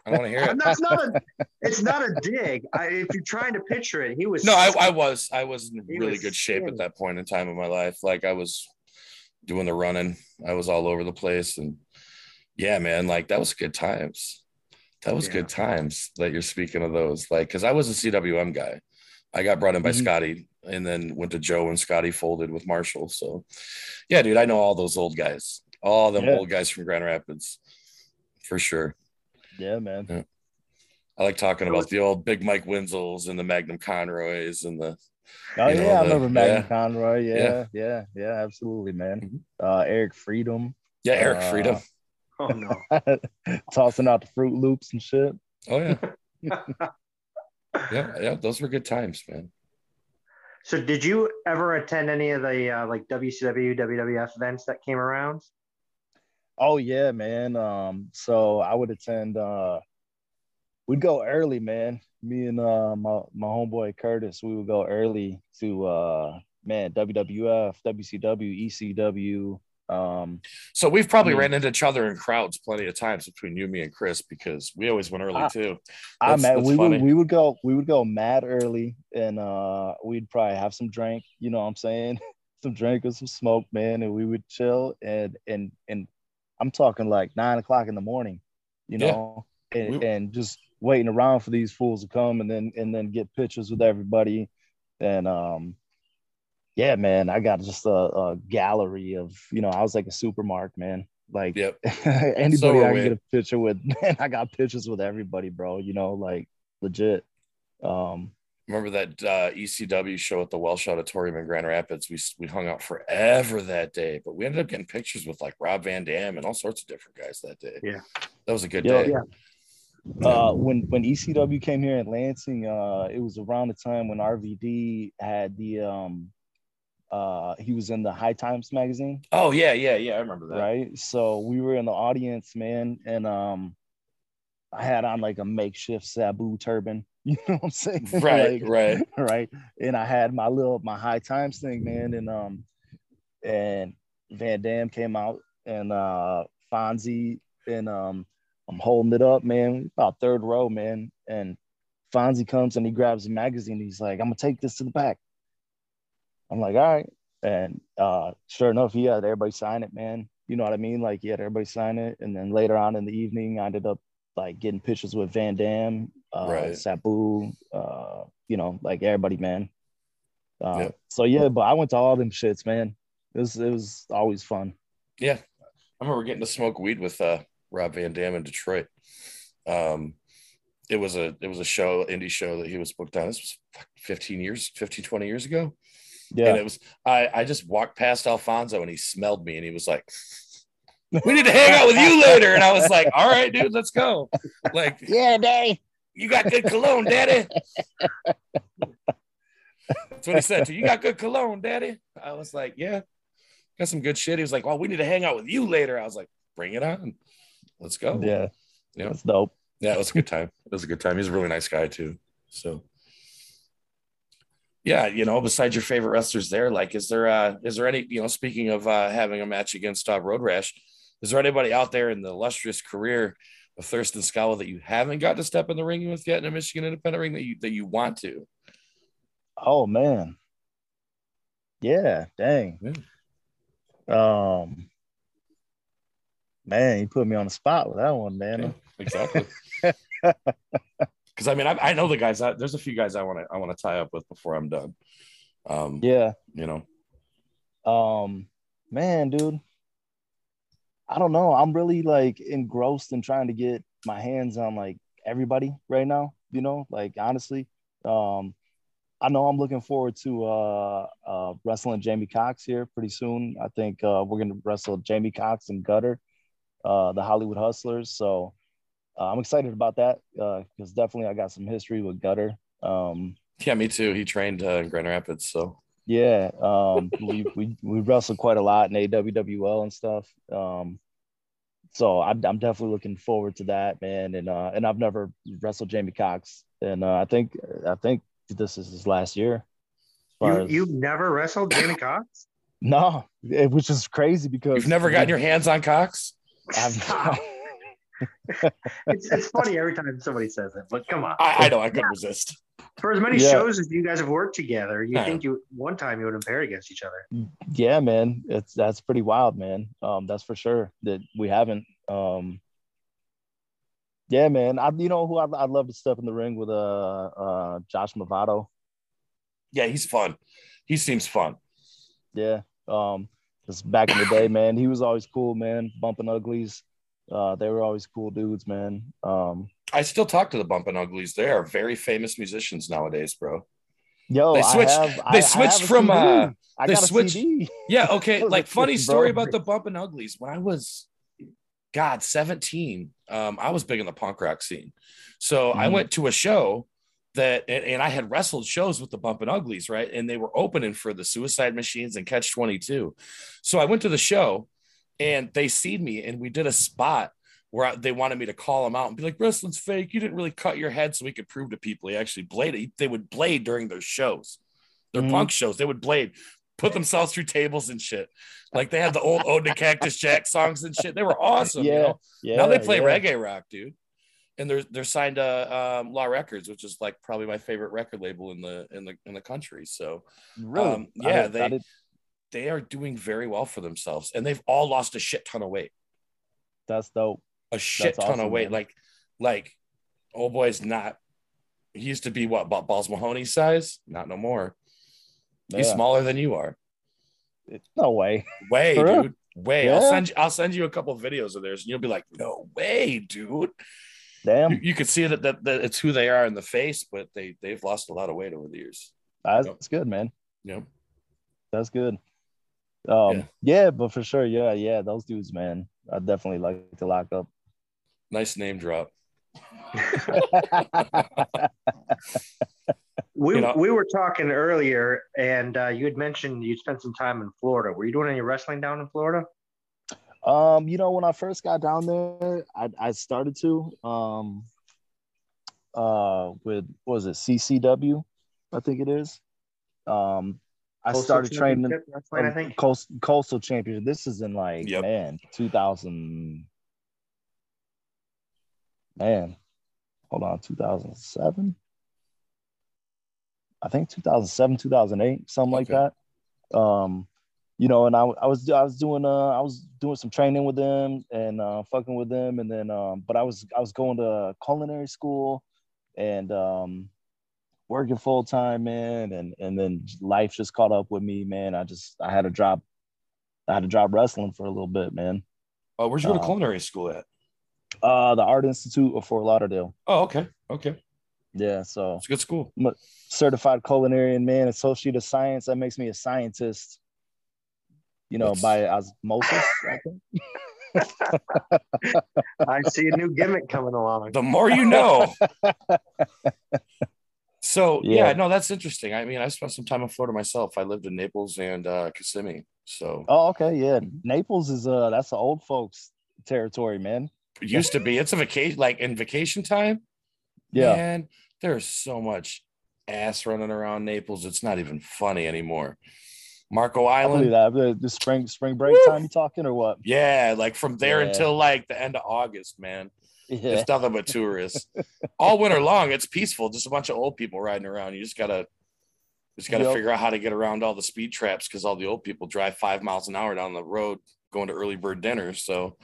I don't want to hear <laughs> it. that's not a. <laughs> It's not a dig. I, if you're trying to picture it, he was. No, I, I was I was in really was good shape at that point in time of my life. Like I was doing the running. I was all over the place, and yeah, man, like that was good times. That was Yeah. good times that you're speaking of those. Like, because I was a CWM guy. I got brought in by Mhm. Scotty, and then went to Joe, and Scotty folded with Marshall. So, yeah, dude, I know all those old guys, all them Yeah. old guys from Grand Rapids, for sure. Yeah, man. I like talking about the old Big Mike Winzels and the Magnum Conroys and the Oh You know, yeah, I the- remember Magnum yeah. Conroy. Yeah, Yeah. yeah, yeah, absolutely, man. Mhm. Uh, Eric Freedom yeah Eric Uh, Freedom. <laughs> Oh no. <laughs> tossing out the Fruit Loops and shit. Oh yeah, <laughs> yeah, yeah. Those were good times, man. So, did you ever attend any of the uh, like WCW, WWF events that came around? Oh yeah, man. Um, so I would attend. Uh, we'd go early, man. Me and uh, my my homeboy Curtis, we would go early to uh, man WWF, WCW, ECW. Um, So we've probably Yeah. ran into each other in crowds plenty of times between you, me, and Chris because we always went early Ah, too. I That's- man, that's we funny. would we would go we would go mad early, and uh, we'd probably have some drink. You know what I'm saying? <laughs> some drink or some smoke, man, and we would chill. And and and I'm talking like nine o'clock in the morning, you Yeah. know, and, We- and just waiting around for these fools to come, and then and then get pictures with everybody, and um. Yeah, man, I got just a, a gallery of, you know, I was like a supermarket, man. Like Yep. <laughs> anybody So I can get a picture with, <laughs> man, I got pictures with everybody, bro. You know, like legit. Um, Remember that uh, ECW show at the Welsh Auditorium in Grand Rapids? We we hung out forever that day, but we ended up getting pictures with like Rob Van Dam and all sorts of different guys that day. Yeah. that was a good Yeah. day. Yeah. uh, when when ECW came here in Lansing, uh, it was around the time when RVD had the um, uh, he was in the High Times magazine, Oh yeah, yeah, yeah. I remember that. right? So we were in the audience, man, and um, I had on like a makeshift Sabu turban. <laughs> You know what I'm saying? <laughs> Right, Like, right. <laughs> right. And I had my little my high times thing, man, and um, and Van Dam came out and uh Fonzie and um I'm holding it up, man, about third row, man, and Fonzie comes and he grabs a magazine. He's like, "I'm gonna take this to the back." I'm like, "All right," and uh, sure enough, he had everybody sign it, man. You know what I mean? Like, he had everybody sign it, and then later on in the evening, I ended up like getting pictures with Van Dam, uh, Right. Sabu, uh, you know, like everybody, man. Uh, Yeah. So yeah, but I went to all them shits, man. It was it was always fun. Yeah, I remember getting to smoke weed with uh, Rob Van Dam in Detroit. Um, it was a it was a show, indie show that he was booked on. This was 15 years, 15, 20 years ago. And Yeah, it was I I just walked past Alfonso and he smelled me and he was like, We need to hang out with you <laughs> later. And I was like, All right, dude, let's go. Like, yeah, day. you got good cologne, daddy. That's what he said to you. You got good cologne, daddy. I was like, Yeah, got some good shit. He was like, Well, we need to hang out with you later. I was like, Bring it on. Let's go. Yeah, Yeah. know, that's dope. yeah, it was a good time. It was a good time. He's a really nice guy too. So yeah, you know, besides your favorite wrestlers there, like is there uh is there any, you know, speaking of uh having a match against uh Road Rash, is there anybody out there in the illustrious career of Thurston Skowl that you haven't got to step in the ring with yet in a Michigan independent ring that you that you want to? Oh man. Yeah, dang. Um man, you put me on the spot with that one, man. Yeah, exactly. <laughs> Because I mean, I, I know the guys. I, there's a few guys I want to I want to tie up with before I'm done. Um, Yeah. you know, Um man, dude. I don't know. I'm really like engrossed in trying to get my hands on like everybody right now, you know, like honestly. Um I know I'm looking forward to uh, uh, wrestling Jamie Cox here pretty soon. I think uh, we're going to wrestle Jamie Cox and Gutter, uh, the Hollywood Hustlers. So uh, I'm excited about that because definitely I got some history with Gutter. Um, yeah, me too. He trained in Grand Rapids, so yeah, um, we, we we wrestled quite a lot in AWWL and stuff. Um, so I'm, I'm definitely looking forward to that, man. And uh, and I've never wrestled Jamie Cox, and uh, I think I think this is his last year. You, as... You've never wrestled Jamie Cox? <coughs> No, it, which is crazy because you've never gotten your hands on Cox. I've, <laughs> it's, it's funny every time somebody says it, but come on. I, I know I couldn't resist. For as many yeah. shows as you guys have worked together, you think you one time you would have paired against each other? Yeah, man, it's that's pretty wild, man. Um, that's for sure that we haven't. Um, yeah, man. I you know who I'd, I'd love to step in the ring with uh uh Josh Movado. Yeah, he's fun. He seems fun. Yeah. Um, just back in the day, man, he was always cool, man. Bumping uglies. Uh, they were always cool dudes, man. Um, I still talk to the Bumpin' Uglies. They are very famous musicians nowadays, bro. Yo, they switched. Have, they switched from. Uh, I they got switched. Yeah. Okay. <laughs> like funny story about the Bumpin' Uglies. When I was, God, seventeen, um, I was big in the punk rock scene. So mm-hmm. I went to a show that, and, and, I had wrestled shows with the Bumpin' Uglies, right? And they were opening for the Suicide Machines and Catch Twenty Two. So I went to the show, and they seed me, and we did a spot where they wanted me to call them out and be like, wrestling's fake. You didn't really cut your head so we could prove to people he actually bladed. They would blade during their shows, their mm-hmm. punk shows. They would blade, put themselves through tables and shit. Like they had the old Ode to Cactus Jack songs and shit. They were awesome. Yeah. You know? yeah now they play yeah. reggae rock, dude. And they're they're signed to um, Law Records, which is like probably my favorite record label in the in the in the country. So really, um, yeah, they they are doing very well for themselves, and they've all lost a shit ton of weight. That's dope a shit That's ton awesome, of weight. Man. Like, like, old boy's not. He used to be what Balls Mahoney size. Not no more. Yeah. He's smaller than you are. No way. Way, For dude. Real? Way. Yeah. I'll send you. I'll send you a couple of videos of theirs, and you'll be like, "No way, dude." Damn. You, you could see that, that that it's who they are in the face, but they they've lost a lot of weight over the years. That's yep. good, man. Yep. That's good. Um, yeah. yeah, but for sure, yeah, yeah, those dudes, man. I definitely like to lock up. Nice name drop. <laughs> we you know, we were talking earlier, and uh, you had mentioned you spent some time in Florida. Were you doing any wrestling down in Florida? Um, you know, when I first got down there, I, I started to um uh with was it CCW, I think it is. Um I Coastal started training I think Coastal, Coastal Championship. This is in like yep. man, 2000 man, hold on, 2007. I think 2007, 2008, something okay. like that. Um, you know, and I, I was I was doing uh I was doing some training with them and uh, fucking with them, and then um, but I was I was going to culinary school and um, working full time, man, and and then life just caught up with me, man. I just I had to drop I had to drop wrestling for a little bit, man. Oh, where'd you go to uh, culinary school at? Uh, the Art Institute of Fort Lauderdale. Oh, okay, okay. Yeah, so it's a good school. I'm a certified culinarian, man, associate of science. That makes me a scientist. You know, That's... by osmosis. I think. <laughs> I see a new gimmick coming along. The more you know. <laughs> so yeah. yeah. no, that's interesting. I mean, I spent some time in Florida myself. I lived in Naples and uh, Kissimmee. So. Oh, okay, yeah. Naples is uh, that's the old folks territory, man used to be. It's a vacation, like in vacation time. Yeah, man, there's so much ass running around Naples. It's not even funny anymore. Marco Island. That. The, the spring spring break Woo! time you talking or what? Yeah, like from there yeah. until like the end of August, man. Yeah. It's nothing but tourists. <laughs> All winter long, it's peaceful. Just a bunch of old people riding around. You just gotta just gotta yep. figure out how to get around all the speed traps because all the old people drive five miles an hour down the road going to early bird dinner. So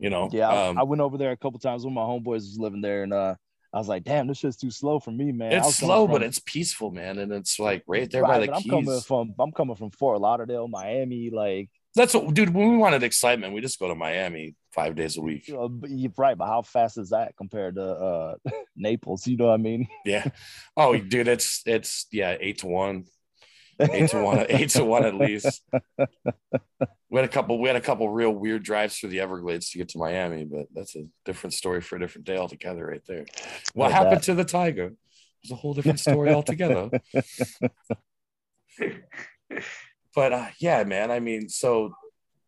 you know yeah um, I, I, went over there a couple times when my homeboys was living there and uh I was like, damn, this shit's too slow for me, man. It's slow, but it's peaceful, man, and it's like right there right, by the I'm keys. Coming from, I'm coming from Fort Lauderdale, Miami, like. That's what, dude. When we wanted excitement, we just go to Miami five days a week. You know, you're right, but how fast is that compared to uh, <laughs> Naples? You know what I mean? Yeah. Oh, dude, it's it's yeah, eight to one, eight to one, eight to one at least. <laughs> We had a couple. We had a couple real weird drives through the Everglades to get to Miami, but that's a different story for a different day altogether, right there. What happened that. to the tiger? It's a whole different <laughs> story altogether. <laughs> but uh, yeah, man. I mean, so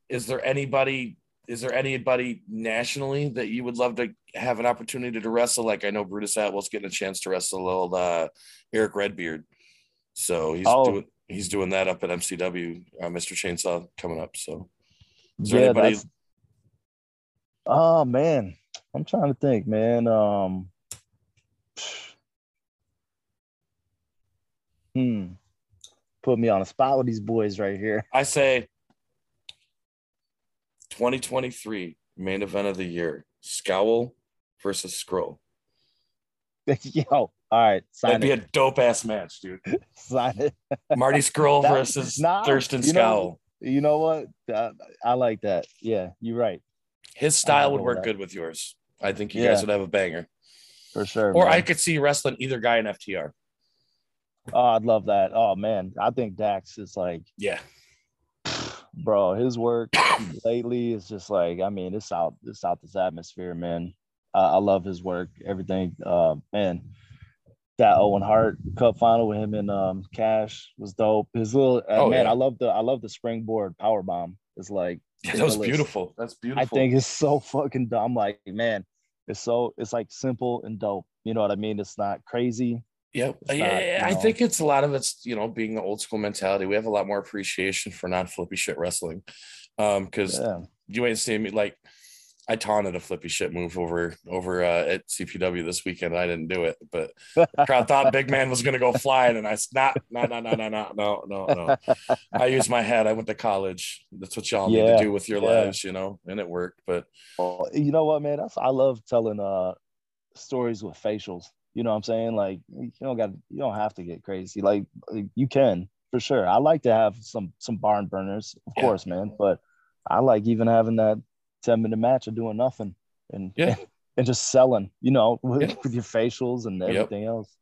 is there anybody? Is there anybody nationally that you would love to have an opportunity to wrestle? Like I know Brutus Atwell's getting a chance to wrestle old uh, Eric Redbeard, so he's oh. doing he's doing that up at MCW, uh, Mr. Chainsaw coming up. So, is there yeah, anybody? Oh man, I'm trying to think, man. Um, <sighs> hmm, put me on a spot with these boys right here. <laughs> I say 2023 main event of the year: Skowl versus Scroll. <laughs> Yo, all right. That'd it. be a dope ass match, dude. <laughs> sign it. Marty Scurll versus nah, Thurston Skowl. Know, you know what? I, I, like that. Yeah, you're right. His style would work that. good with yours. I think you yeah. guys would have a banger. For sure. Or man. I could see wrestling either guy in FTR. Oh, I'd love that. Oh man, I think Dax is like, yeah, bro. His work <coughs> lately is just like, I mean, it's out, it's out this atmosphere, man. I love his work, everything. Uh, man, that Owen Hart Cup final with him and um, Cash was dope. His little uh, oh, man, yeah. I love the I love the springboard power bomb. It's like yeah, that was beautiful. That's beautiful. I think it's so fucking dumb. Like man, it's so it's like simple and dope. You know what I mean? It's not crazy. Yeah, yeah. Not, I know, think it's a lot of it's you know being the old school mentality. We have a lot more appreciation for non flippy shit wrestling, um, because yeah. you ain't seeing me like I taunted a flippy shit move over over uh, at CPW this weekend. I didn't do it, but crowd thought Big Man was going to go <laughs> flying, and I said, "No, no, no, no, no, no, no, no." I used my head. I went to college. That's what y'all yeah, need to do with your yeah. lives, you know, and it worked. But you know what, man? That's I love telling uh stories with facials. You know what I'm saying? Like you don't got you don't have to get crazy. Like you can for sure. I like to have some some barn burners, of yeah. course, man. But I like even having that 10 minute match of doing nothing. And yeah. <laughs> and just selling you know <laughs> with, yeah. with your facials and everything yep. else.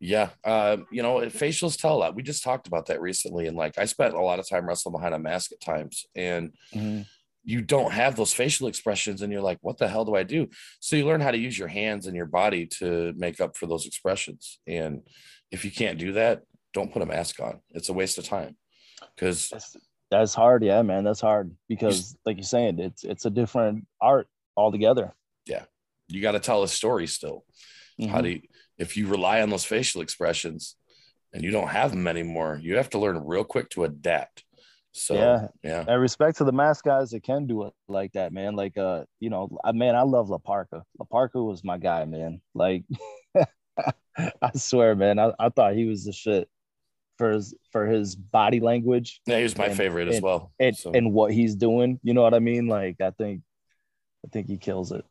Yeah. Uh, you know facials tell a lot. We just talked about that recently. And like i spent a lot of time wrestling behind a mask at times. And mm-hmm. you don't have those facial expressions. And you're like what the hell do i do? So you learn how to use your hands and your body to make up for those expressions. And if you can't do that don't put a mask on. It's a waste of time. Because that's hard. Yeah man that's hard because like you're saying it's it's a different art altogether. Yeah. You got to tell a story still. Mm-hmm. how do you if you rely on those facial expressions and you don't have them anymore you have to learn real quick to adapt. So yeah. yeah. And respect to the mask guys that can do it like that man. Like uh you know I, man i love la parka la parka was my guy man. Like <laughs> i swear man I, I thought he was the shit for his for his body language. Yeah, he was my and, favorite and, as well. And, so. and what he's doing, you know what I mean? Like I think I think he kills it.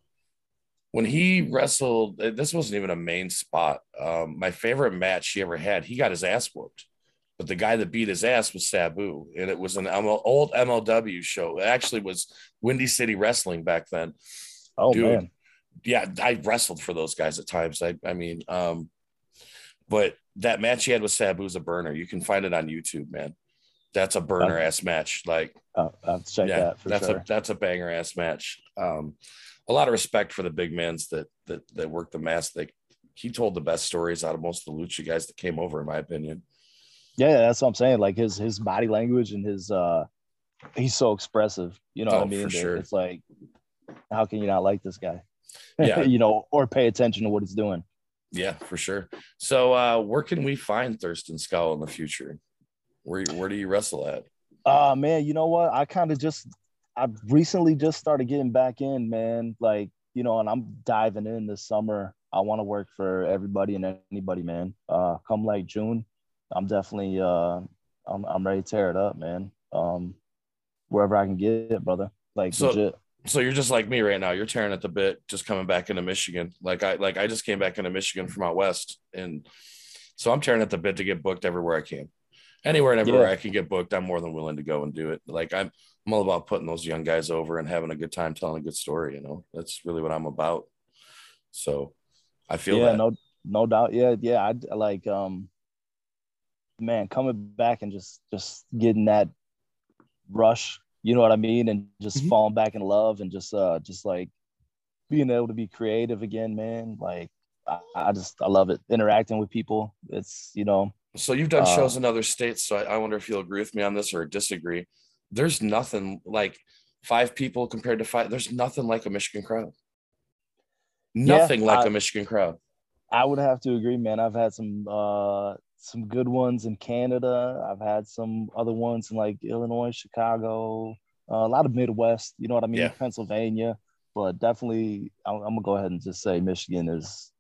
When he wrestled, uh, this wasn't even a main spot. Um, my favorite match he ever had, he got his ass whooped. But the guy that beat his ass was Sabu, and it was an ML, old MLW show. It actually was Windy City Wrestling back then. Oh Dude, man, yeah, I wrestled for those guys at times. I, I mean, um, but that match he had with Sabu Sabu's a burner. You can find it on YouTube, man. That's a burner ass match. Like, I'll check yeah, that. that's sure. a that's a banger ass match. Um, a lot of respect for the big mans that that that work the mask. They he told the best stories out of most of the lucha guys that came over, in my opinion. Yeah, that's what I'm saying. Like his his body language and his uh he's so expressive. You know oh, what I mean? Sure. It's like, how can you not like this guy? Yeah, <laughs> you know, or pay attention to what he's doing. Yeah, for sure. So, uh, where can we find Thurston Skowl in the future? Where where do you wrestle at? Uh man, you know what? I kind of just I recently just started getting back in, man. Like, you know, and I'm diving in this summer. I want to work for everybody and anybody, man. Uh come like June, I'm definitely uh I'm I'm ready to tear it up, man. Um wherever I can get it, brother. Like so, legit. So you're just like me right now. You're tearing at the bit, just coming back into Michigan. Like I like I just came back into Michigan from out west, and so I'm tearing at the bit to get booked everywhere I can. Anywhere and everywhere yeah. I can get booked, I'm more than willing to go and do it. Like I'm I'm all about putting those young guys over and having a good time telling a good story. You know, that's really what I'm about. So I feel yeah, that. no, no doubt. Yeah, yeah. I like um, man, coming back and just just getting that rush. You know what I mean, and just mm-hmm. falling back in love and just uh, just like being able to be creative again, man. Like I, I just I love it. Interacting with people. It's you know. So you've done uh, shows in other states. So I, I wonder if you'll agree with me on this or disagree. There's nothing like five people compared to five. There's nothing like a Michigan crowd. Nothing yeah, like I, a Michigan crowd. I would have to agree, man. I've had some uh some good ones in Canada. I've had some other ones in like Illinois, Chicago, uh, a lot of Midwest. You know what I mean? Yeah. Pennsylvania, but definitely, I'm, I'm, gonna go ahead and just say Michigan is.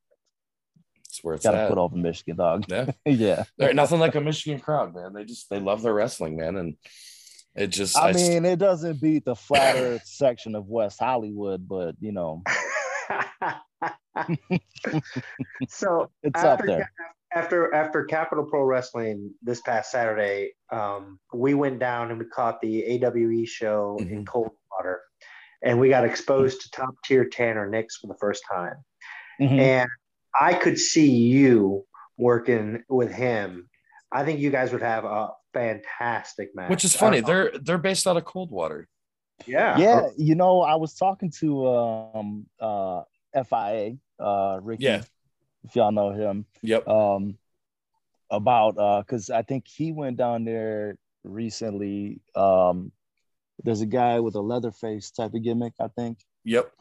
It's where it's gotta at. put over Michigan, dog. Yeah, <laughs> yeah. There's nothing like a Michigan crowd, man. They just they love their wrestling, man, and it just. I, I mean, st- it doesn't beat the flat Earth <laughs> section of West Hollywood, but you know. <laughs> so it's after, up there. After after Capital Pro Wrestling this past Saturday, um, we went down and we caught the AWE show mm-hmm. in Coldwater, and we got exposed to top tier Tanner Nix for the first time. Mm-hmm. And I could see you working with him. I think you guys would have a fantastic match. Which is funny. They're they're based out of Coldwater. Yeah. Yeah. You know, I was talking to um uh FIA, uh Ricky. Yeah. If y'all know him. Yep. Um about uh because I think he went down there recently. Um there's a guy with a leather face type of gimmick, I think. Yep.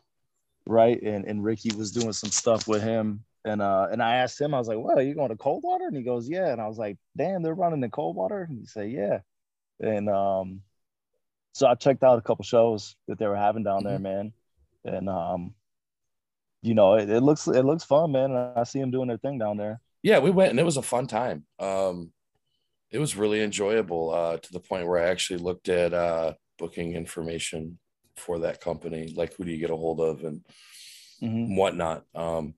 Right. And and Ricky was doing some stuff with him. And uh and I asked him, I was like, Well, are you going to Coldwater? And he goes, Yeah. And I was like, damn, they're running in Coldwater? And he said, Yeah. And um so I checked out a couple shows that they were having down there, mm-hmm. man. And um, you know, it, it, looks it looks fun, man. And I see them doing their thing down there. Yeah, we went and it was a fun time. Um, it was really enjoyable uh, to the point where I actually looked at uh, booking information for that company, like who do you get a hold of and mm-hmm. whatnot. Um,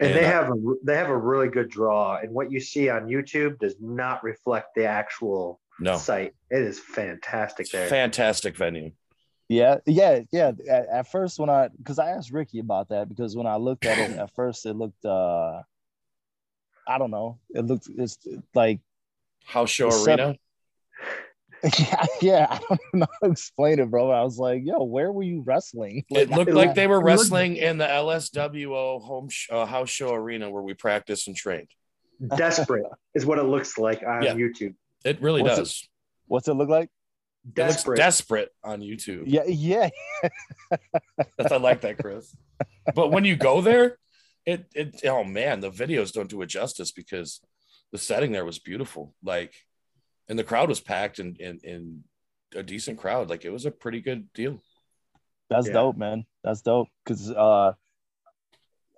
and, and they I, have a they have a really good draw, and what you see on YouTube does not reflect the actual no. site. It is fantastic there. Fantastic venue. Yeah, yeah, yeah. At, at first, when I because I asked Ricky about that because when I looked at it at <coughs> first, it looked uh I don't know. It looked it's like house show arena. <laughs> yeah, yeah, I don't know how to explain it, bro. I was like, "Yo, where were you wrestling?" <laughs> Like, it looked like they were wrestling in the LSWO home sh- uh, house show arena where we practiced and trained. Desperate is what it looks like on yeah. YouTube. It really what's does. It, what's it look like? Desperate. desperate on YouTube. Yeah, yeah. <laughs> I like that, Chris. But when you go there, it it oh man, the videos don't do it justice because the setting there was beautiful. Like, and the crowd was packed and in, in, in a decent crowd. Like, it was a pretty good deal. That's yeah. dope, man. That's dope. Cause uh,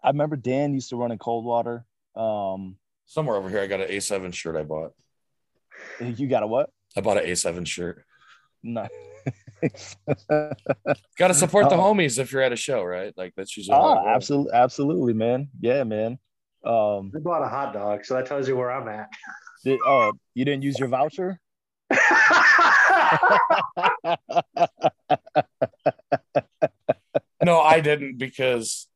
I remember Dan used to run in Coldwater. Um, somewhere over here, I got an A7 shirt I bought. You got a what? I bought an A7 shirt. No. <laughs> got to support the homies if you're at a show, right? Like that's usually. Oh, absolutely, absolutely, man. Yeah, man. Um, I bought a hot dog, so that tells you where I'm at. <laughs> Did, oh, you didn't use your voucher? <laughs> no, I didn't because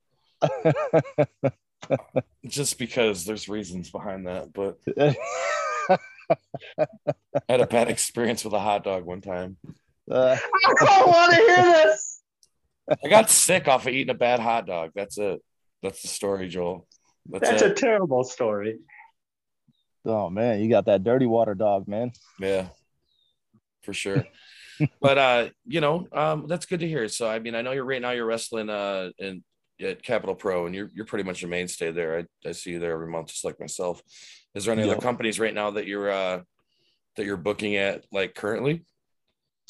just because there's reasons behind that, but I <laughs> had a bad experience with a hot dog one time. Uh, <laughs> I don't want to hear this. I got sick off of eating a bad hot dog. That's it. That's the story, Joel. That's, That's a terrible story. Oh man, you got that dirty water dog, man. Yeah, for sure. <laughs> but uh, you know, um, that's good to hear. So I mean, I know you're right now you're wrestling uh in at Capital Pro, and you're you're pretty much a mainstay there. I, I see you there every month, just like myself. Is there any other companies right now that you're uh that you're booking at like currently?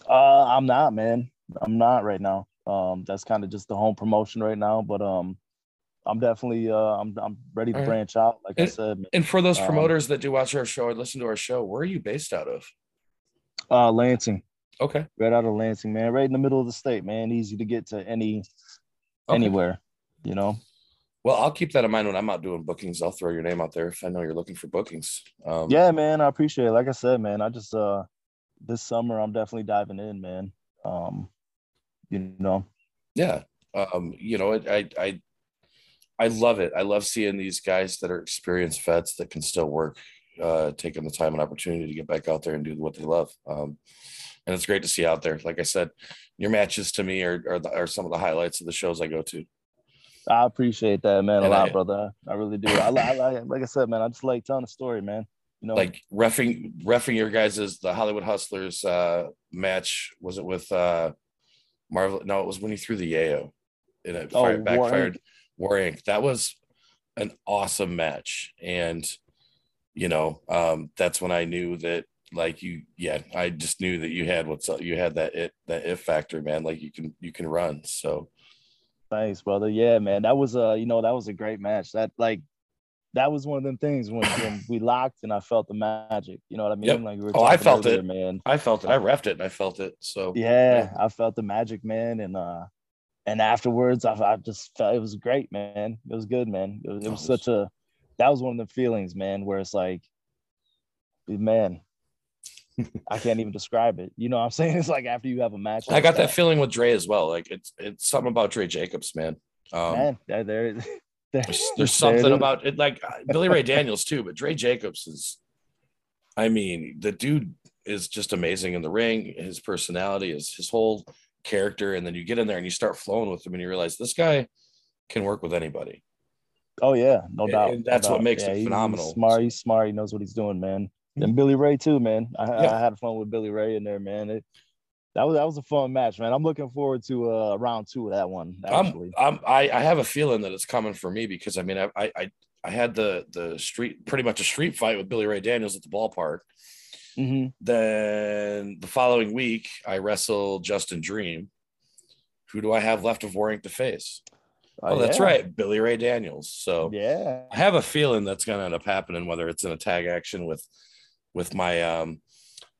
Uh I'm not, man. I'm not right now. Um that's kind of just the home promotion right now, but um I'm definitely uh I'm I'm ready to branch out like and, I said. Man. And for those um, promoters um, that do watch our show or listen to our show, where are you based out of? Uh Lansing. Okay. Right out of Lansing, man. Right in the middle of the state, man. Easy to get to any okay. anywhere, you know. Well, I'll keep that in mind when I'm out doing bookings. I'll throw your name out there if I know you're looking for bookings. Um, yeah, man, I appreciate it. Like I said, man, I just uh this summer I'm definitely diving in, man. Um, you know. Yeah. Um, you know, I I I love it. I love seeing these guys that are experienced vets that can still work, uh, taking the time and opportunity to get back out there and do what they love. Um, and it's great to see out there. Like I said, your matches to me are are, the, are some of the highlights of the shows I go to. I appreciate that, man, a lot, I, brother. I really do. I, I, I, like I said, man, I just like telling a story, man. You know, like refing refing your guys' the Hollywood Hustlers uh match. Was it with uh Marvel? No, it was when he threw the yayo and it oh, fired, backfired. War Inc. That was an awesome match, and you know, um, that's when I knew that like you yeah i just knew that you had what's up. you had that it that if factor man like you can you can run so thanks brother. Yeah man that was a you know that was a great match. That like that was one of them things when, when <laughs> we locked and i felt the magic you know what i mean? Yep. like we oh i felt earlier, it man. I felt it. I refed it and i felt it so yeah, yeah, i felt the magic man and uh and afterwards I, I just felt it was great man. It was good man. It was, it was such a that was one of the feelings man where it's like man I can't even describe it. You know what I'm saying? <laughs> It's like after you have a match. Like I got that. that. feeling with Dre as well. Like it's it's something about Dre Jacobs, man. Um, man, there, <laughs> there, there's, there's something about it, like uh, Billy Ray Daniels too, but Dre Jacobs is, I mean, the dude is just amazing in the ring. His personality is his whole character, and then you get in there and you start flowing with him, and you realize this guy can work with anybody. Oh yeah, no doubt. And that's no what makes yeah, it phenomenal. He's smart. He's smart. He knows what he's doing, man and Billy Ray too, man. I, yeah. I, had fun with Billy Ray in there, man. It, that was that was a fun match, man. I'm looking forward to uh, round two of that one. Actually, I'm, I'm I, I have a feeling that it's coming for me because I mean I I I had the the street pretty much a street fight with Billy Ray Daniels at the ballpark. Mm-hmm. Then the following week, I wrestled Justin Dream. Who do I have left of War Inc to face? Oh, oh that's yeah. right, Billy Ray Daniels. So yeah, I have a feeling that's going to end up happening, whether it's in a tag action with with my um,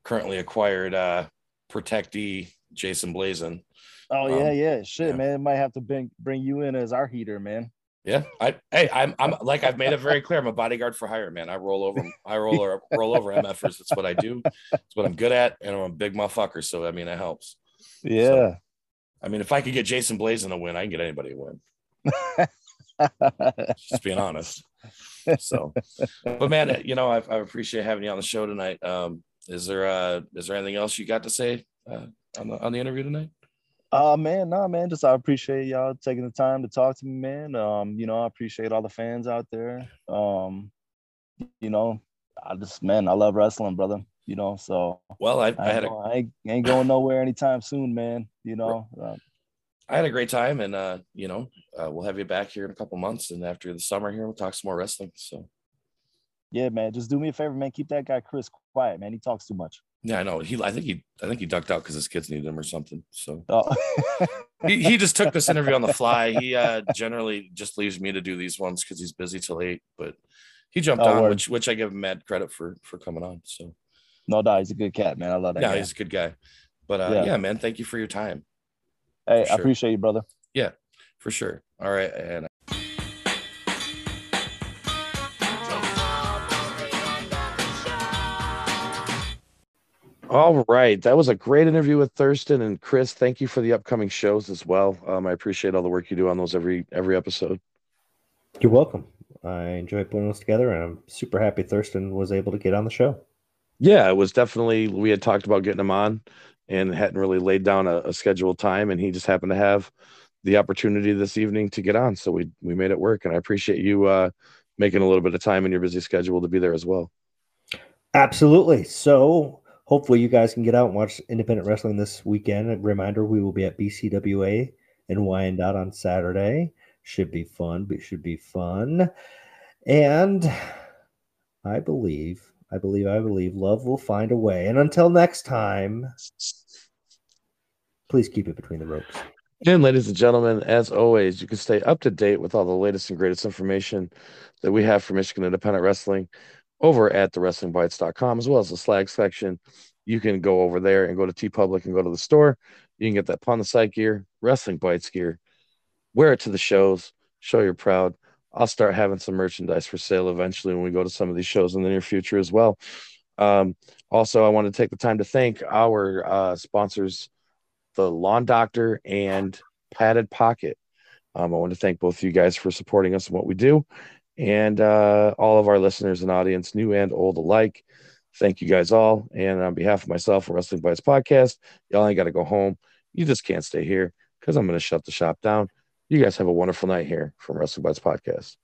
currently acquired uh, protectee Jason Blazin. Oh yeah, um, yeah, shit, yeah. man. It might have to bring bring you in as our heater, man. Yeah, I hey, I'm I'm like I've made it very clear. I'm a bodyguard for hire, man. I roll over, I roll or roll over MFers. It's what I do. It's what I'm good at, and I'm a big motherfucker. So I mean, it helps. Yeah. So, I mean, if I could get Jason Blazin to win, I can get anybody to win. <laughs> Just being honest so, but man, you know, I, I, appreciate having you on the show tonight. Um, is there uh, is there anything else you got to say uh, on the on the interview tonight? Uh man, no man, just I appreciate y'all taking the time to talk to me, man. Um, you know, I appreciate all the fans out there. Um, you know, I just man, I love wrestling, brother. You know, so well, I, I, I had a, I ain't, ain't going nowhere anytime soon, man. You know, uh, I had a great time, and uh, you know, uh, we'll have you back here in a couple months, and after the summer here, we'll talk some more wrestling. So, yeah, man, just do me a favor, man. Keep that guy Chris quiet, man. He talks too much. Yeah, I know. He, I think he, I think he ducked out because his kids needed him or something. So, <laughs> oh. <laughs> he, he just took this interview on the fly. He uh, generally just leaves me to do these ones because he's busy till eight, but he jumped oh, on, word. which which I give him mad credit for for coming on. So, no doubt, he's a good cat, man. I love that. Yeah, guy. he's a good guy. But uh, yeah. yeah, man, thank you for your time. Hey, sure. I appreciate you, brother. Yeah, for sure. All right. And All right. That was a great interview with Thurston and Chris. Thank you for the upcoming shows as well. Um, I appreciate all the work you do on those every every episode. You're welcome. I enjoy putting those together and I'm super happy Thurston was able to get on the show. Yeah, it was definitely we had talked about getting him on and hadn't really laid down a, a, scheduled time and he just happened to have the opportunity this evening to get on. So we we made it work and i appreciate you uh, making a little bit of time in your busy schedule to be there as well. Absolutely. So hopefully you guys can get out and watch independent wrestling this weekend. A reminder we will be at bcwa in wyandotte on saturday. Should be fun but should be fun. And i believe I believe, I believe love will find a way. And until next time, please keep it between the ropes. And ladies and gentlemen, as always, you can stay up to date with all the latest and greatest information that we have for Michigan Independent Wrestling over at the wrestlingbytes.com, as well as the slag section you can go over there and go to TeePublic and go to the store. You can get that Pun the Site gear, Wrestling Bytes gear, wear it to the shows, show you're proud. I'll start having some merchandise for sale eventually when we go to some of these shows in the near future as well. Um, also, I want to take the time to thank our uh, sponsors, the Lawn Doctor and Padded Pocket. Um, I want to thank both of you guys for supporting us and what we do, and uh, all of our listeners and audience, new and old alike. Thank you guys all. And on behalf of myself Wrestling Bytes Podcast, y'all ain't got to go home. You just can't stay here because I'm going to shut the shop down. You guys have a wonderful night here from Wrestling Bytes Podcast.